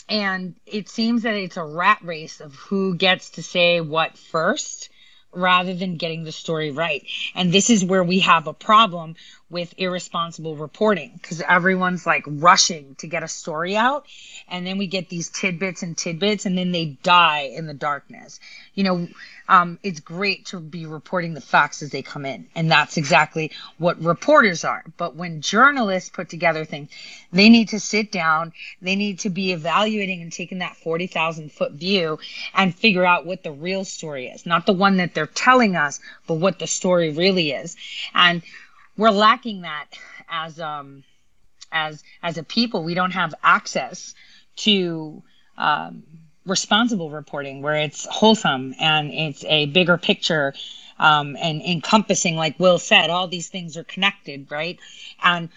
and it seems that it's a rat race of who gets to say what first rather than getting the story right. And this is where we have a problem with irresponsible reporting because everyone's like rushing to get a story out. And then we get these tidbits and tidbits and then they die in the darkness. You know, um, it's great to be reporting the facts as they come in. And that's exactly what reporters are. But when journalists put together things, they need to sit down, they need to be evaluating and taking that 40,000 foot view and figure out what the real story is. Not the one that they're telling us, but what the story really is. And we're lacking that as, um, as, as a people. We don't have access to, um, responsible reporting where it's wholesome and it's a bigger picture um, and encompassing, like Will said, all these things are connected, right? And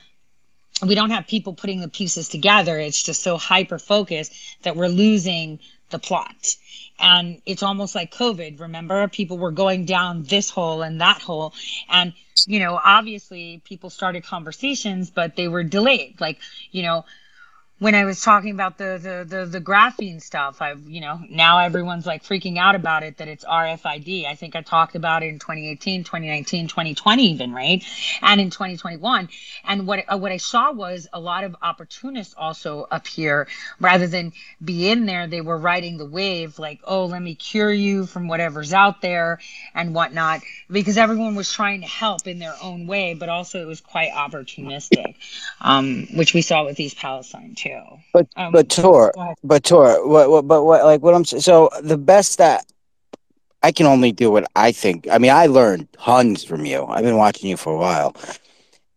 we don't have people putting the pieces together. It's just so hyper focused that we're losing the plot. And it's almost like COVID. Remember, people were going down this hole and that hole. And, you know, obviously people started conversations, but they were delayed. Like, you know, when I was talking about the, the the the graphene stuff, I've you know now everyone's like freaking out about it that it's RFID. I think I talked about it in 2018, 2019, 2020 even right, and in 2021. And what uh, what I saw was a lot of opportunists also appear rather than be in there. They were riding the wave like, oh, let me cure you from whatever's out there and whatnot, because everyone was trying to help in their own way, but also it was quite opportunistic, um, which we saw with East Palestine too. But Um, but Tor, but Tor, what, what but what like what I'm so the best that I can only do what I think. I mean, I learned tons from you. I've been watching you for a while.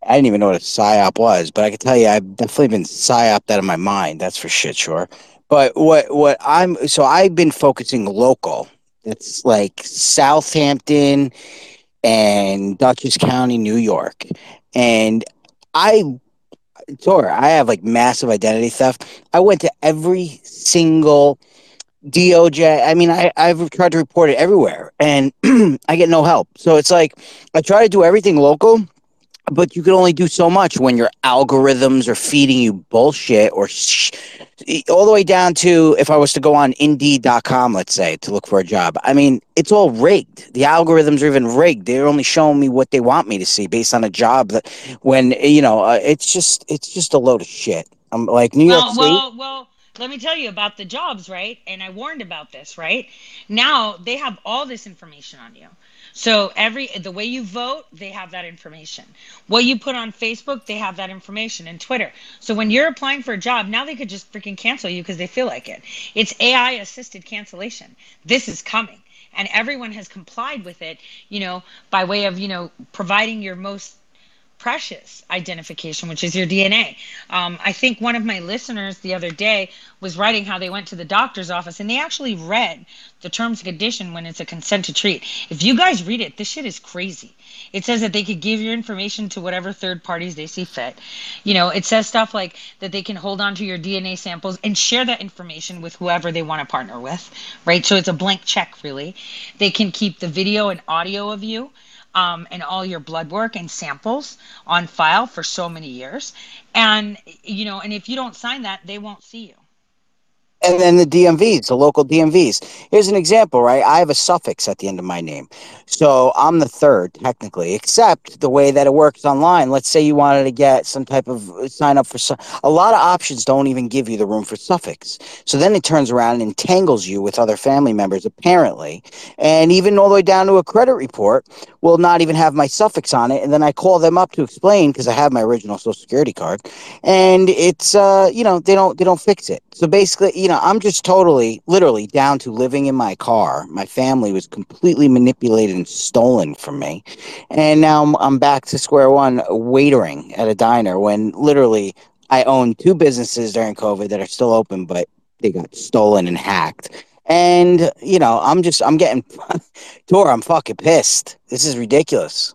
I didn't even know what a psyop was, but I can tell you, I've definitely been psyoped out of my mind. That's for shit sure. But what what I'm so I've been focusing local. It's like Southampton and Dutchess County, New York, and I Tor, I have like massive identity theft. I went to every single DOJ. I mean, I, I've tried to report it everywhere and I get no help. So it's like I try to do everything local, but you can only do so much when your algorithms are feeding you bullshit or sh- all the way down to if I was to go on indeed.com, let's say, to look for a job. I mean, it's all rigged. The algorithms are even rigged. They're only showing me what they want me to see based on a job that when, you know, uh, it's just, it's just a load of shit. I'm like New York Well, State. well, well, let me tell you about the jobs, right? And I warned about this, right? Now they have all this information on you. So every the way you vote, they have that information. What you put on Facebook, they have that information and Twitter. So when you're applying for a job, now they could just freaking cancel you because they feel like it. It's AI assisted cancellation. This is coming. And everyone has complied with it, you know, by way of, you know, providing your most precious identification, which is your DNA. Um, I think one of my listeners the other day was writing how they went to the doctor's office and they actually read the terms and condition when it's a consent to treat. If you guys read it, this shit is crazy. It says that they could give your information to whatever third parties they see fit. You know, it says stuff like that they can hold on to your DNA samples and share that information with whoever they want to partner with, right? So it's a blank check, really. They can keep the video and audio of you um, and all your blood work and samples on file for so many years. And, you know, and if you don't sign that, they won't see you. And then the DMVs, the local DMVs. Here's an example, right? I have a suffix at the end of my name. So I'm the third, technically, except the way that it works online. Let's say you wanted to get some type of sign up for some, a lot of options don't even give you the room for suffix. So then it turns around and entangles you with other family members, apparently. And even all the way down to a credit report will not even have my suffix on it. And then I call them up to explain because I have my original social security card. And it's uh, you know, they don't they don't fix it. So basically, you know, I'm just totally, literally down to living in my car. My family was completely manipulated and stolen from me, and now I'm, I'm back to square one, waitering at a diner when literally I own two businesses during COVID that are still open, but they got stolen and hacked. And you know, I'm just, I'm getting, Tor, I'm fucking pissed. This is ridiculous.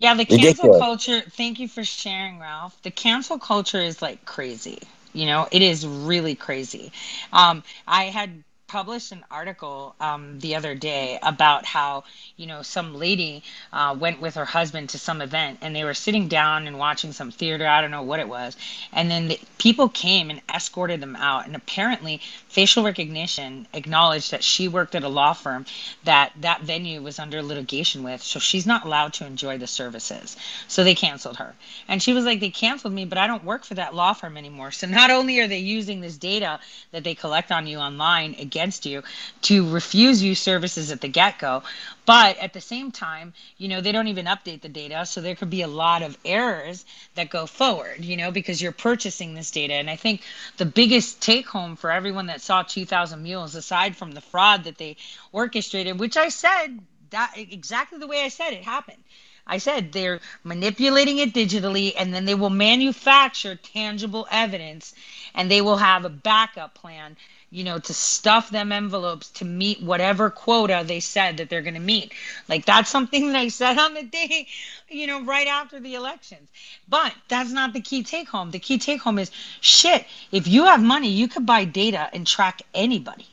Yeah, the cancel Ridiculous. culture, thank you for sharing, Ralph. The cancel culture is like crazy. You know, it is really crazy. Um, I had published an article um, the other day about how, you know, some lady uh, went with her husband to some event and they were sitting down and watching some theater. I don't know what it was. And then the, people came and escorted them out. And apparently, facial recognition acknowledged that she worked at a law firm that that venue was under litigation with. So she's not allowed to enjoy the services. So they canceled her. And she was like, they canceled me, but I don't work for that law firm anymore. So not only are they using this data that they collect on you online against you to refuse you services at the get go, but at the same time, you know, they don't even update the data. So there could be a lot of errors that go forward, you know, because you're purchasing this data. And I think the biggest take home for everyone that saw 2000 Mules, aside from the fraud that they orchestrated, which I said that exactly the way I said it happened. I said they're manipulating it digitally and then they will manufacture tangible evidence and they will have a backup plan, you know, to stuff them envelopes to meet whatever quota they said that they're going to meet. Like that's something they said on the day, you know, right after the elections. But that's not the key take home. The key take home is shit, if you have money, you could buy data and track anybody.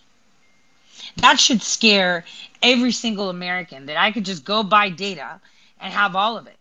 That should scare every single American that I could just go buy data and have all of it.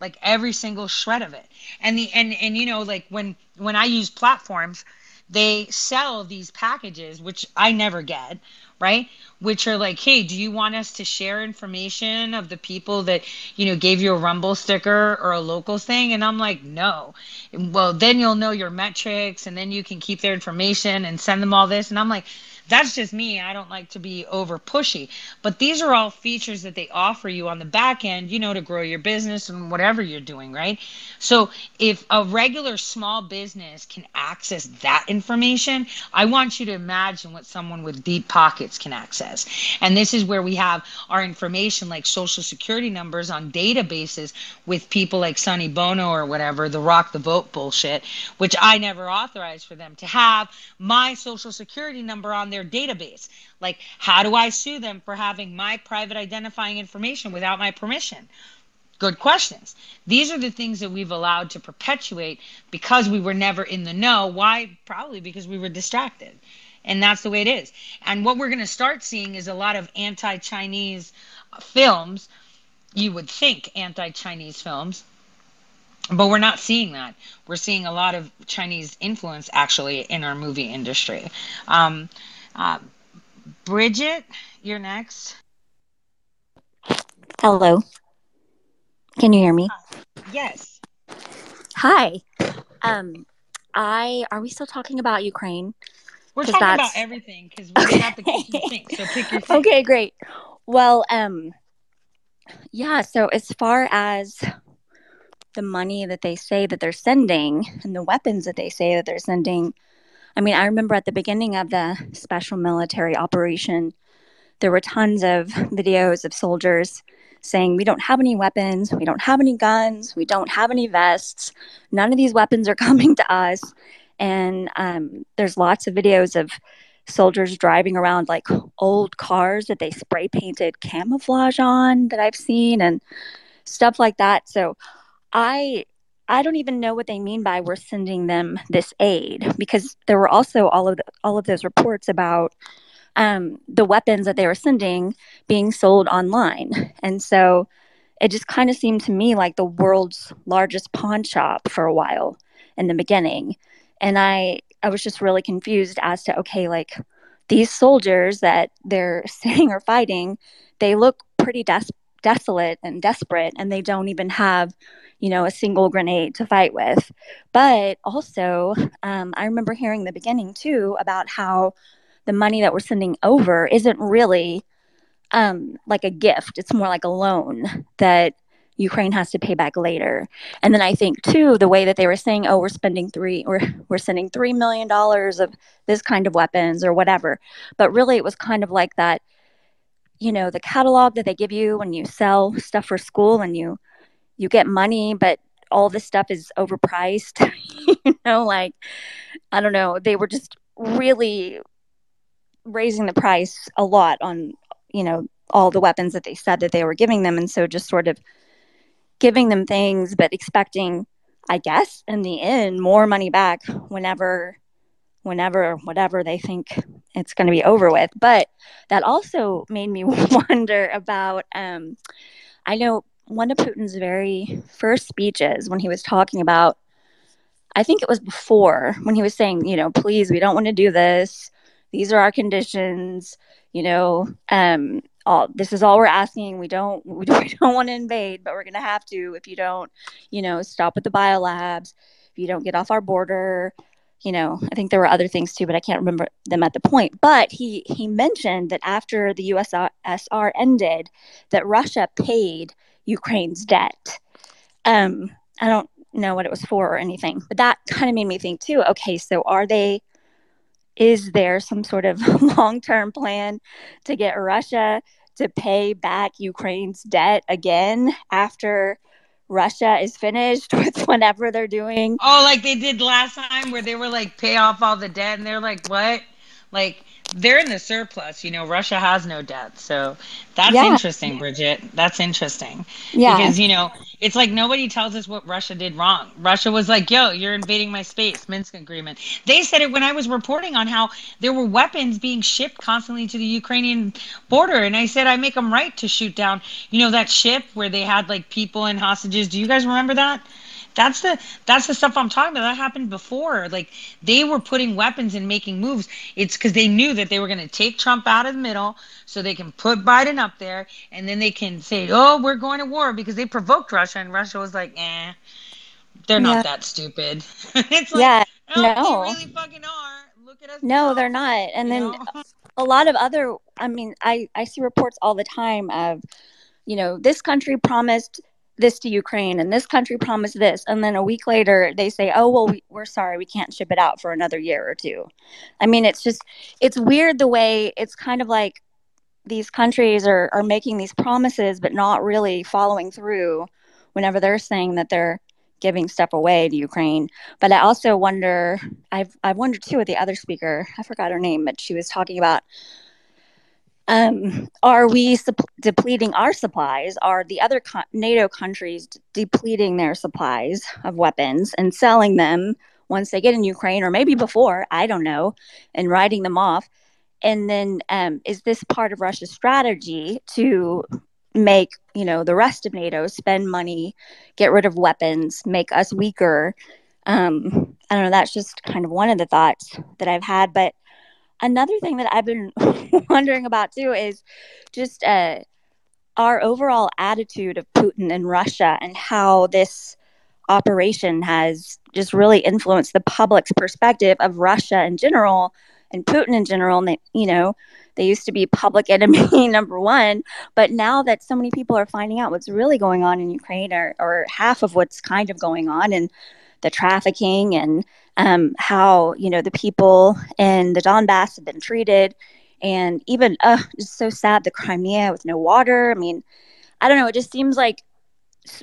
like every single shred of it and the and and you know like when when i use platforms they sell these packages which i never get right? Which are like hey do you want us to share information of the people that you know gave you a rumble sticker or a local thing? And i'm like no. Well then you'll know your metrics and then you can keep their information and send them all this. And i'm like that's just me. I don't like to be over pushy. But these are all features that they offer you on the back end, you know, to grow your business and whatever you're doing, right? So if a regular small business can access that information, I want you to imagine what someone with deep pockets can access. And this is where we have our information like social security numbers on databases with people like Sonny Bono or whatever, the rock the vote bullshit, which I never authorized for them to have my social security number on their their database. Like, how do I sue them for having my private identifying information without my permission? Good questions. These are the things that we've allowed to perpetuate because we were never in the know. Why? Probably because we were distracted. And that's the way it is. And what we're going to start seeing is a lot of anti Chinese films. You would think anti Chinese films but we're not seeing that. We're seeing a lot of Chinese influence actually in our movie industry. Um, uh, Bridget, you're next. Hello. Can you hear me? Yes. Hi. Um, I are we still talking about Ukraine? We're talking that's- about everything because we have the kitchen sink. So pick your thing. Okay, great. Well, um, yeah. So as far as the money that they say that they're sending and the weapons that they say that they're sending, I mean, I remember at the beginning of the special military operation, there were tons of videos of soldiers saying, We don't have any weapons, we don't have any guns, we don't have any vests, none of these weapons are coming to us. And um, there's lots of videos of soldiers driving around like old cars that they spray painted camouflage on that I've seen and stuff like that. So I I don't even know what they mean by we're sending them this aid because there were also all of the, all of those reports about um, the weapons that they were sending being sold online, and so it just kind of seemed to me like the world's largest pawn shop for a while in the beginning, and I I was just really confused as to okay like these soldiers that they're saying are fighting, they look pretty des- desolate and desperate, and they don't even have you know, a single grenade to fight with. But also, um, I remember hearing the beginning too about how the money that we're sending over isn't really um, like a gift, it's more like a loan that Ukraine has to pay back later. And then I think too, the way that they were saying, oh, we're spending three, we're, we're sending $3 million of this kind of weapons or whatever. But really, it was kind of like that, you know, the catalog that they give you when you sell stuff for school and you you get money, but all this stuff is overpriced. you know, like I don't know, they were just really raising the price a lot on, you know, all the weapons that they said that they were giving them and so just sort of giving them things but expecting I guess in the end more money back whenever whenever whatever they think it's going to be over with. But that also made me wonder about um I know one of Putin's very first speeches when he was talking about, I think it was before when he was saying, you know, please, we don't want to do this. These are our conditions. You know, um, all this is all we're asking. We don't, we don't, want to invade, but we're going to have to if you don't, you know, stop with the biolabs. If you don't get off our border, you know, I think there were other things too, but I can't remember them at the point. But he he mentioned that after the USSR ended, that Russia paid Ukraine's debt. Um, I don't know what it was for or anything, but that kind of made me think too. Okay, so are they? Is there some sort of long-term plan to get Russia to pay back Ukraine's debt again after Russia is finished with whatever they're doing? Oh, like they did last time where they were like pay off all the debt and they're like, what? Like they're in the surplus. You know, Russia has no debt. So that's Yeah. interesting, Bridget. That's interesting. Yeah. Because, you know, it's like nobody tells us what Russia did wrong. Russia was like, yo, you're invading my space, Minsk agreement. They said it when I was reporting on how there were weapons being shipped constantly to the Ukrainian border. And I said, I make them right to shoot down, you know, that ship where they had like people and hostages. Do you guys remember that? That's the that's the stuff I'm talking about. That happened before. Like they were putting weapons and making moves. It's because they knew that they were going to take Trump out of the middle, so they can put Biden up there, and then they can say, "Oh, we're going to war," because they provoked Russia, and Russia was like, "Eh, they're not Yeah. that stupid." it's like, Yeah, no, no. they really fucking are. Look at us. No, they're not. And you then know? a lot of other I mean, I I see reports all the time of you know, this country promised this to Ukraine and this country promised this and then a week later they say, "Oh, well we, we're sorry, we can't ship it out for another year or two. I mean, it's just it's weird the way it's kind of like these countries are are making these promises but not really following through whenever they're saying that they're giving stuff away to Ukraine. But I also wonder I've I've wondered too with the other speaker, I forgot her name, but she was talking about um, are we depleting our supplies? Are the other co- NATO countries d- depleting their supplies of weapons and selling them once they get in Ukraine, or maybe before? I don't know, and writing them off. And then, um, is this part of Russia's strategy to make you know the rest of NATO spend money, get rid of weapons, make us weaker? Um, I don't know. That's just kind of one of the thoughts that I've had, but another thing that I've been wondering about too is just uh, our overall attitude of Putin and Russia and how this operation has just really influenced the public's perspective of Russia in general and Putin in general. And they, you know, they used to be public enemy number one, but now that so many people are finding out what's really going on in Ukraine or, or half of what's kind of going on and the trafficking and um, how you know the people in the Donbass have been treated, and even uh, it's so sad the Crimea with no water. I mean, I don't know. It just seems like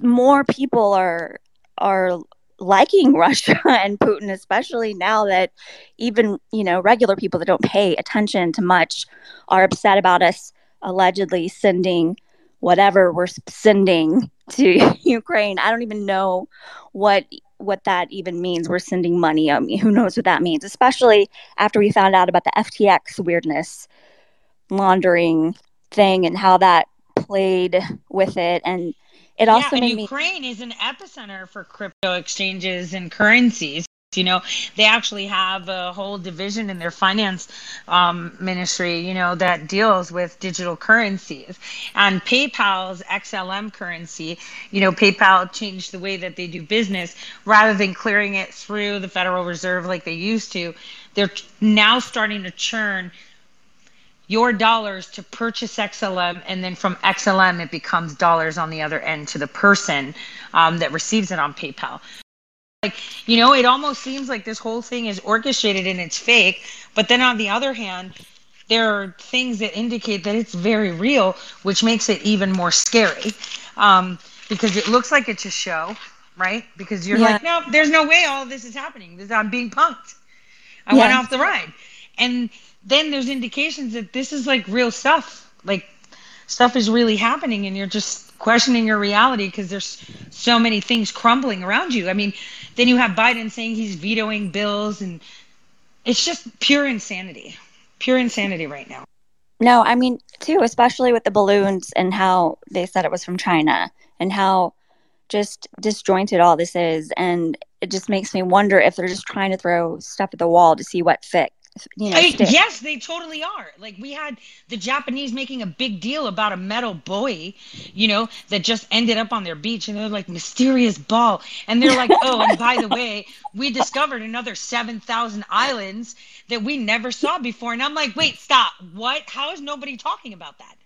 more people are are liking Russia and Putin, especially now that even you know regular people that don't pay attention to much are upset about us allegedly sending whatever we're sending to Ukraine. I don't even know what what that even means. We're sending money. I mean, who knows what that means? Especially after we found out about the FTX weirdness laundering thing and how that played with it, and it Yeah, also and made me Ukraine is an epicenter for crypto exchanges and currencies. You know, they actually have a whole division in their finance um, ministry, you know, that deals with digital currencies. And PayPal's XLM currency, you know, PayPal changed the way that they do business rather than clearing it through the Federal Reserve like they used to. They're now starting to churn your dollars to purchase XLM, and then from XLM, it becomes dollars on the other end to the person um, that receives it on PayPal. Like, you know, it almost seems like this whole thing is orchestrated and it's fake. But then on the other hand, there are things that indicate that it's very real, which makes it even more scary um, because it looks like it's a show, right? Because you're Yeah. like, no, there's no way all of this is happening. This, I'm being punked. I went off the ride. And then there's indications that this is like real stuff. Like stuff is really happening and you're just questioning your reality because there's so many things crumbling around you. I mean, then you have Biden saying he's vetoing bills and it's just pure insanity. Pure insanity right now. No, I mean, too, especially with the balloons and how they said it was from China and how just disjointed all this is. And it just makes me wonder if they're just trying to throw stuff at the wall to see what fit, you know, I- yes, they totally are. Like we had the Japanese making a big deal about a metal buoy, you know, that just ended up on their beach, and they're like mysterious ball, and they're like, oh, and by the way, we discovered another seven thousand islands that we never saw before, and I'm like, wait, stop, what? How is nobody talking about that?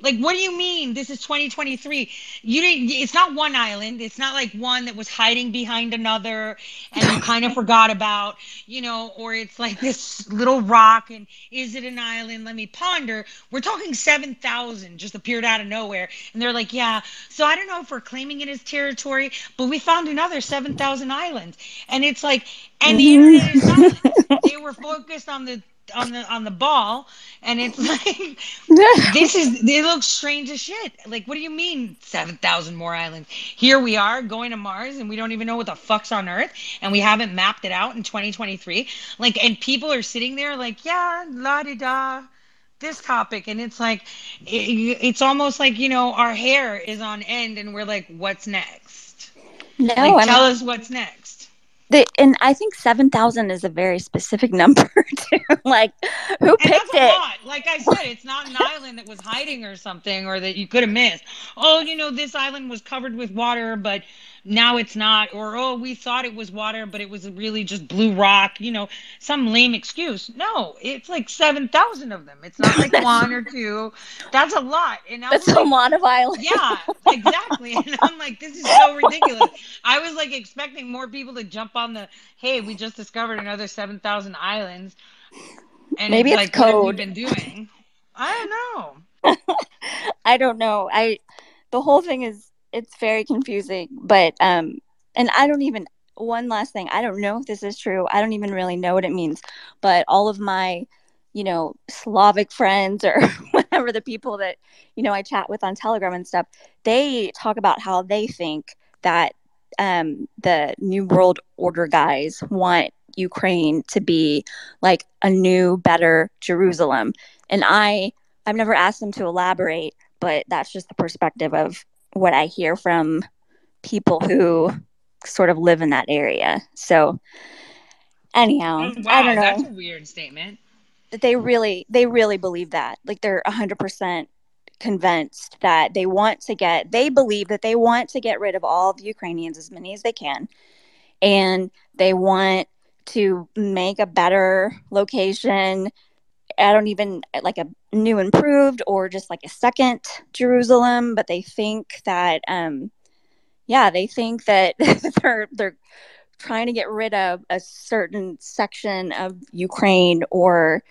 Like, what do you mean? This is 2023. You didn't. It's not one island. It's not like one that was hiding behind another, and you kind of forgot about, you know, or it's like this little rock. And is it an island? Let me ponder. We're talking 7,000 just appeared out of nowhere, and they're like, yeah. So I don't know if we're claiming it as territory, but we found another 7,000 islands, and it's like, and mm-hmm. the internet is silent. They were focused on the on the on the ball, and it's like this is it looks strange as shit. Like, what do you mean seven thousand more islands? Here we are going to Mars, and we don't even know what the fuck's on Earth, and we haven't mapped it out in 2023. Like, and people are sitting there like, yeah, la di da this topic and it's like it, it's almost like you know our hair is on end and we're like what's next No, like tell us what's next the, and I think 7,000 is a very specific number too. like, who and picked it? lot like i said it's not an island that was hiding or something or that you could have missed oh you know this island was covered with water but now it's not or oh we thought it was water but it was really just blue rock you know some lame excuse. No it's like 7000 of them. It's not like one or two. That's a lot. And i That's a lot of islands. yeah exactly. And i'm like this is so ridiculous. I was like expecting more people to jump on the hey we just discovered another 7000 islands. And Maybe it's it's like what have we code. been doing? I don't know. I don't know. I the whole thing is it's very confusing, but um and I don't even one last thing. I don't know if this is true. I don't even really know what it means, but all of my you know Slavic friends or whatever the people that you know I chat with on Telegram and stuff, they talk about how they think that um the new world order guys want Ukraine to be like a new better Jerusalem. And I I've never asked them to elaborate, but that's just the perspective of what I hear from people who sort of live in that area. So anyhow, oh, I don't know. that's a weird statement that they really they really believe that. Like they're 100% convinced that they want to get they believe that they want to get rid of all the Ukrainians as many as they can and they want to make a better location I don't even like a new improved or just like a second Jerusalem, but they think that um yeah, they think that they're they're trying to get rid of a certain section of Ukraine or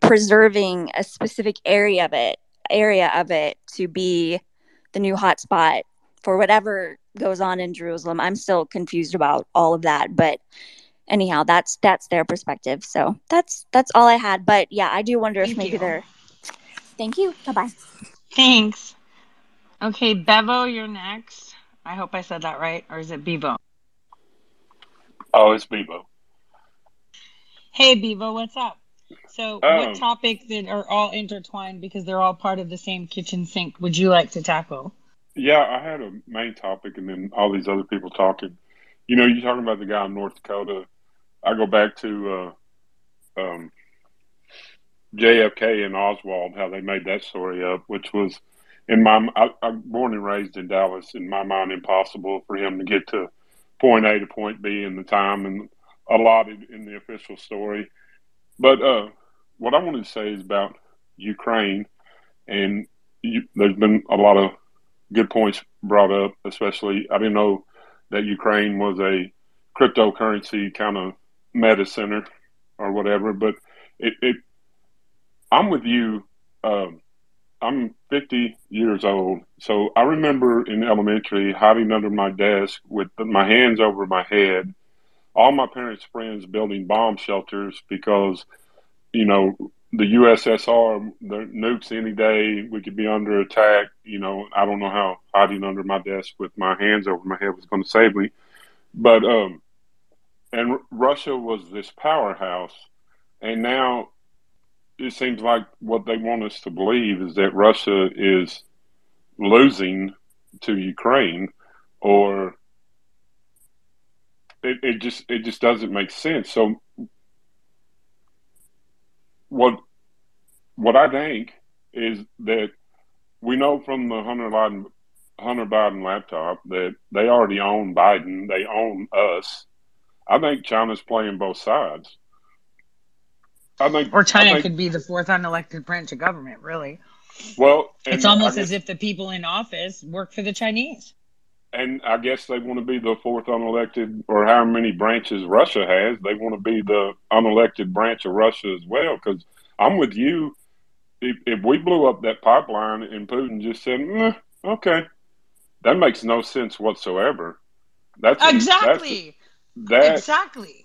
preserving a specific area of it area of it to be the new hotspot for whatever goes on in Jerusalem. I'm still confused about all of that, but anyhow, that's that's their perspective. So that's that's all I had. But yeah, I do wonder if maybe you they're. Thank you. Bye bye. thanks okay bevo you're next i hope i said that right or is it bevo Oh, it's Bevo. Hey, Bevo, what's up? So, Um, what topics that are all intertwined because they're all part of the same kitchen sink would you like to tackle? yeah, I had a main topic and then all these other people talking. You know, you're talking about the guy in North Dakota. I go back to uh, um, JFK and Oswald, how they made that story up, which was in my I, I'm born and raised in Dallas. In my mind, impossible for him to get to point A to point B in the time and allotted in the official story. But uh, what I wanted to say is about Ukraine, and you, there's been a lot of good points brought up. Especially, I didn't know that Ukraine was a cryptocurrency kind of meta center or whatever, but it, it I'm with you. Um, I'm 50 years old, so I remember in elementary hiding under my desk with my hands over my head. All my parents' friends building bomb shelters because, you know, the USSR, the nukes any day, we could be under attack. You know, I don't know how hiding under my desk with my hands over my head was going to save me, but um, and Russia was this powerhouse, and now it seems like what they want us to believe is that Russia is losing to Ukraine, or it, it just it just doesn't make sense. So what what I think is that we know from the Hunter Biden Hunter Biden laptop that they already own Biden, they own us. I think China's playing both sides. I think Or I China think could be the fourth unelected branch of government, really. well, It's almost guess as if the people in office work for the Chinese. and I guess they want to be the fourth unelected, or however many branches Russia has. They want to be the unelected branch of Russia as well. Because I'm with you. If, if we blew up that pipeline and Putin just said, "Eh, "Okay," that makes no sense whatsoever. That's a, Exactly. That's that Exactly.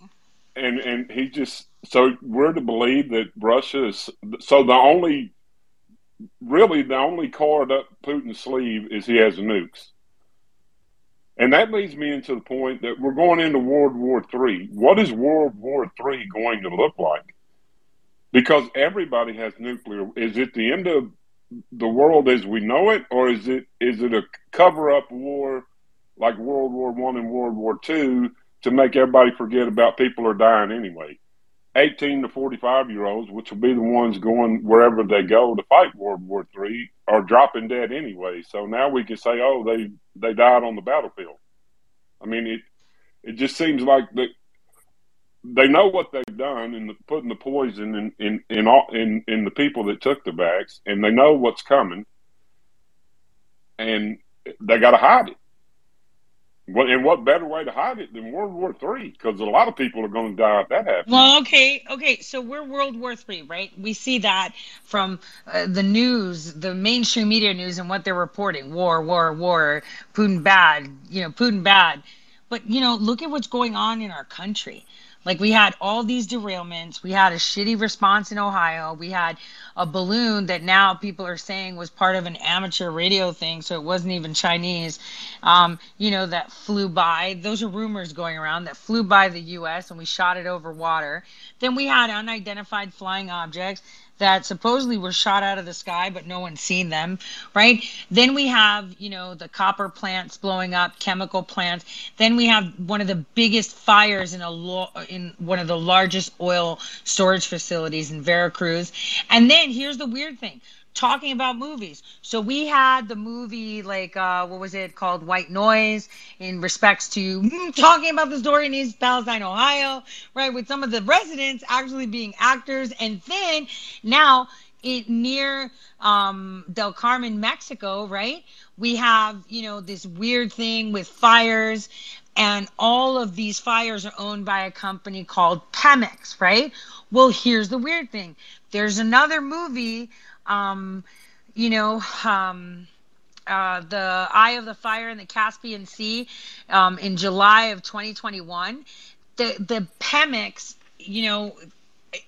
and and he just so we're to believe that Russia is so the only really the only card up Putin's sleeve is he has nukes. And that leads me into the point that we're going into World War Three. What is World War Three going to look like? Because everybody has nuclear. Is it the end of the world as we know it, or is it is it a cover up war like World War One and World War Two to make everybody forget about people are dying anyway? 18 to 45 year olds, which will be the ones going wherever they go to fight World War III, are dropping dead anyway. So now we can say, oh, they they died on the battlefield. I mean, it it just seems like that they know what they've done in putting the poison in in in, all, in in the people that took the vax, and they know what's coming, and they got to hide it. What and what better way to hide it than World War Three? Because a lot of people are going to die if that happens. Well, okay, okay. So we're World War Three, right? We see that from uh, the news, the mainstream media news, and what they're reporting: war, war, war. Putin bad. You know, Putin bad. But you know, look at what's going on in our country. Like we had all these derailments. We had a shitty response in Ohio. We had a balloon that now people are saying was part of an amateur radio thing, so it wasn't even Chinese. Um, you know that flew by. Those are rumors going around that flew by the U.S. and we shot it over water. Then we had unidentified flying objects that supposedly were shot out of the sky, but no one's seen them, right? Then we have, you know, the copper plants blowing up, chemical plants. Then we have one of the biggest fires in a lo- in one of the largest oil storage facilities in Veracruz. And then here's the weird thing talking about movies. So we had the movie like uh, what was it called White Noise in respects to mm, talking about the story in East Palestine, Ohio, right? With some of the residents actually being actors, and then now it near um, Del Carmen, Mexico, right? We have you know this weird thing with fires. And all of these fires are owned by a company called Pemex, right? Well, here's the weird thing. There's another movie um, you know, um, uh, the Eye of the Fire in the Caspian Sea um, in July of 2021. The the Pemex, you know,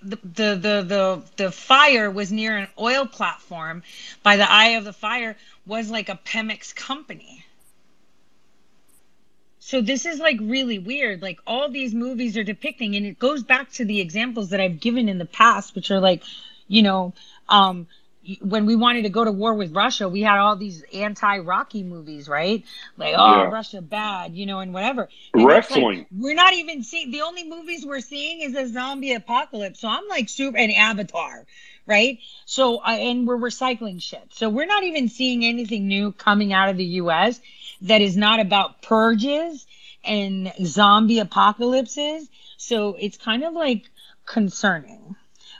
the, the the the the fire was near an oil platform. By the Eye of the Fire was like a Pemex company. So this is like really weird. Like all these movies are depicting, and it goes back to the examples that I've given in the past, which are like, you know, um, when we wanted to go to war with Russia, we had all these anti-Rocky movies, right? Like, oh, Yeah. Russia bad, you know, and whatever. And it's like Wrestling. we're not even seeing the only movies we're seeing is a zombie apocalypse. So I'm like super and Avatar, right? So uh, and we're recycling shit. So we're not even seeing anything new coming out of the U.S. that is not about purges and zombie apocalypses. So it's kind of like concerning.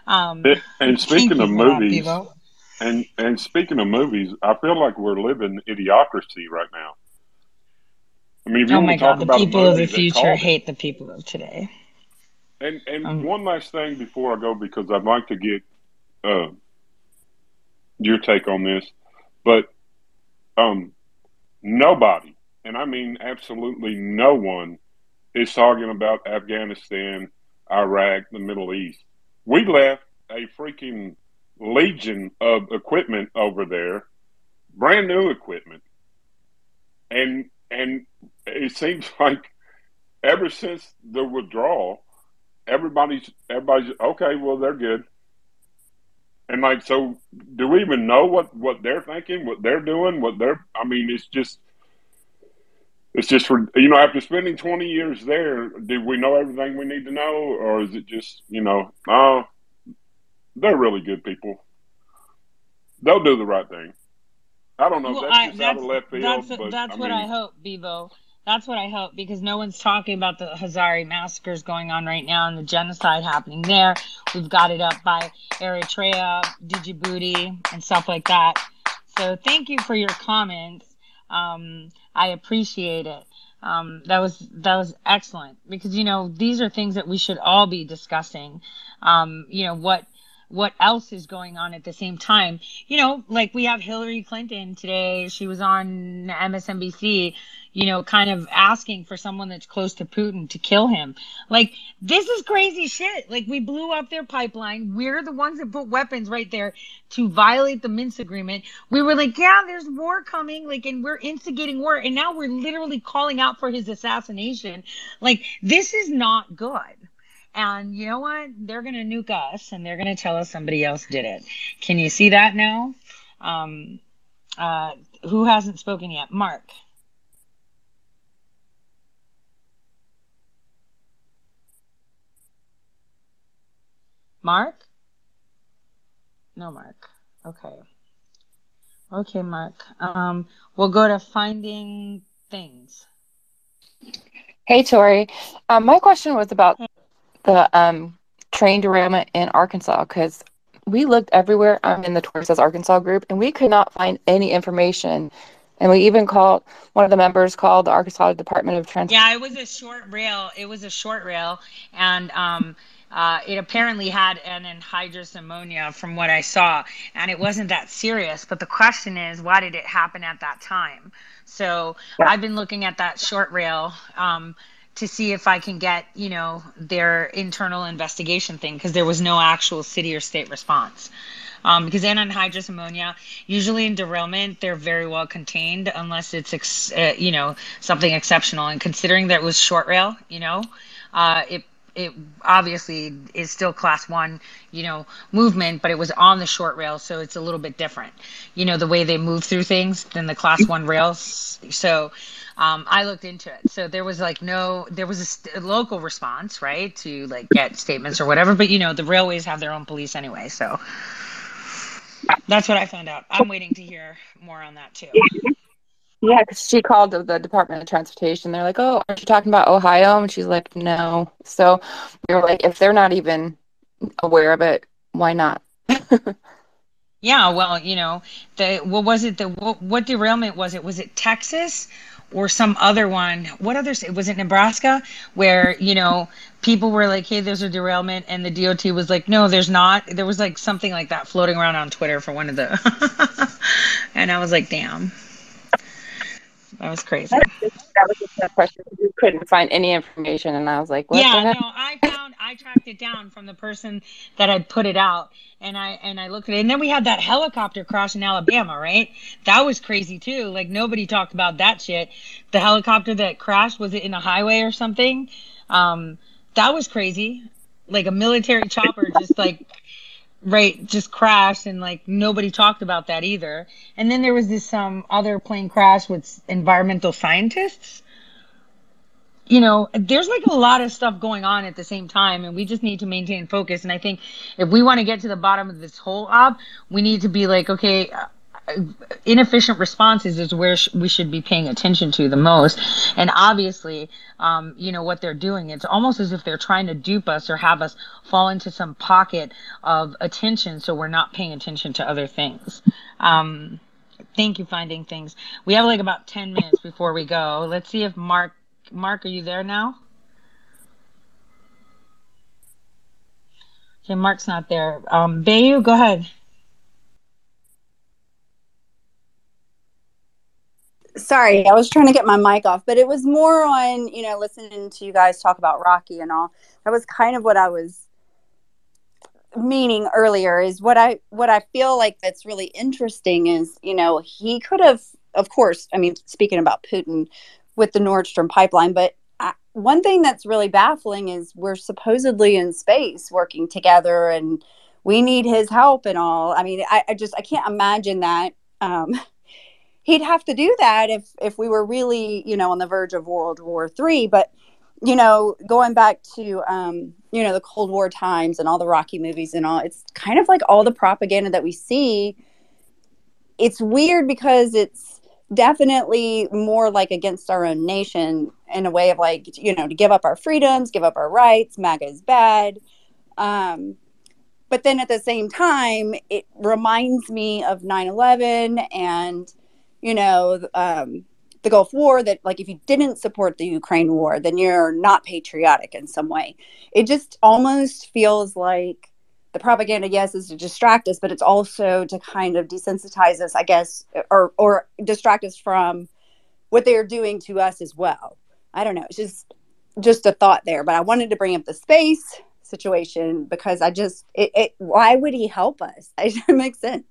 Um, And- speaking of movies, Bevo. And and speaking of movies, I feel like we're living idiocracy right now. I mean, if you Oh want to talk God, the about a people of the future called it, hate the people of today. and and Um, one last thing before I go, because I'd like to get uh, your take on this, but um, nobody, and I mean absolutely no one, is talking about Afghanistan, Iraq, the Middle East. We left a freaking legion of equipment over there, brand new equipment, and and it seems like ever since the withdrawal, everybody's everybody's okay. Well, they're good, and like so, do we even know what what they're thinking, what they're doing, what they're? I mean, it's just. It's just for you know after spending twenty years there, do we know everything we need to know, or is it just you know, oh, they're really good people. They'll do the right thing. I don't know. Well, that's I, just out of left field, that's but that's I what mean, I hope, Bevo. That's what I hope because no one's talking about the Hazara massacres going on right now and the genocide happening there. We've got it up by Eritrea, Djibouti, and stuff like that. So thank you for your comments. Um, I appreciate it. Um, that was that was excellent because you know these are things that we should all be discussing. Um, you know what what else is going on at the same time. You know, like we have Hillary Clinton today. She was on MSNBC, you know, kind of asking for someone that's close to Putin to kill him. Like, this is crazy shit. Like, we blew up their pipeline. We're the ones that put weapons right there to violate the Minsk agreement. We were like, yeah, there's war coming. Like, and we're instigating war. And now we're literally calling out for his assassination. Like, this is not good. And you know what? They're going to nuke us and they're going to tell us somebody else did it. Can you see that now? Um, uh, who hasn't spoken yet? Mark. Mark? No, Mark. Okay. Okay, Mark. Um, we'll go to finding things. Hey, Tori. Um, my question was about the um, train derailment in Arkansas because we looked everywhere. I'm in the Tori Says Arkansas group, and we could not find any information. And we even called one of the members called the Arkansas Department of Transportation. Yeah, it was a short rail. It was a short rail, and um, uh, it apparently had an anhydrous ammonia from what I saw, and it wasn't that serious. But the question is, why did it happen at that time? So I've been looking at that short rail um, to see if I can get, you know, their internal investigation thing because there was no actual city or state response. Um, because anhydrous ammonia, usually in derailment, they're very well contained unless it's, ex- uh, you know, something exceptional. And considering that it was short rail, you know, uh, it it obviously is still class one, you know, movement, but it was on the short rail, so it's a little bit different. You know, the way they move through things than the class one rails. So um, I looked into it. So there was like no, there was a, st- a local response, right, to like get statements or whatever. But you know, the railways have their own police anyway, so that's what I found out. I'm waiting to hear more on that too. Yeah, because she called the Department of Transportation. They're like, "Oh, aren't you talking about Ohio?" And she's like, "No." So we were like, "If they're not even aware of it, why not?" Yeah, well, you know, the what was it? The what, what derailment was it? Was it Texas or some other one? What other? Was it Nebraska? Where you know people were like, "Hey, there's a derailment," and the DOT was like, "No, there's not." There was like something like that floating around on Twitter for one of the, and I was like, "Damn, that was crazy." that was just a question. We couldn't find any information, and I was like, "What Yeah, no, I found I tracked it down from the person that had put it out, and I and I looked at it, and then we had that helicopter crash in Alabama, right? That was crazy too. Like nobody talked about that shit. The helicopter that crashed was it in a highway or something? Um, that was crazy. Like a military chopper just like right just crashed and like nobody talked about that either. And then there was this um other plane crash with environmental scientists you know, there's like a lot of stuff going on at the same time, and we just need to maintain focus. And I think if we want to get to the bottom of this whole op, we need to be like, okay, inefficient responses is where sh- we should be paying attention to the most. And obviously, um, you know, what they're doing, it's almost as if they're trying to dupe us or have us fall into some pocket of attention so we're not paying attention to other things. Um, thank you, Finding Things. We have like about 10 minutes before we go. Let's see if Mark Mark, are you there now? Okay, Mark's not there. Um, Bayu, go ahead. Sorry, I was trying to get my mic off, but it was more on, you know, listening to you guys talk about Rocky and all. That was kind of what I was meaning earlier is what I what I feel like that's really interesting is, you know, he could have of course, I mean, speaking about Putin with the Nord Stream pipeline, but I, one thing that's really baffling is we're supposedly in space working together and we need his help and all. I mean, I, I just I can't imagine that um he'd have to do that if if we were really you know on the verge of world war three. But you know going back to um you know the cold war times and all the rocky movies and all it's kind of like all the propaganda that we see. It's weird because it's definitely more like against our own nation in a way of like you know to give up our freedoms give up our rights maga is bad. Um but then at the same time it reminds me of 9-11 and you know um, the gulf war that like if you didn't support the ukraine war then you're not patriotic in some way it just almost feels like the propaganda, yes, is to distract us, but it's also to kind of desensitize us, I guess, or or distract us from what they are doing to us as well. I don't know. It's just just a thought there, but I wanted to bring up the space situation because I just it, it why would he help us? It makes sense.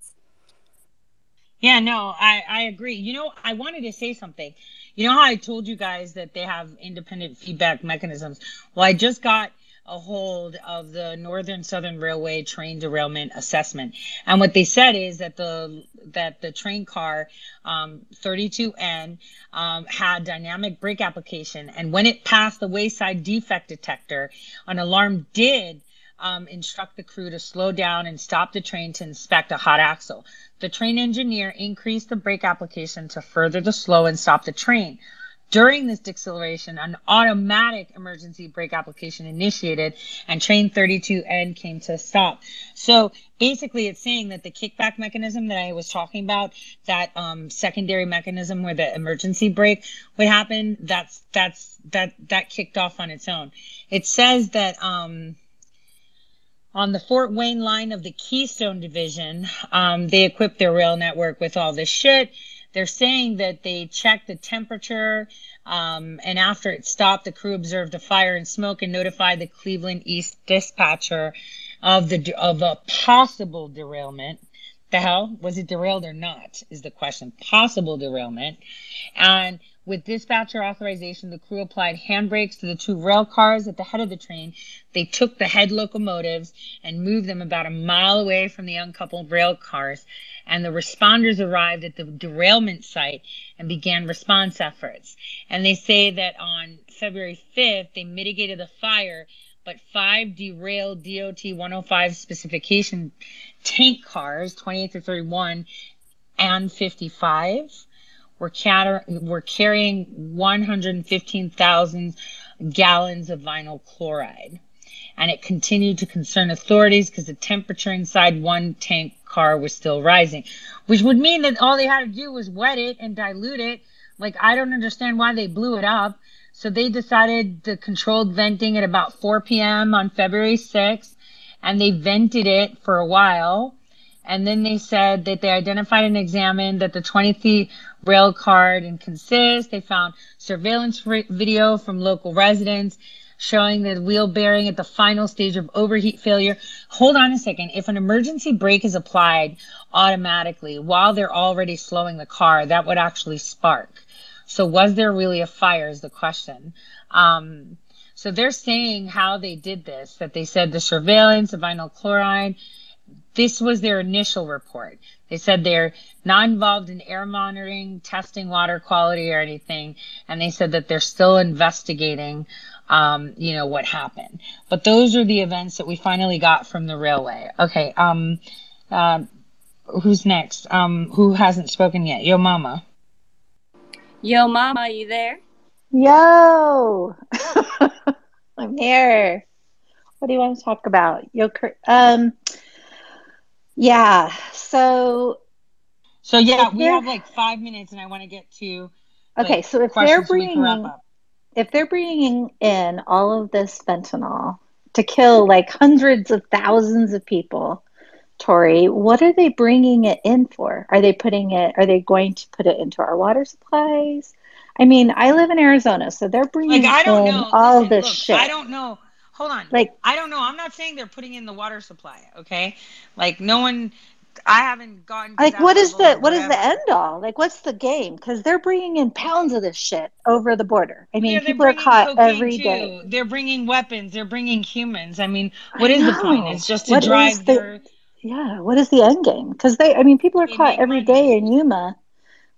Yeah, no, I, I agree. You know, I wanted to say something. You know how I told you guys that they have independent feedback mechanisms? Well, I just got a hold of the Norfolk Southern Railway train derailment assessment, and what they said is that the that the train car um, 32N um, had dynamic brake application, and when it passed the wayside defect detector, an alarm did um, instruct the crew to slow down and stop the train to inspect a hot axle. The train engineer increased the brake application to further the slow and stop the train. During this deceleration, an automatic emergency brake application initiated and train 32N came to a stop. So basically, it's saying that the kickback mechanism that I was talking about, that um, secondary mechanism where the emergency brake would happen, that's that's that that kicked off on its own. It says that um, on the Fort Wayne line of the Keystone Division, um, they equipped their rail network with all this shit they're saying that they checked the temperature, um, and after it stopped, the crew observed a fire and smoke and notified the Cleveland East dispatcher of the of a possible derailment. The hell was it derailed or not? Is the question. Possible derailment, and with dispatcher authorization, the crew applied handbrakes to the two rail cars at the head of the train. They took the head locomotives and moved them about a mile away from the uncoupled rail cars and the responders arrived at the derailment site and began response efforts. And they say that on February 5th, they mitigated the fire, but five derailed DOT 105 specification tank cars, 28 to 31 and 55, were, cater- were carrying 115,000 gallons of vinyl chloride and it continued to concern authorities because the temperature inside one tank car was still rising, which would mean that all they had to do was wet it and dilute it. Like, I don't understand why they blew it up. So they decided the controlled venting at about 4 p.m. on February 6th, and they vented it for a while. And then they said that they identified and examined that the 20 feet rail card and consist. They found surveillance video from local residents showing the wheel bearing at the final stage of overheat failure. Hold on a second. If an emergency brake is applied automatically while they're already slowing the car, that would actually spark. So was there really a fire is the question. Um, so they're saying how they did this, that they said the surveillance of vinyl chloride, this was their initial report. They said they're not involved in air monitoring, testing water quality or anything. And they said that they're still investigating um, you know, what happened. But those are the events that we finally got from the railway. Okay. Um, uh, who's next? Um, who hasn't spoken yet? Yo, mama. Yo, mama, are you there? Yo, I'm here. What do you want to talk about? Yo, um, yeah. So, so yeah, we have like five minutes, and I want to get to. Okay, so if they're bringing if they're bringing in all of this fentanyl to kill like hundreds of thousands of people, Tori, what are they bringing it in for? Are they putting it? Are they going to put it into our water supplies? I mean, I live in Arizona, so they're bringing like, I don't in know. all Listen, this look, shit. I don't know. Hold on. Like I don't know. I'm not saying they're putting in the water supply. Okay, like no one. I haven't gotten. like what is the what is the end all like what's the game because they're bringing in pounds of this shit over the border i mean Yeah, people are caught every too. day They're bringing weapons. They're bringing humans. I mean, what I is the point? It's just to What drive the- their. yeah what is the end game because they i mean people are caught every day in yuma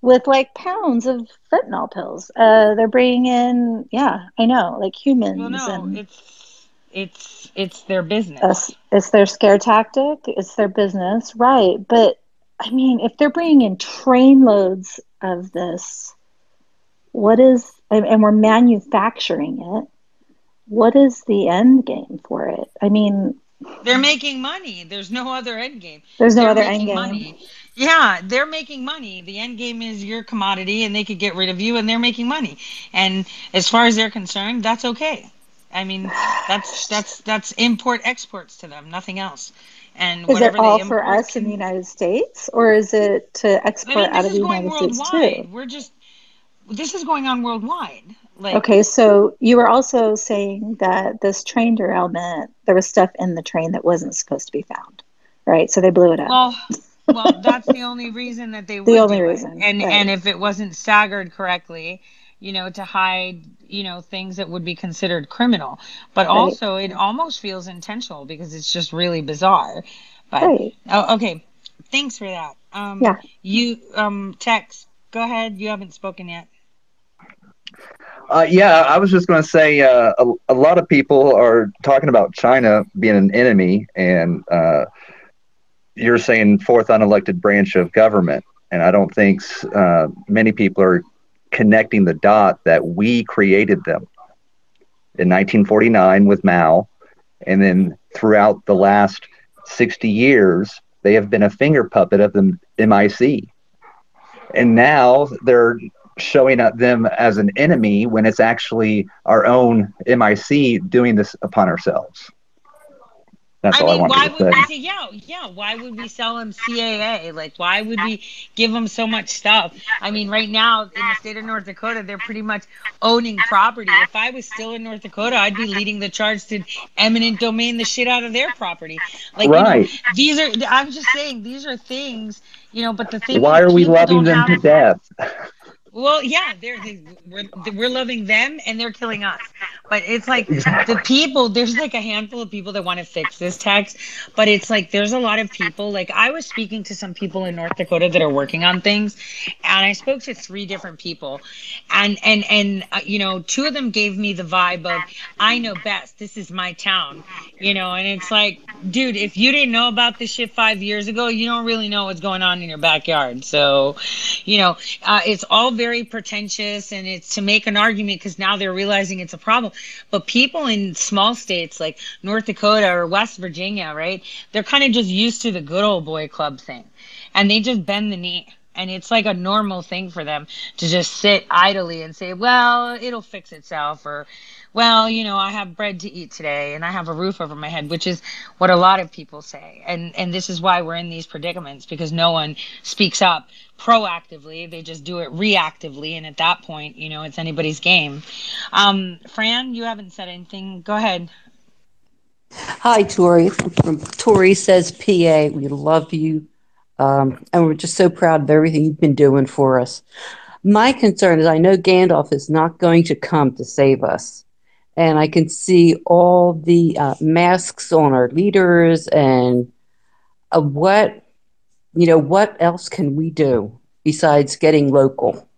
with like pounds of fentanyl pills uh they're bringing in yeah i know like humans Well, no, and it's it's it's their business. it's, their scare tactic it's their business right but i mean if they're bringing in trainloads of this what is and, and we're manufacturing it what is the end game for it i mean They're making money. There's no other end game. There's no They're other end game. Money. Yeah, they're making money. The end game is your commodity, and they could get rid of you, and they're making money. And as far as they're concerned, that's okay. I mean, that's that's that's import exports to them, nothing else. And Is it all for us in the United States, or is it to I export mean, out this of is the going United States worldwide. too? We're just this is going on worldwide. Like Okay, so you were also saying that this train derailment, there was stuff in the train that wasn't supposed to be found, right? So they blew it up. Well, well, that's the only reason that they The only reason, it. And right. and if it wasn't staggered correctly, you know, to hide, you know, things that would be considered criminal. But Right. also it almost feels intentional because it's just really bizarre. But Right. oh, okay. Thanks for that. Um Yeah. you um Tex, go ahead. You haven't spoken yet. Uh, yeah, I was just going to say uh, a, a lot of people are talking about China being an enemy, and uh, you're saying fourth unelected branch of government. And I don't think uh, many people are connecting the dot that we created them in 1949 with Mao, and then throughout the last 60 years, they have been a finger puppet of the MIC. And now they're showing up them as an enemy when it's actually our own MIC doing this upon ourselves. That's I all I mean, why wanted to would we say. say, yeah, yeah, why would we sell them CAA? Like, why would we give them so much stuff? I mean, right now in the state of North Dakota, they're pretty much owning property. If I was still in North Dakota, I'd be leading the charge to eminent domain the shit out of their property. Like, Right. you know, these are, I'm just saying, these are things, you know, but the thing Why are we loving them to death? Well, yeah, they're they, we're we're loving them and they're killing us. But it's like the people. There's like a handful of people that want to fix this text, but it's like there's a lot of people. Like I was speaking to some people in North Dakota that are working on things, and I spoke to three different people, and and and uh, you know, two of them gave me the vibe of I know best. This is my town, you know, and it's like, dude, if you didn't know about this shit five years ago, you don't really know what's going on in your backyard. So, you know, uh, it's all very pretentious and it's to make an argument because now they're realizing it's a problem. But people in small states like North Dakota or West Virginia, right? They're kind of just used to the good old boy club thing and they just bend the knee. And it's like a normal thing for them to just sit idly and say, well, it'll fix itself or, well, you know, I have bread to eat today and I have a roof over my head, which is what a lot of people say. And and this is why we're in these predicaments because no one speaks up proactively. They just do it reactively and at that point, you know, it's anybody's game. Um Fran, you haven't said anything. Go ahead. Hi, Tori. Tori says PA. We love you. Um, and we're just so proud of everything you've been doing for us. My concern is I know Gandalf is not going to come to save us. And I can see all the uh, masks on our leaders and uh, what, you know, what else can we do besides getting local?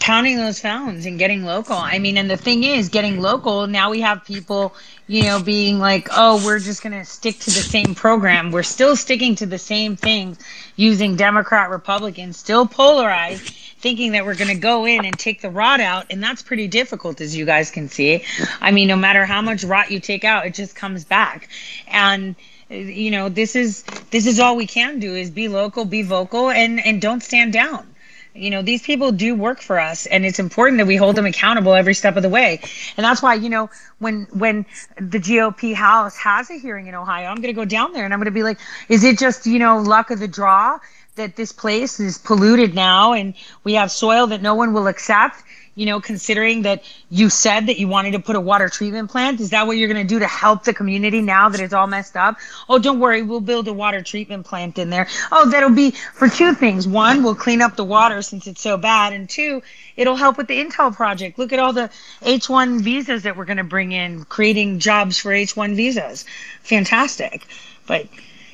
Pounding those phones and getting local. I mean, and the thing is, getting local, now we have people, you know, being like, oh, we're just going to stick to the same program. We're still sticking to the same things using Democrat, Republican, still polarized, thinking that we're going to go in and take the rot out. And that's pretty difficult, as you guys can see. I mean, no matter how much rot you take out, it just comes back. And, you know, this is this is all we can do is be local, be vocal, and and don't stand down you know these people do work for us and it's important that we hold them accountable every step of the way. And that's why you know when when the gop house has a hearing in ohio i'm going to go down there and i'm going to be like is it just you know luck of the draw that this place is polluted now and we have soil that no one will accept you know considering that you said that you wanted to put a water treatment plant is that what you're going to do to help the community now that it's all messed up? Oh don't worry we'll build a water treatment plant in there. Oh that'll be for two things. One we'll clean up the water since it's so bad and two it'll help with the intel project. Look at all the h1 visas that we're going to bring in creating jobs for h1 visas. Fantastic. But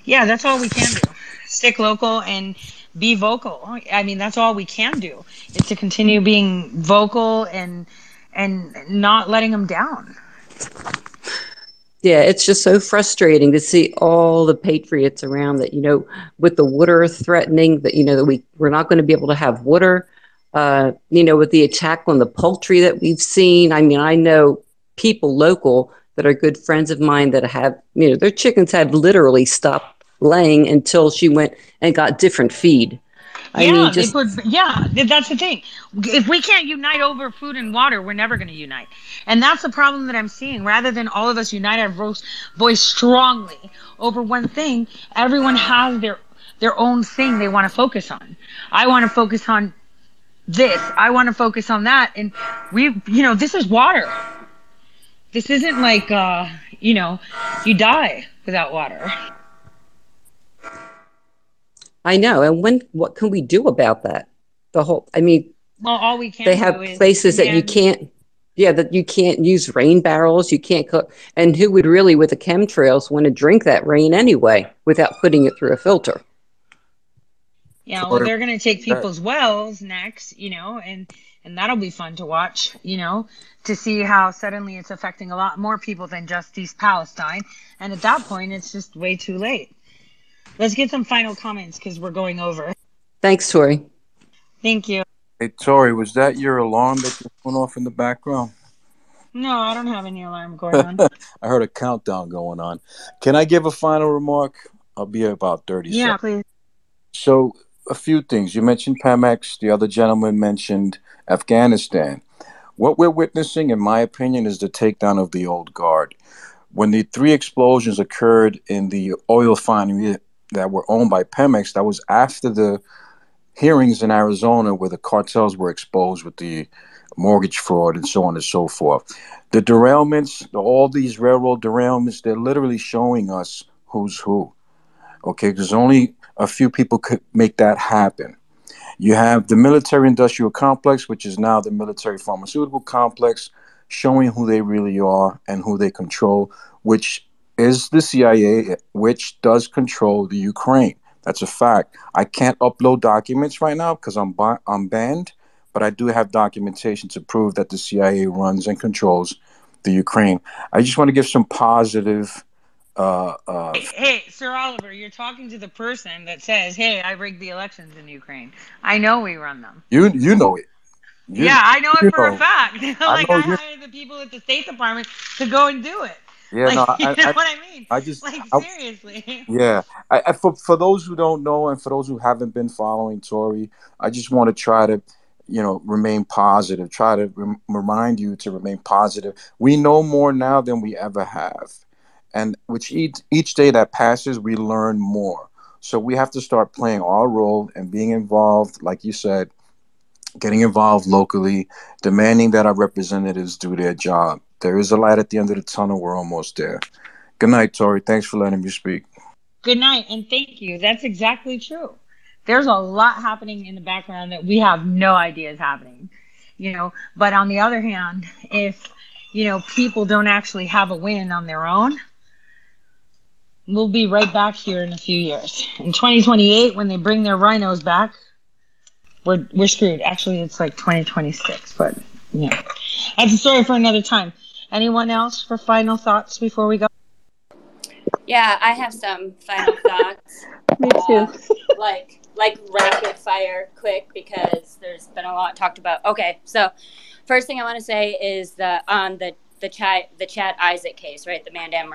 yeah that's all we can do. Stick local and be vocal. I mean, that's all we can do is to continue being vocal and and not letting them down. Yeah, it's just so frustrating to see all the patriots around that, you know, with the water threatening that, you know, that we, we're not going to be able to have water. Uh, you know, with the attack on the poultry that we've seen. I mean, I know people local that are good friends of mine that have, you know, their chickens have literally stopped laying until she went and got different feed. I yeah, mean, just... put, yeah, that's the thing. If we can't unite over food and water, we're never going to unite. And that's the problem that I'm seeing. Rather than all of us unite our voice, voice strongly over one thing, everyone has their their own thing they want to focus on. I want to focus on this. I want to focus on that. And we, you know, this is water. This isn't like, uh, you know, you die without water. I know. And when what can we do about that? The whole I mean well, all we can they have places that you can't yeah, that you can't use rain barrels, you can't cook and who would really with the chemtrails want to drink that rain anyway without putting it through a filter? Yeah, well they're gonna take people's wells next, you know, and and that'll be fun to watch, you know, to see how suddenly it's affecting a lot more people than just East Palestine. And at that point it's just way too late. Let's get some final comments because we're going over. Thanks, Tori. Thank you. Hey, Tori, was that your alarm that just went off in the background? No, I don't have any alarm going on. I heard a countdown going on. Can I give a final remark? I'll be about 30 yeah, seconds. please. So, a few things. You mentioned Pemex. The other gentleman mentioned Afghanistan. What we're witnessing, in my opinion, is the takedown of the old guard. When the three explosions occurred in the oil refinery that were owned by Pemex. That was after the hearings in Arizona where the cartels were exposed with the mortgage fraud and so on and so forth. The derailments, all these railroad derailments, they're literally showing us who's who. Okay, because only a few people could make that happen. You have the military industrial complex, which is now the military pharmaceutical complex, showing who they really are and who they control, which is the CIA, which does control the Ukraine. That's a fact. I can't upload documents right now because I'm ba- I'm banned, but I do have documentation to prove that the CIA runs and controls the Ukraine. I just want to give some positive. Uh, uh, hey, hey, Sir Oliver, you're talking to the person that says, "Hey, I rigged the elections in Ukraine. I know we run them." You you know it. You, yeah, I know it for know. a fact. like I, I hired the people at the State Department to go and do it. Yeah, like, no, I, you know I, what I mean. I just like I, seriously. Yeah, I, I, for for those who don't know and for those who haven't been following Tori, I just want to try to, you know, remain positive. Try to rem- remind you to remain positive. We know more now than we ever have, and which each each day that passes, we learn more. So we have to start playing our role and being involved, like you said, getting involved locally, demanding that our representatives do their job there is a light at the end of the tunnel. We're almost there. Good night, Tori. Thanks for letting me speak. Good night, and thank you. That's exactly true. There's a lot happening in the background that we have no idea is happening, you know. But on the other hand, if you know people don't actually have a win on their own, we'll be right back here in a few years. In 2028, when they bring their rhinos back, we're we're screwed. Actually, it's like 2026, but yeah, that's a story for another time. Anyone else for final thoughts before we go? Yeah, I have some final thoughts. Me too. Uh, like like rapid fire, quick because there's been a lot talked about. Okay, so first thing I want to say is the on the the chat the Chad Isaak case, right? The Mandan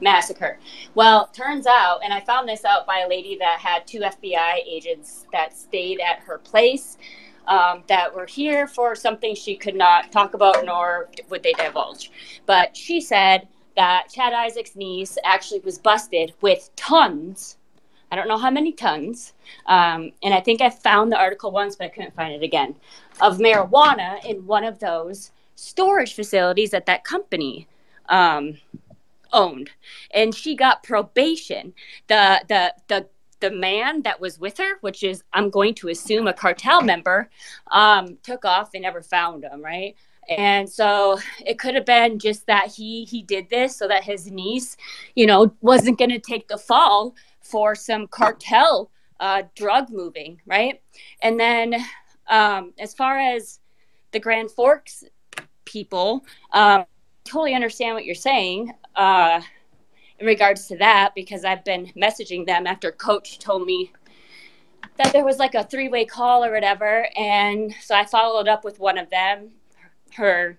massacre. Well, turns out, and I found this out by a lady that had two FBI agents that stayed at her place um, that were here for something she could not talk about, nor would they divulge. But she said that Chad Isaak's niece actually was busted with tons. I don't know how many tons. Um, and I think I found the article once, but I couldn't find it again, of marijuana in one of those storage facilities that that company um, owned. And she got probation. The, the, the the man that was with her, which is I'm going to assume a cartel member, um, took off. They never found him, right? And so it could have been just that he he did this so that his niece, you know, wasn't going to take the fall for some cartel uh, drug moving, right? And then um, as far as the Grand Forks people, um, totally understand what you're saying. Uh, in regards to that because I've been messaging them after coach told me that there was like a three way call or whatever. And so I followed up with one of them, her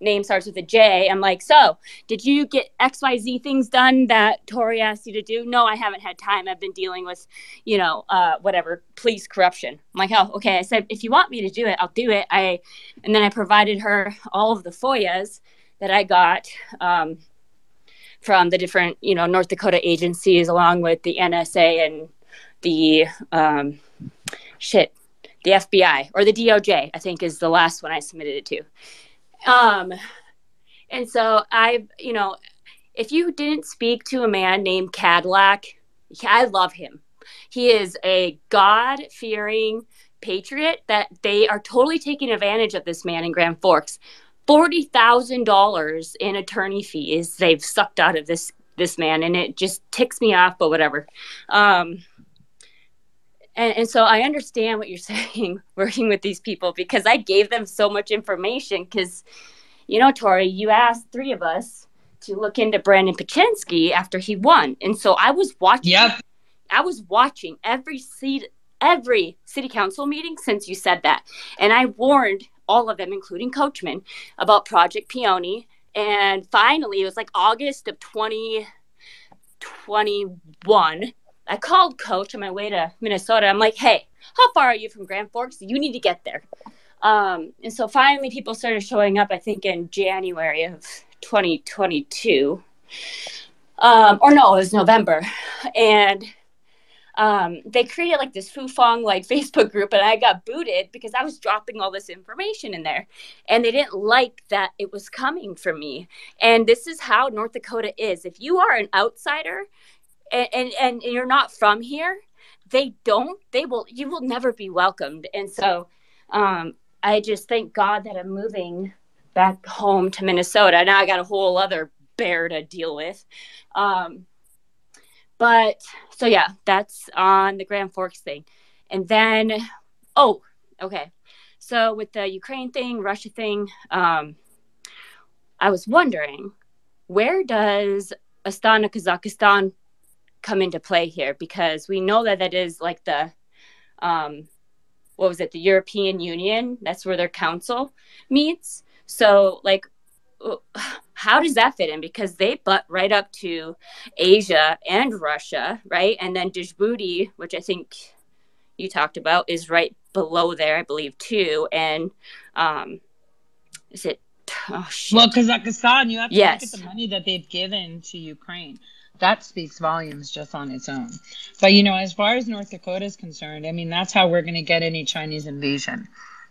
name starts with a J. I'm like, so did you get XYZ things done that Tori asked you to do? No, I haven't had time. I've been dealing with, you know, uh, whatever, police corruption. I'm like, oh, okay. I said, if you want me to do it, I'll do it. I, and then I provided her all of the FOIAs that I got um, from the different, you know, North Dakota agencies, along with the NSA and the um, shit, the FBI or the DOJ, I think is the last one I submitted it to. Um, and so I, you know, if you didn't speak to a man named Cadillac, I love him. He is a God fearing patriot that they are totally taking advantage of this man in Grand Forks. Forty thousand dollars in attorney fees they've sucked out of this this man, and it just ticks me off. But whatever. Um, and, and so I understand what you're saying, working with these people, because I gave them so much information. Because, you know, Tori, you asked three of us to look into Brandon Bochenski after he won, and so I was watching. Yep. I was watching every seat, every city council meeting since you said that, and I warned all of them, including Coachman, about Project Peony. And finally, it was like August of 2021 I called coach on my way to Minnesota. I'm like, hey, how far are you from Grand Forks? You need to get there. Um, and so finally, people started showing up, I think, in January of 2022. Um, or no, it was November. And um, they created like this Fufeng like Facebook group, and I got booted because I was dropping all this information in there, and they didn't like that it was coming from me. And this is how North Dakota is. If you are an outsider, and, and and you're not from here they don't they will you will never be welcomed and so um i just thank god that i'm moving back home to minnesota now i got a whole other bear to deal with um but so yeah that's on the grand forks thing. And then oh okay. So with the ukraine thing russia thing um i was wondering where does astana kazakhstan come into play here? Because we know that that is like the um what was it the european union? That's where their council meets. So like how does that fit in because they butt right up to asia and russia right and then djibouti which i think you talked about is right below there i believe too and um is it oh, shit. well kazakhstan you have to yes. look at the money that they've given to ukraine that speaks volumes just on its own. But you know, as far as North Dakota is concerned, I mean, that's how we're going to get any Chinese invasion.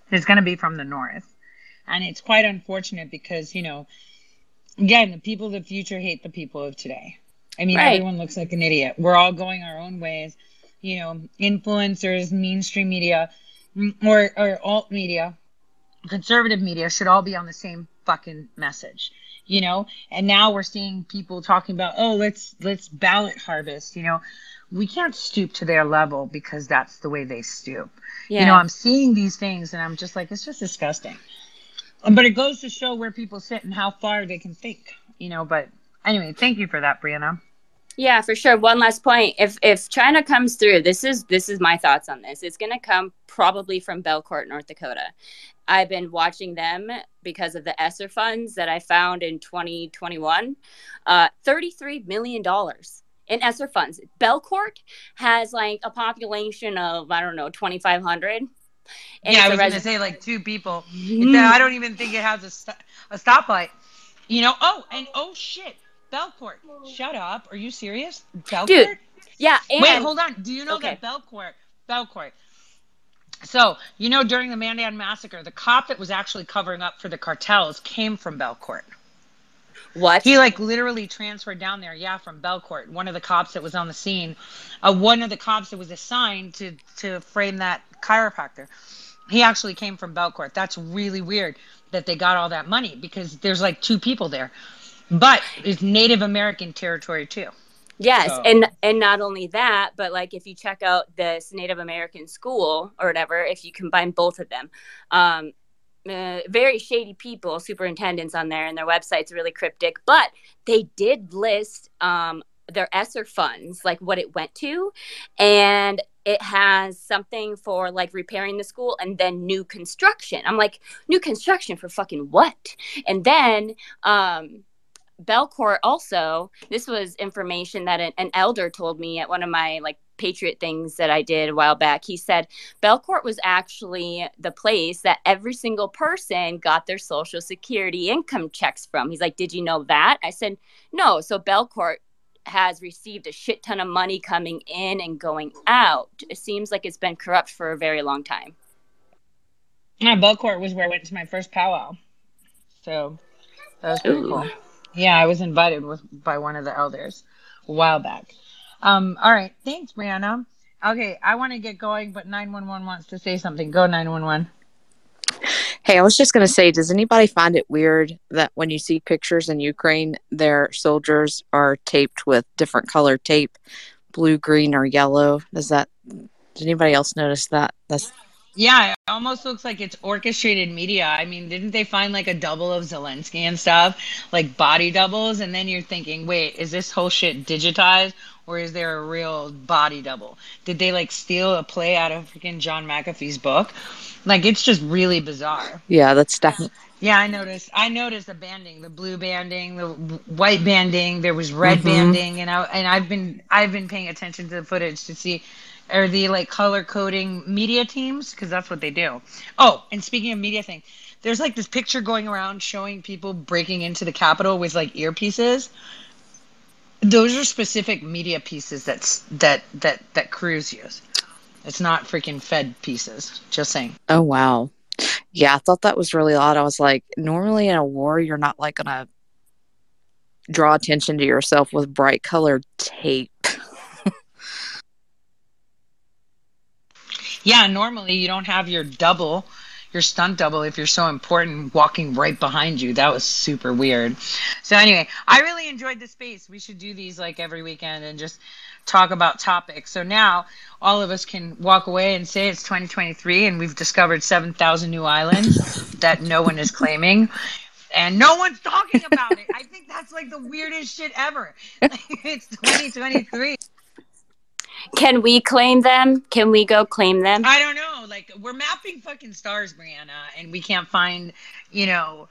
It's going to be from the north. And it's quite unfortunate because, you know, again, the people of the future hate the people of today. I mean, right. everyone looks like an idiot. We're all going our own ways. You know, influencers, mainstream media, or, or alt media, conservative media should all be on the same fucking message you know and now we're seeing people talking about oh let's let's ballot harvest you know we can't stoop to their level because that's the way they stoop yeah. you know i'm seeing these things and i'm just like it's just disgusting but it goes to show where people sit and how far they can think you know but anyway thank you for that brianna yeah for sure one last point if if china comes through this is this is my thoughts on this it's going to come probably from belcourt north dakota I've been watching them because of the ESSER funds that I found in 2021. Uh, $33 million in ESSER funds. Belcourt has like a population of, I don't know, 2,500. Yeah, I was res- going to say like two people. Mm-hmm. I don't even think it has a, st- a stoplight. You know, oh, and oh shit, Belcourt. Shut up. Are you serious? Belcourt? Dude, yeah. And- Wait, hold on. Do you know okay. that Belcourt, Belcourt, so, you know, during the Mandan massacre, the cop that was actually covering up for the cartels came from Belcourt. What? He like literally transferred down there, yeah, from Belcourt. One of the cops that was on the scene, uh, one of the cops that was assigned to to frame that chiropractor, he actually came from Belcourt. That's really weird that they got all that money because there's like two people there, but it's Native American territory too. Yes, so. and and not only that, but like if you check out this Native American school or whatever, if you combine both of them, um, uh, very shady people, superintendents on there, and their website's really cryptic. But they did list um, their ESSER funds, like what it went to, and it has something for like repairing the school and then new construction. I'm like, new construction for fucking what? And then um Belcourt also, this was information that an, an, elder told me at one of my like patriot things that I did a while back. He said Belcourt was actually the place that every single person got their social security income checks from. He's like, "Did you know that?" I said, "No." So Belcourt has received a shit ton of money coming in and going out. It seems like it's been corrupt for a very long time. Yeah, Belcourt was where I went to my first powwow. So that was pretty Ooh. cool. Yeah, I was invited with, by one of the elders a while back. Um, all right. Thanks, Brianna. Okay, I want to get going, but 911 wants to say something. Go 911. Hey, I was just going to say, does anybody find it weird that when you see pictures in Ukraine, their soldiers are taped with different color tape, blue, green, or yellow? Does that, did anybody else notice that? That's yeah, it almost looks like it's orchestrated media. I mean, didn't they find like a double of Zelensky and stuff, like body doubles? And then you're thinking, wait, is this whole shit digitized or is there a real body double? Did they like steal a play out of freaking John McAfee's book? Like, it's just really bizarre. Yeah, that's definitely. Yeah, I noticed. I noticed the banding, the blue banding, the white banding. There was red mm-hmm. banding, and I and I've been I've been paying attention to the footage to see are the like color coding media teams because that's what they do. Oh, and speaking of media thing, there's like this picture going around showing people breaking into the Capitol with like earpieces. Those are specific media pieces that's that that that crews use. It's not freaking Fed pieces. Just saying. Oh wow. Yeah, I thought that was really odd. I was like, normally in a war, you're not like gonna draw attention to yourself with bright colored tape. yeah, normally you don't have your double, your stunt double, if you're so important, walking right behind you. That was super weird. So, anyway, I really enjoyed the space. We should do these like every weekend and just talk about topics. So now all of us can walk away and say it's 2023 and we've discovered 7,000 new islands that no one is claiming. And no one's talking about it. I think that's like the weirdest shit ever. it's 2023. Can we claim them? Can we go claim them? I don't know. Like we're mapping fucking stars, Brianna, and we can't find, you know,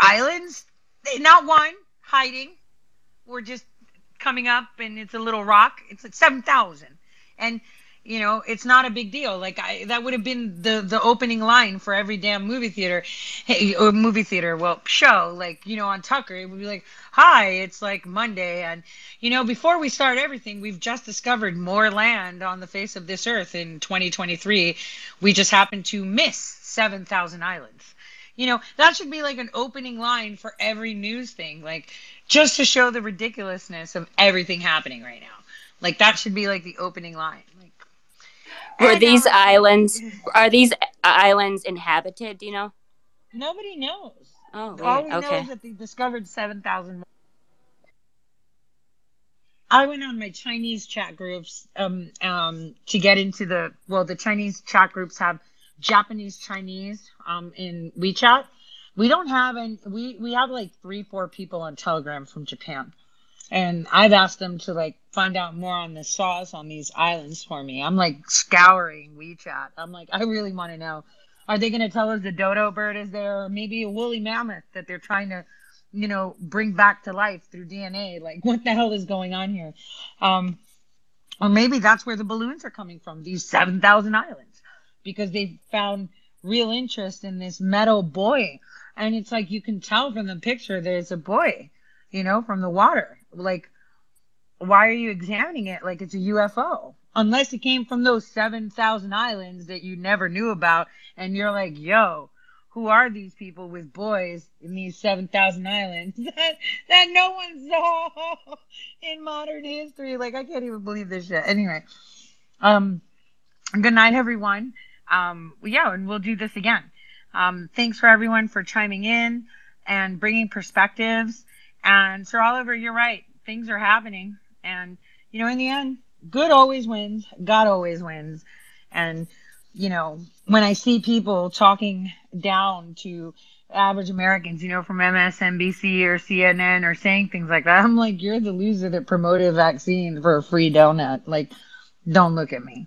islands. Eh, not one hiding. We're just coming up, and it's a little rock. It's like seven thousand, and you know it's not a big deal. Like i that would have been the the opening line for every damn movie theater hey or movie theater well show. Like you know on tucker it would be like hi it's like monday. And you know before we start everything we've just discovered more land on the face of this earth in 2023 we just happen to miss 7000 islands. You know that should be like an opening line for every news thing like just to show the ridiculousness of everything happening right now. Like that should be like the opening line were these islands are these islands inhabited? Do you know? Nobody knows. Oh, all we okay. know is that they discovered seven thousand. I went on my Chinese chat groups um, um, to get into the well, the Chinese chat groups have Japanese Chinese um, in WeChat. We don't have any. We we have like three, four people on Telegram from Japan and I've asked them to like find out more on the sauce on these islands for me. I'm like scouring WeChat. I'm like, I really want to know. Are they going to tell us the dodo bird is there, or maybe a woolly mammoth that they're trying to, you know, bring back to life through DNA? Like, what the hell is going on here? Um, or maybe that's where the balloons are coming from. These seven thousand islands, because they found real interest in this metal buoy, and it's like you can tell from the picture there's a buoy, you know, from the water like, why are you examining it like it's a UFO? Unless it came from those 7,000 islands that you never knew about, and you're like, yo, who are these people with boys in these 7,000 islands that, that no one saw in modern history? Like, I can't even believe this shit. Anyway, um, good night, everyone. Um, yeah, and we'll do this again. Um, thanks for everyone for chiming in and bringing perspectives. And Sir Oliver, you're right. Things are happening. And, you know, in the end, good always wins. God always wins. And, you know, when I see people talking down to average Americans, you know, from MSNBC or CNN or saying things like that. I'm like, you're the loser that promoted a vaccine for a free donut. Like, don't look at me.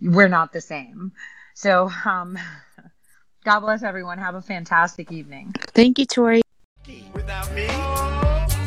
We're not the same. So, um, God bless everyone. Have a fantastic evening. Thank you, Tori. Without me.